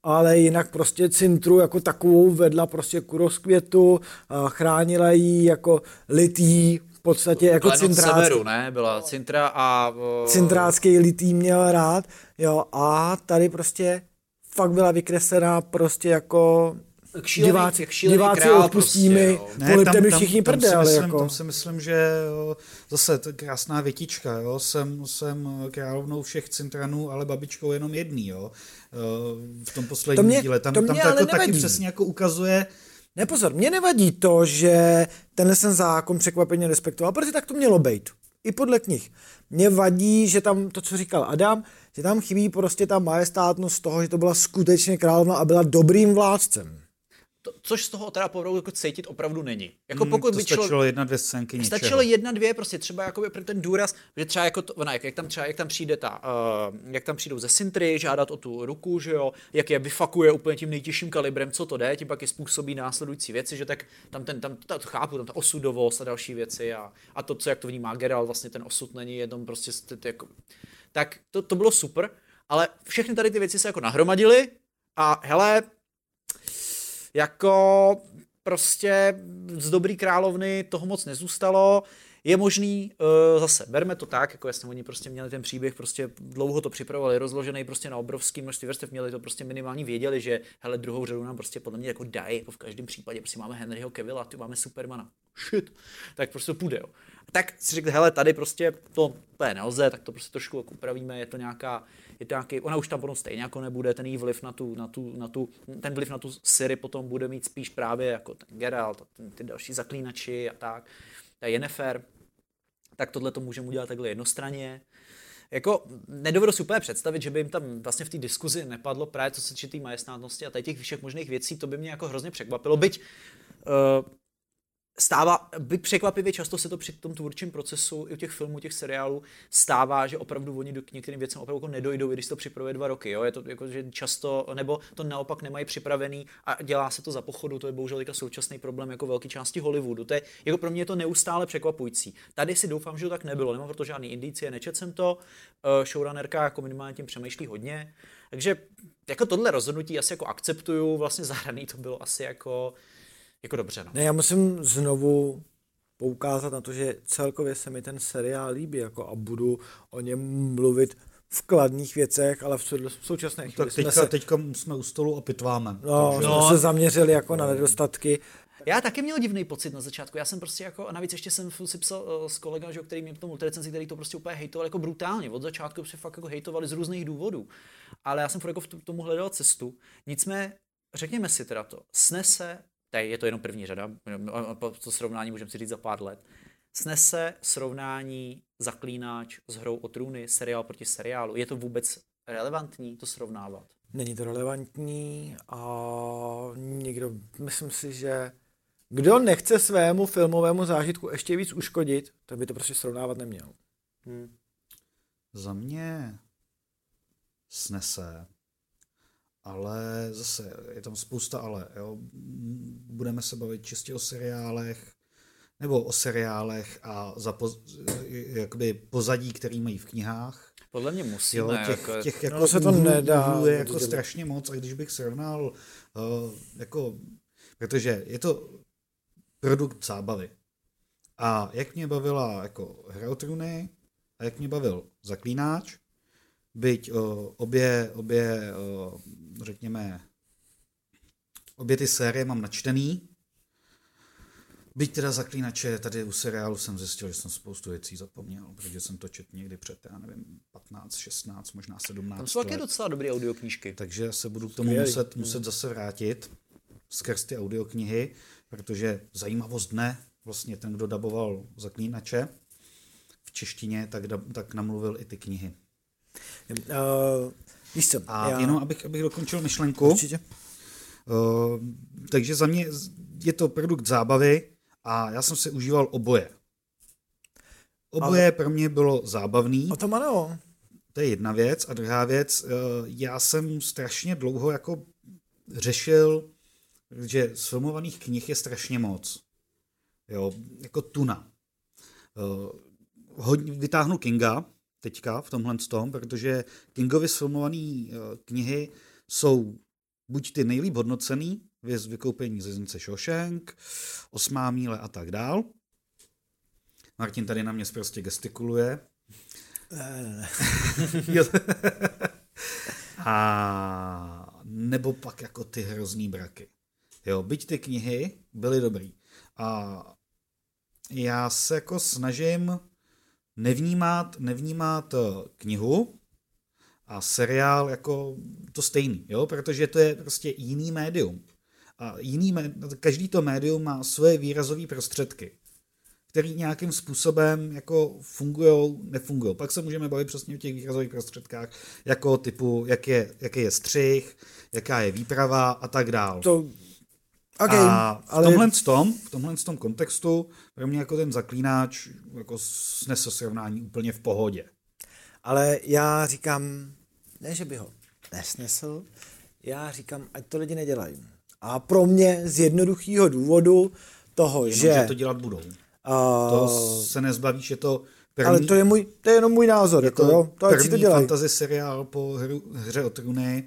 [SPEAKER 5] ale jinak prostě Cintru jako takovou vedla prostě ku rozkvětu, chránila jí jako litý podstatě jako cintrácký.
[SPEAKER 2] severu, ne? Byla Cintra a... Uh...
[SPEAKER 5] Cintrácký litý měl rád, jo, a tady prostě fakt byla vykreslená prostě jako
[SPEAKER 2] šílený,
[SPEAKER 5] diváci,
[SPEAKER 2] diváci
[SPEAKER 5] král odpustí prostě, mi, ne, tam, mi všichni
[SPEAKER 3] tam,
[SPEAKER 5] prdel.
[SPEAKER 3] Tam si, myslím,
[SPEAKER 5] jako.
[SPEAKER 3] tam si myslím, že jo, zase to krásná větička, jo, jsem, jsem královnou všech cintranů, ale babičkou jenom jedný, jo, v tom posledním to mě, díle. Tam, to mě tam to jako taky přesně jako ukazuje,
[SPEAKER 5] ne, pozor, mě nevadí to, že tenhle ten zákon překvapeně respektoval, protože tak to mělo být. I podle knih. Mě vadí, že tam to, co říkal Adam, že tam chybí prostě ta majestátnost toho, že to byla skutečně královna a byla dobrým vládcem.
[SPEAKER 2] To, což z toho teda opravdu jako cítit opravdu není. Jako
[SPEAKER 3] mm, pokud to by stačilo jedna, dvě scénky
[SPEAKER 2] něčeho. Stačilo jedna, dvě, prostě třeba jako pro ten důraz, že třeba jako to, ona, jak, jak, tam třeba, jak tam přijde ta, uh, jak tam přijdou ze Sintry žádat o tu ruku, že jo, jak je vyfakuje úplně tím nejtěžším kalibrem, co to jde, tím pak je způsobí následující věci, že tak tam ten, tam to chápu, tam ta osudovost a další věci a, a to, co jak to vnímá Geralt, vlastně ten osud není jenom prostě jako, tak to, to bylo super, ale všechny tady ty věci se jako nahromadily a hele, jako prostě z dobrý královny toho moc nezůstalo. Je možný, uh, zase, berme to tak, jako jasně, oni prostě měli ten příběh, prostě dlouho to připravovali, rozložený prostě na obrovský množství vrstev, měli to prostě minimálně věděli, že hele, druhou řadu nám prostě podle mě jako dají, jako v každém případě, prostě máme Henryho Kevilla, ty máme Supermana, shit, tak prostě půjde, jo. Tak si řekl, hele, tady prostě to, to nelze, tak to prostě trošku jako upravíme, je to nějaká, je to nějaký, ona už tam potom stejně jako nebude, ten vliv na tu, na tu, na tu, ten vliv na tu Siri potom bude mít spíš právě jako ten Geralt, ten, ty další zaklínači a tak. To je Yennefer, tak tohle to můžeme udělat takhle jednostranně. Jako nedovedu si úplně představit, že by jim tam vlastně v té diskuzi nepadlo právě co se týče té majestátnosti a těch všech možných věcí, to by mě jako hrozně překvapilo. Byť uh, stává, by překvapivě často se to při tom tvůrčím procesu i u těch filmů, těch seriálů stává, že opravdu oni do k některým věcem opravdu jako nedojdou, když to připravuje dva roky. Jo? Je to jako, že často, nebo to naopak nemají připravený a dělá se to za pochodu, to je bohužel teďka současný problém jako velké části Hollywoodu. To je, jako pro mě je to neustále překvapující. Tady si doufám, že to tak nebylo, nemám proto žádný indicie, nečet jsem to, uh, showrunnerka jako minimálně tím přemýšlí hodně, takže jako tohle rozhodnutí asi jako akceptuju, vlastně zahraný to bylo asi jako jako dobře. No.
[SPEAKER 5] Ne, já musím znovu poukázat na to, že celkově se mi ten seriál líbí jako a budu o něm mluvit v kladných věcech, ale v současné chvíli
[SPEAKER 3] tak teďka, jsme se... teďka jsme u stolu a pitváme.
[SPEAKER 5] No, takže... no. jsme se zaměřili jako na nedostatky.
[SPEAKER 2] Já taky měl divný pocit na začátku. Já jsem prostě jako, a navíc ještě jsem si psal uh, s kolegou, že, který měl tomu recenzi, který to prostě úplně hejtoval jako brutálně. Od začátku se fakt jako hejtovali z různých důvodů. Ale já jsem furt jako v tomu hledal cestu. Nicméně, řekněme si teda to, snese tady je to jenom první řada, to srovnání můžeme si říct za pár let, snese srovnání Zaklínač s hrou o trůny, seriál proti seriálu. Je to vůbec relevantní to srovnávat?
[SPEAKER 5] Není to relevantní a někdo, myslím si, že kdo nechce svému filmovému zážitku ještě víc uškodit, tak by to prostě srovnávat neměl. Hmm.
[SPEAKER 3] Za mě snese ale zase je tam spousta ale. Jo. Budeme se bavit čistě o seriálech, nebo o seriálech a za po, jakoby pozadí, který mají v knihách.
[SPEAKER 2] Podle mě musíme. Jo,
[SPEAKER 3] těch,
[SPEAKER 2] jako,
[SPEAKER 3] těch jako no, se to nedá. Je jako strašně moc a když bych srovnal, uh, jako, protože je to produkt zábavy. A jak mě bavila jako hra o trůny, a jak mě bavil Zaklínáč, byť uh, obě, obě uh, řekněme, obě ty série mám načtený. Byť teda zaklínače, tady u seriálu jsem zjistil, že jsem spoustu věcí zapomněl, protože jsem to četl někdy před, já nevím, 15, 16, možná 17 Tam
[SPEAKER 2] jsou taky docela dobré audioknížky.
[SPEAKER 3] Takže se budu k tomu muset, muset zase vrátit skrz ty audioknihy, protože zajímavost dne, vlastně ten, kdo daboval zaklínače v češtině, tak, tak namluvil i ty knihy.
[SPEAKER 5] Uh, víš co,
[SPEAKER 3] A já... jenom, abych, abych dokončil myšlenku.
[SPEAKER 5] Určitě.
[SPEAKER 3] Uh, takže za mě je to produkt zábavy a já jsem si užíval oboje. Oboje Ale... pro mě bylo zábavný.
[SPEAKER 5] O tom ano.
[SPEAKER 3] To je jedna věc. A druhá věc, uh, já jsem strašně dlouho jako řešil, že z filmovaných knih je strašně moc. Jo, jako tuna. Uh, hodně, vytáhnu Kinga, teďka v tomhle tom, protože Kingovy sfilmované eh, knihy jsou buď ty nejlíp hodnocený, věc vykoupení ze Zince Shawshank, Osmá míle a tak dál, Martin tady na mě prostě gestikuluje.
[SPEAKER 5] Ne, ne, ne.
[SPEAKER 3] A nebo pak jako ty hrozný braky. Jo, byť ty knihy byly dobrý. A já se jako snažím nevnímat, nevnímat eh, knihu a seriál jako to stejný, jo? protože to je prostě jiný médium. A jiný, každý to médium má svoje výrazové prostředky, které nějakým způsobem jako fungují, nefungují. Pak se můžeme bavit přesně o těch výrazových prostředkách, jako typu, jak je, jaký je střih, jaká je výprava a tak dále.
[SPEAKER 5] To
[SPEAKER 3] Okay, a v ale... tomhle, tom, v tomhle tom kontextu pro mě jako ten zaklínáč jako snese srovnání úplně v pohodě.
[SPEAKER 5] Ale já říkám, ne, že by ho nesnesl, já říkám, ať to lidi nedělají. A pro mě z jednoduchého důvodu toho,
[SPEAKER 3] Jenom,
[SPEAKER 5] že...
[SPEAKER 3] že to dělat budou. Uh, to se nezbavíš, je to
[SPEAKER 5] první, ale to je, můj, to je jenom můj názor. Je jako, to, jo, to
[SPEAKER 3] první
[SPEAKER 5] to dělají.
[SPEAKER 3] fantasy seriál po hru, hře o trůny.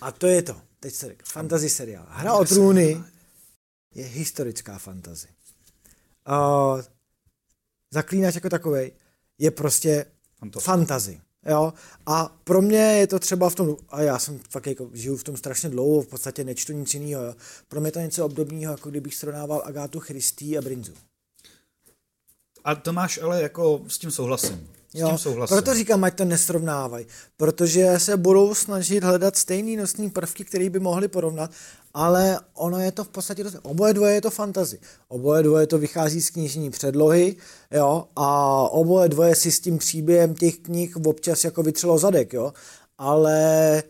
[SPEAKER 5] A to je to. Teď se řekl, fantasy seriál. Hra o trůny je historická fantazy. Uh, zaklínač jako takový je prostě fantazy. Jo? A pro mě je to třeba v tom, a já jsem fakt jako žiju v tom strašně dlouho, v podstatě nečtu nic jiného. Jo? Pro mě to něco obdobného, jako kdybych srovnával Agátu Christy a Brinzu.
[SPEAKER 3] A to máš ale jako s tím souhlasím. S jo, tím souhlasím.
[SPEAKER 5] proto říkám, ať to nesrovnávají, protože se budou snažit hledat stejný nosní prvky, které by mohli porovnat, ale ono je to v podstatě, dost, oboje dvoje je to fantazy. Oboje dvoje to vychází z knižní předlohy, jo, a oboje dvoje si s tím příběhem těch knih občas jako vytřelo zadek, jo, ale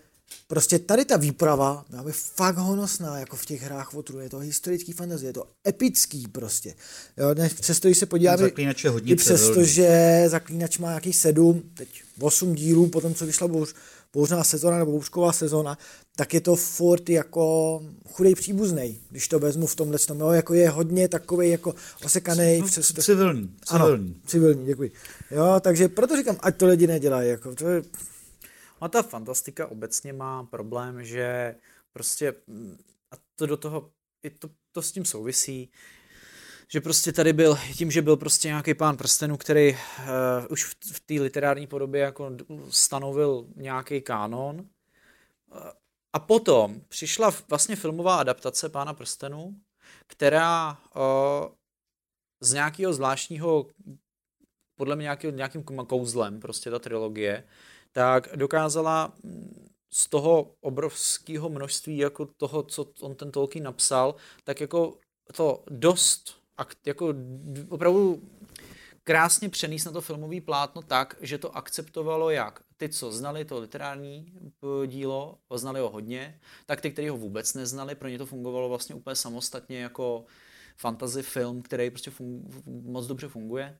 [SPEAKER 5] prostě tady ta výprava byla by fakt honosná, jako v těch hrách o je to historický fantazie, je to epický prostě. Jo, ne, přesto, když se podíváme,
[SPEAKER 3] Zaklínač je hodně
[SPEAKER 5] i přesto, že Zaklínač má nějaký sedm, teď osm dílů, potom co vyšla bouř, bouřná sezona nebo bouřková sezona, tak je to furt jako chudej příbuzný, když to vezmu v tomhle tom, jo, jako je hodně takový jako osekaný.
[SPEAKER 3] No, přesto... Civilní, civilní.
[SPEAKER 5] Ano, civilní, děkuji. Jo, takže proto říkám, ať to lidi nedělají, jako to je...
[SPEAKER 2] A ta fantastika obecně má problém, že prostě, a to do toho, i to, to s tím souvisí, že prostě tady byl, tím, že byl prostě nějaký pán prstenů, který uh, už v, v té literární podobě jako stanovil nějaký kánon. Uh, a potom přišla vlastně filmová adaptace pána prstenů, která uh, z nějakého zvláštního, podle mě nějaký, nějakým kouzlem, prostě ta trilogie, tak dokázala mm, z toho obrovského množství jako toho, co on ten Tolkien napsal, tak jako to dost jako opravdu krásně přenést na to filmový plátno tak, že to akceptovalo jak ty, co znali to literární dílo, znali ho hodně, tak ty, kteří ho vůbec neznali, pro ně to fungovalo vlastně úplně samostatně jako fantasy film, který prostě fungu, moc dobře funguje.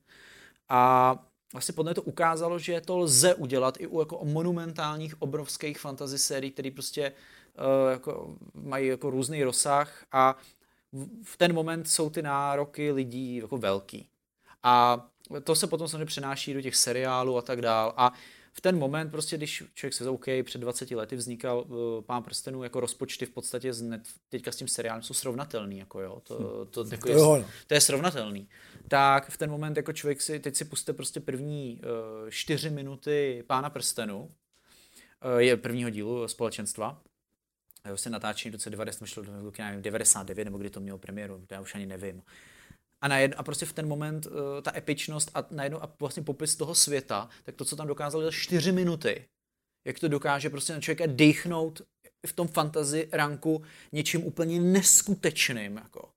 [SPEAKER 2] A vlastně podle to ukázalo, že to lze udělat i u jako monumentálních obrovských fantasy sérií, které prostě uh, jako mají jako různý rozsah a v ten moment jsou ty nároky lidí jako velký. A to se potom samozřejmě přenáší do těch seriálů a tak dál. A v ten moment prostě, když člověk se OK, před 20 lety vznikal uh, Pán prstenů, jako rozpočty v podstatě z net, teďka s tím seriálem jsou srovnatelný, jako jo, to, hm. to, to, jako je, no. to je srovnatelný. Tak v ten moment jako člověk si, teď si puste prostě první uh, čtyři minuty Pána prstenů, uh, je prvního dílu společenstva, se natáčení v roce 90, šlo do 99 nebo kdy to mělo premiéru, já už ani nevím. A, najednou, a prostě v ten moment uh, ta epičnost a najednou a vlastně popis toho světa, tak to, co tam dokázali za 4 minuty, jak to dokáže prostě na člověka dechnout v tom fantazi ranku něčím úplně neskutečným. Jako.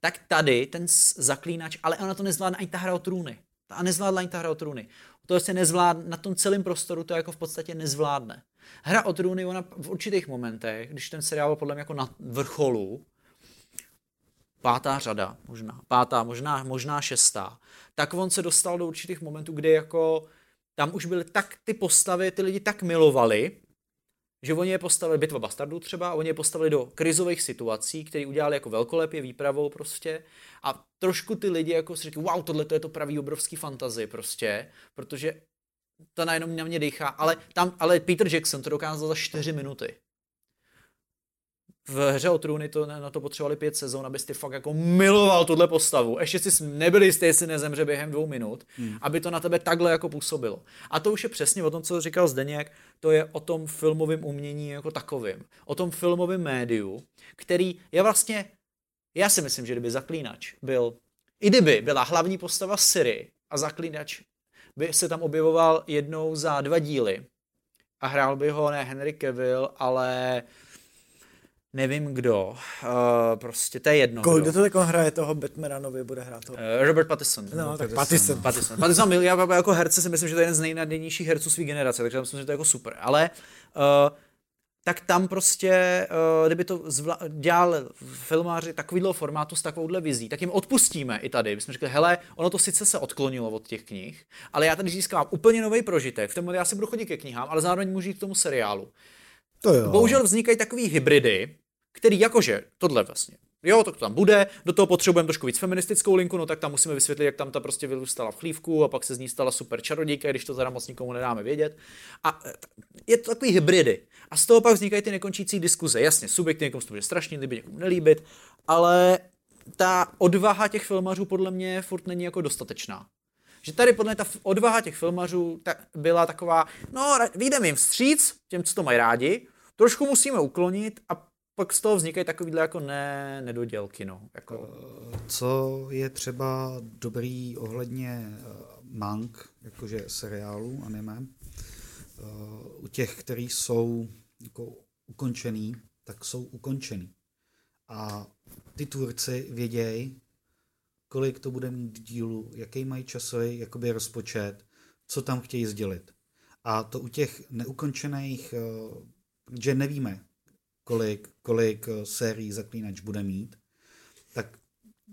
[SPEAKER 2] Tak tady ten zaklínač, ale ona to nezvládne ani ta hra o trůny. A nezvládla ani ta hra o trůny. To se nezvládne, na tom celém prostoru to jako v podstatě nezvládne. Hra o trůny, ona v určitých momentech, když ten seriál podle mě jako na vrcholu, pátá řada, možná, pátá, možná, možná šestá, tak on se dostal do určitých momentů, kde jako tam už byly tak ty postavy, ty lidi tak milovali, že oni je postavili, bitva bastardů třeba, oni je postavili do krizových situací, které udělali jako velkolepě výpravou prostě a trošku ty lidi jako si říkají, wow, tohle to je to pravý obrovský fantazy prostě, protože to najednou na mě dýchá, ale, tam, ale Peter Jackson to dokázal za 4 minuty. V hře o trůny to, na to potřebovali pět sezon, abys ty fakt jako miloval tuhle postavu. Ještě si nebyli jistý, jestli nezemře během dvou minut, hmm. aby to na tebe takhle jako působilo. A to už je přesně o tom, co říkal Zdeněk, to je o tom filmovém umění jako takovým. O tom filmovém médiu, který je vlastně, já si myslím, že kdyby Zaklínač byl, i kdyby byla hlavní postava Siri a Zaklínač by se tam objevoval jednou za dva díly a hrál by ho ne Henry Cavill, ale nevím kdo, uh, prostě to je jedno.
[SPEAKER 5] Kolik kdo to jako hraje toho Batmana nově, bude hrát toho?
[SPEAKER 2] Uh, Robert Pattinson.
[SPEAKER 5] No, tak Pattinson.
[SPEAKER 2] Pattinson. Pattinson, já jako herce si myslím, že to je jeden z nejnadějnějších herců své generace, takže myslím, že to je jako super. Ale uh, tak tam prostě, uh, kdyby to zvla- dělal filmáři takovýhle formátu s takovouhle vizí, tak jim odpustíme i tady. My jsme řekli, hele, ono to sice se odklonilo od těch knih, ale já tady získám úplně nový prožitek. V tom já si budu chodit ke knihám, ale zároveň můžu jít k tomu seriálu.
[SPEAKER 5] To jo.
[SPEAKER 2] Bohužel vznikají takový hybridy, který jakože tohle vlastně Jo, to tam bude, do toho potřebujeme trošku víc feministickou linku, no tak tam musíme vysvětlit, jak tam ta prostě vyrůstala v chlívku a pak se z ní stala super čarodějka, když to teda moc nikomu nedáme vědět. A e, je to takový hybridy. A z toho pak vznikají ty nekončící diskuze. Jasně, subjekty někomu to bude strašně líbit, někomu nelíbit, ale ta odvaha těch filmařů podle mě furt není jako dostatečná. Že tady podle ta odvaha těch filmařů ta byla taková, no, vyjdeme jim vstříc, těm, co to mají rádi, trošku musíme uklonit a pak z toho vznikají takovýhle jako ne, nedodělky, no. Jako...
[SPEAKER 3] Eh, co je třeba dobrý ohledně uh, mang, jakože seriálů, anime, uh, u těch, který jsou jako ukončený, tak jsou ukončený. A ty tvůrci vědějí, kolik to bude mít dílu, jaký mají časový jakoby rozpočet, co tam chtějí sdělit. A to u těch neukončených, že nevíme, kolik, kolik eh, sérií Zaklínač bude mít, tak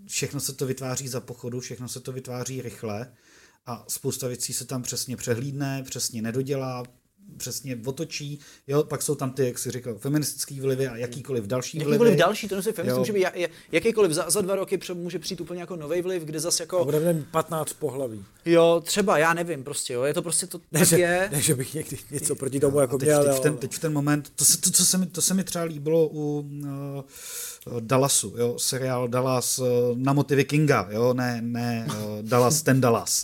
[SPEAKER 3] všechno se to vytváří za pochodu, všechno se to vytváří rychle a spousta věcí se tam přesně přehlídne, přesně nedodělá, přesně otočí. Jo, pak jsou tam ty, jak jsi říkal, feministický vlivy a jakýkoliv další vlivy.
[SPEAKER 2] Jakýkoliv další, to nemusí feminist, může být jakýkoliv za, za, dva roky může přijít úplně jako nový vliv, kde zase jako... A
[SPEAKER 5] bude mít 15 pohlaví.
[SPEAKER 2] Jo, třeba, já nevím prostě, jo, je to prostě to
[SPEAKER 5] ne,
[SPEAKER 2] tak
[SPEAKER 5] že,
[SPEAKER 2] je.
[SPEAKER 5] Ne, že bych někdy něco proti tomu jako
[SPEAKER 3] teď,
[SPEAKER 5] měl.
[SPEAKER 3] Teď, v ten, teď v ten moment, to se, to, to, se mi, to se mi třeba líbilo u uh, Dallasu, jo, seriál Dallas uh, na motivy Kinga, jo, ne, ne uh, Dallas ten Dallas.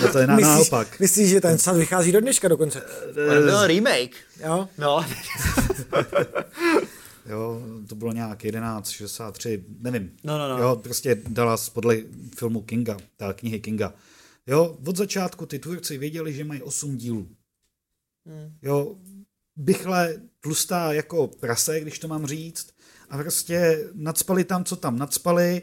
[SPEAKER 3] to, to je na, myslíš, naopak.
[SPEAKER 5] Myslíš, že ten snad vychází do dneška dokonce?
[SPEAKER 2] To byl remake.
[SPEAKER 5] Jo?
[SPEAKER 2] No.
[SPEAKER 3] jo, to bylo nějak 1163, nevím.
[SPEAKER 2] No, no, no.
[SPEAKER 3] Jo, prostě Dallas podle filmu Kinga, ta knihy Kinga. Jo, od začátku ty tvůrci věděli, že mají 8 dílů. Hmm. Jo, bychle tlustá jako prase, když to mám říct, a prostě nadspali tam, co tam nadspali,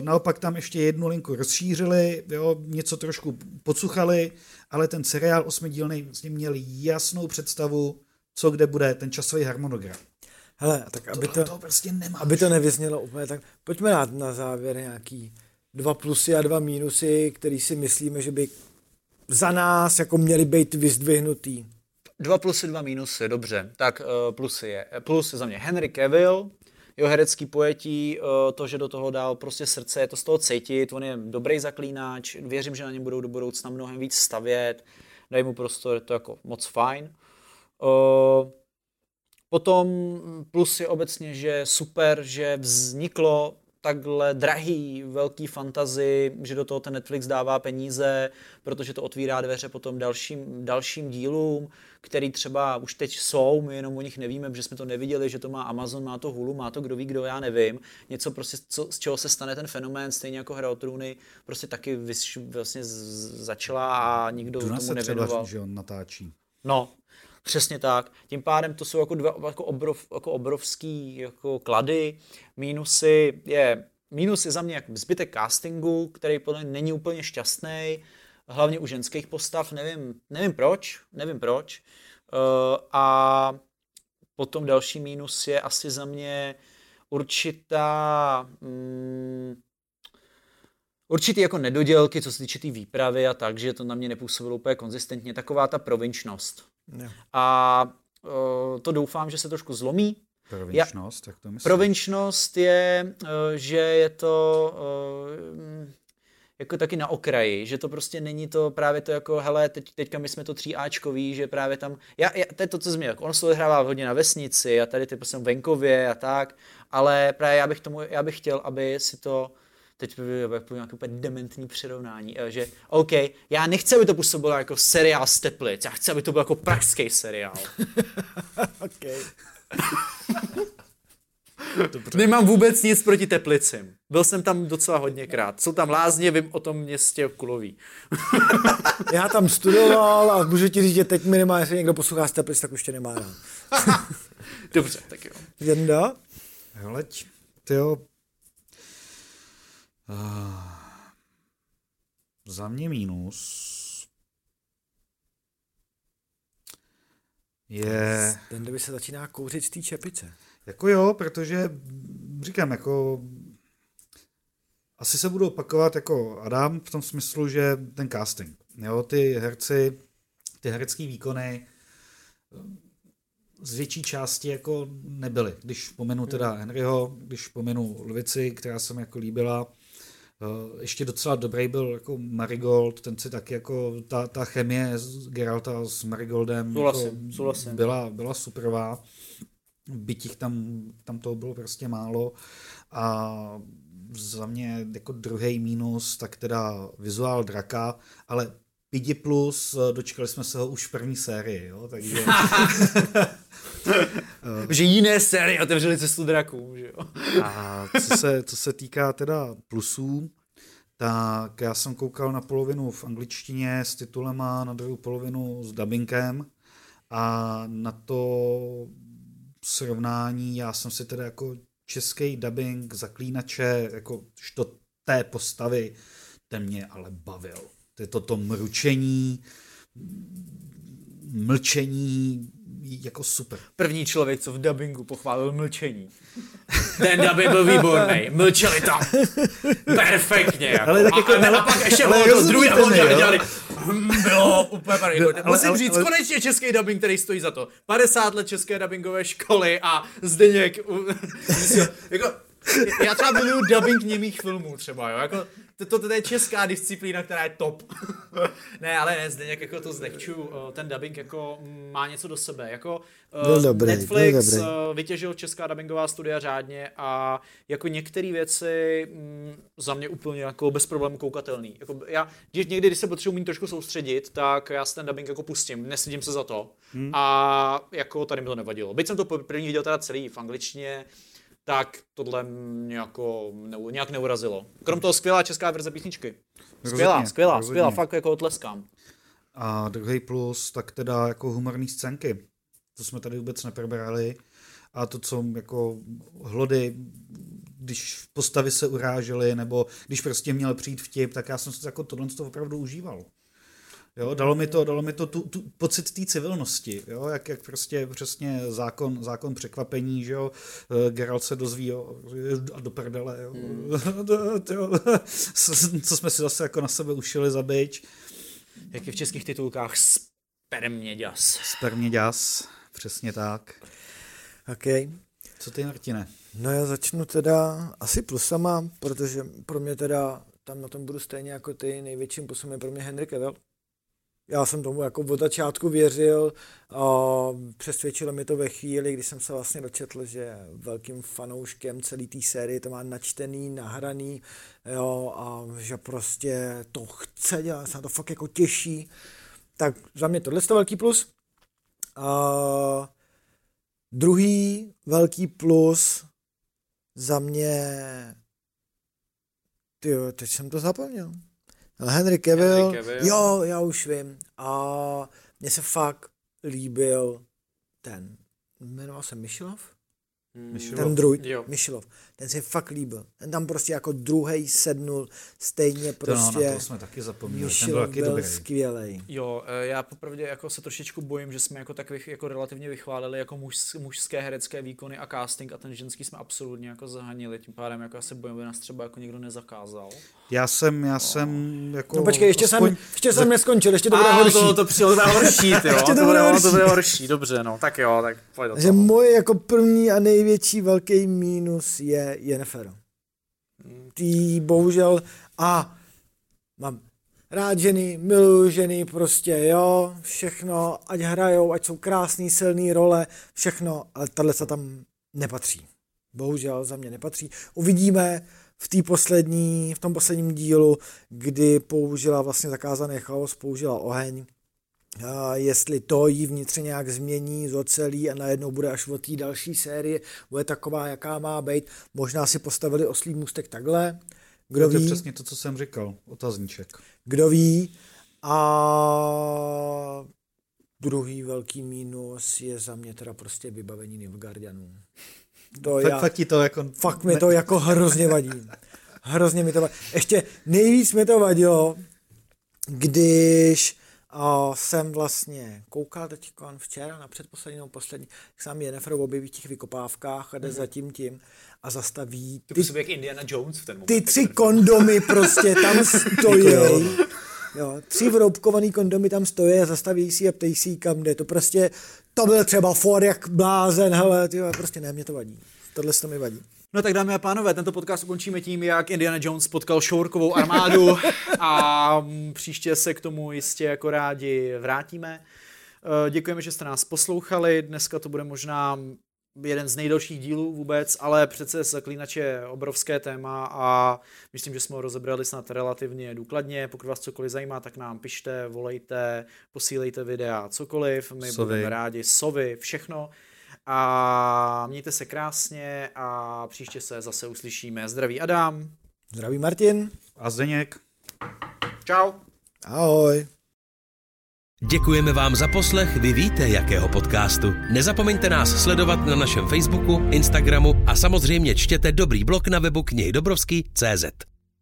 [SPEAKER 3] naopak tam ještě jednu linku rozšířili, jo, něco trošku podsuchali, ale ten seriál osmidílný vlastně měl jasnou představu, co kde bude, ten časový harmonogram.
[SPEAKER 5] Hele, tak aby to,
[SPEAKER 3] to prostě nemáš.
[SPEAKER 5] aby to nevyznělo úplně tak, pojďme dát na závěr nějaký dva plusy a dva mínusy, který si myslíme, že by za nás jako měli být vyzdvihnutý.
[SPEAKER 2] Dva plusy, dva mínusy, dobře. Tak uh, plusy je, plus za mě Henry Cavill, jeho herecký pojetí, uh, to, že do toho dal prostě srdce, je to z toho cítit, on je dobrý zaklínač, věřím, že na něm budou do budoucna mnohem víc stavět, dají mu prostor, je to jako moc fajn. Potom plus je obecně, že super, že vzniklo takhle drahý, velký fantazy, že do toho ten Netflix dává peníze, protože to otvírá dveře potom dalším, dalším dílům, který třeba už teď jsou, my jenom o nich nevíme, protože jsme to neviděli, že to má Amazon, má to Hulu, má to kdo ví, kdo, já nevím. Něco prostě, co, z čeho se stane ten fenomén, stejně jako Hra o trůny, prostě taky vys, vlastně začala a nikdo
[SPEAKER 3] Duna
[SPEAKER 2] tomu
[SPEAKER 3] se
[SPEAKER 2] nevěnoval.
[SPEAKER 3] třeba, že on natáčí.
[SPEAKER 2] No, Přesně tak. Tím pádem to jsou jako dva jako, obrov, jako obrovský jako klady. Mínusy je, mínus je za mě jako zbytek castingu, který podle mě není úplně šťastný, hlavně u ženských postav, nevím, nevím proč, nevím proč. Uh, a potom další mínus je asi za mě určitá mm, určitý jako nedodělky, co se týče té tý výpravy a tak, že to na mě nepůsobilo úplně konzistentně, taková ta provinčnost.
[SPEAKER 5] Jo.
[SPEAKER 2] A uh, to doufám, že se trošku zlomí.
[SPEAKER 3] Provinčnost, jak to myslíš?
[SPEAKER 2] Provinčnost je, uh, že je to, uh, jako taky na okraji, že to prostě není to právě to jako, hele, teď, teďka my jsme to 3Ačkový, že právě tam, já, já, to je to, co zmi, jako on se odehrává hodně na vesnici a tady ty prostě venkově a tak, ale právě já bych tomu, já bych chtěl, aby si to, teď by nějaké úplně dementní přirovnání, eh, že OK, já nechci, aby to působilo jako seriál z Teplic, já chci, aby to byl jako pražský seriál.
[SPEAKER 5] OK.
[SPEAKER 2] Dobře. Nemám vůbec nic proti Teplicím. Byl jsem tam docela hodněkrát. Jsou tam lázně, vím o tom městě Kulový.
[SPEAKER 5] Já tam studoval a můžu ti říct, že teď minimálně, jestli někdo poslouchá z Teplic, tak už tě nemá rád.
[SPEAKER 2] Dobře, tak jo.
[SPEAKER 5] Jenda?
[SPEAKER 3] Hleď, ty jo. Uh, za mě mínus je...
[SPEAKER 5] Ten, by se začíná kouřit z té čepice.
[SPEAKER 3] Jako jo, protože říkám, jako asi se budu opakovat jako Adam v tom smyslu, že ten casting, jo, ty herci, ty herecké výkony z větší části jako nebyly. Když pomenu teda. Henryho, když pomenu Lvici, která se mi jako líbila, eh, ještě docela dobrý byl jako Marigold, ten si taky jako ta, ta chemie z Geralta s Marigoldem
[SPEAKER 2] souhlasím,
[SPEAKER 3] jako
[SPEAKER 2] souhlasím.
[SPEAKER 3] Byla, byla superová byť jich tam, tam toho bylo prostě málo a za mě jako druhý mínus, tak teda vizuál draka, ale Pidi Plus, dočkali jsme se ho už v první sérii, jo, takže...
[SPEAKER 2] že jiné série otevřeli cestu draků, že jo.
[SPEAKER 3] a co se, co se týká teda plusů, tak já jsem koukal na polovinu v angličtině s titulem a na druhou polovinu s dubbingem a na to srovnání, já jsem si teda jako český dubbing zaklínače, jako to té postavy, ten mě ale bavil. To je toto mručení, mlčení, jako super.
[SPEAKER 2] První člověk, co v dubbingu pochválil mlčení. Ten dubbing byl výborný, mlčeli tam. Perfektně. Jako. Ale tak jako, a, ale, a pak ještě bylo to druhý a dělali, bylo úplně. No, Musím ale, říct, ale, konečně český dubbing, který stojí za to. 50 let české dubbingové školy a Zdeněk, jako, já třeba miluju dubbing němých filmů třeba, jo, jako to, to, to je česká disciplína, která je top. ne, ale ne, zde jako to zlehču, ten dubbing jako má něco do sebe. Jako
[SPEAKER 5] byl dobrý,
[SPEAKER 2] Netflix
[SPEAKER 5] byl dobrý.
[SPEAKER 2] vytěžil česká dubbingová studia řádně a jako některé věci m, mm, za mě úplně jako bez problémů koukatelný. Jako já, když někdy, když se potřebuji mít trošku soustředit, tak já si ten dubbing jako pustím, nesedím se za to. Hmm. A jako tady mi to nevadilo. Byť jsem to první viděl teda celý v angličtině, tak tohle mě jako ne, nějak neurazilo. Krom toho skvělá česká verze písničky. Skvělá, rozhodně, skvělá, rozhodně. skvělá, fakt jako tleskám.
[SPEAKER 3] A druhý plus, tak teda jako humorní scénky. To jsme tady vůbec neprobrali. A to, co jako hlody, když postavy se urážely, nebo když prostě měl přijít vtip, tak já jsem si jako tohle to opravdu užíval. Jo, dalo mi to, dalo mi to tu, tu pocit té civilnosti, jo, jak, jak prostě přesně zákon, zákon překvapení, že jo, eh, Geralt se dozví, jo, a do prdele, jo, hmm. co jsme si zase jako na sebe ušili za byč.
[SPEAKER 2] Jak je v českých titulkách Sperměďas.
[SPEAKER 3] Sperměďas, přesně tak.
[SPEAKER 5] OK.
[SPEAKER 3] Co ty, Martine?
[SPEAKER 5] No já začnu teda asi plusama, protože pro mě teda tam na tom budu stejně jako ty, největším plusem je pro mě Henry Cavill já jsem tomu jako od začátku věřil a přesvědčilo mi to ve chvíli, kdy jsem se vlastně dočetl, že velkým fanouškem celé té série, to má načtený, nahraný, jo, a že prostě to chce dělat, se na to fakt jako těší. Tak za mě tohle je velký plus. A druhý velký plus za mě, ty teď jsem to zapomněl. Henry Cavill, Henry Cavill, jo, já už vím. A mně se fakt líbil ten, jmenoval se Myšilov? Myšilov. Ten druhý, Myšilov. Ten se fakt líbil. Ten tam prostě jako druhý sednul, stejně prostě.
[SPEAKER 3] To, no, na to jsme taky zapomněli.
[SPEAKER 5] Ten byl, taky byl dobrý. skvělej.
[SPEAKER 2] Jo, eh, já popravdě jako se trošičku bojím, že jsme jako tak jako relativně vychválili jako muž, mužské herecké výkony a casting a ten ženský jsme absolutně jako zahanili. Tím pádem jako se bojím, aby nás třeba jako někdo nezakázal.
[SPEAKER 3] Já jsem, já no. jsem jako...
[SPEAKER 5] No počkej, ještě aspoň... jsem, ještě jsem neskončil, ještě to bude horší.
[SPEAKER 2] To, to přijde horší, jo. ještě to, to bude, horší. to bude horší, dobře, no, tak jo, tak pojď do
[SPEAKER 5] toho. Že moje jako první a největší velký mínus je Jennifer. Tý bohužel a mám rád ženy, miluju ženy, prostě jo, všechno, ať hrajou, ať jsou krásný, silný role, všechno, ale tahle se tam nepatří. Bohužel za mě nepatří. Uvidíme v té poslední, v tom posledním dílu, kdy použila vlastně zakázaný chaos, použila oheň, jestli to jí vnitřně nějak změní, zocelí a najednou bude až od té další série, bude taková, jaká má být. Možná si postavili oslý můstek takhle, kdo
[SPEAKER 3] to
[SPEAKER 5] ví?
[SPEAKER 3] je přesně to, co jsem říkal, otazníček.
[SPEAKER 5] Kdo ví? A druhý velký mínus je za mě teda prostě vybavení Nilfgaardianů.
[SPEAKER 3] To fakt, já, fakt, to jako...
[SPEAKER 5] fakt mi to jako hrozně vadí. Hrozně mi to vadí. Ještě nejvíc mi to vadilo, když uh, jsem vlastně koukal teď včera na předposlední nebo poslední, jak sám Jennifer objeví v těch vykopávkách a jde mm-hmm. za tím tím a zastaví
[SPEAKER 2] ty, ty, jak Indiana Jones v ten moment.
[SPEAKER 5] Ty tři kondomy prostě tam stojí. Jo, tři vroubkovaný kondomy tam stojí a zastaví si a ptej si kam jde. To prostě, to byl třeba for jak blázen, hele, tyjo, prostě ne, mě to vadí. Tohle to mi vadí.
[SPEAKER 2] No tak dámy a pánové, tento podcast ukončíme tím, jak Indiana Jones potkal šourkovou armádu a příště se k tomu jistě jako rádi vrátíme. Eh, děkujeme, že jste nás poslouchali. Dneska to bude možná jeden z nejdelších dílů vůbec, ale přece Zaklínač je obrovské téma a myslím, že jsme ho rozebrali snad relativně důkladně. Pokud vás cokoliv zajímá, tak nám pište, volejte, posílejte videa, cokoliv. My sovy. budeme rádi. Sovy, všechno. A mějte se krásně a příště se zase uslyšíme. Zdraví Adam.
[SPEAKER 5] Zdraví Martin.
[SPEAKER 3] A Zdeněk.
[SPEAKER 2] Čau.
[SPEAKER 5] Ahoj.
[SPEAKER 1] Děkujeme vám za poslech, vy víte, jakého podcastu. Nezapomeňte nás sledovat na našem Facebooku, Instagramu a samozřejmě čtěte dobrý blog na webu knihydobrovský.cz.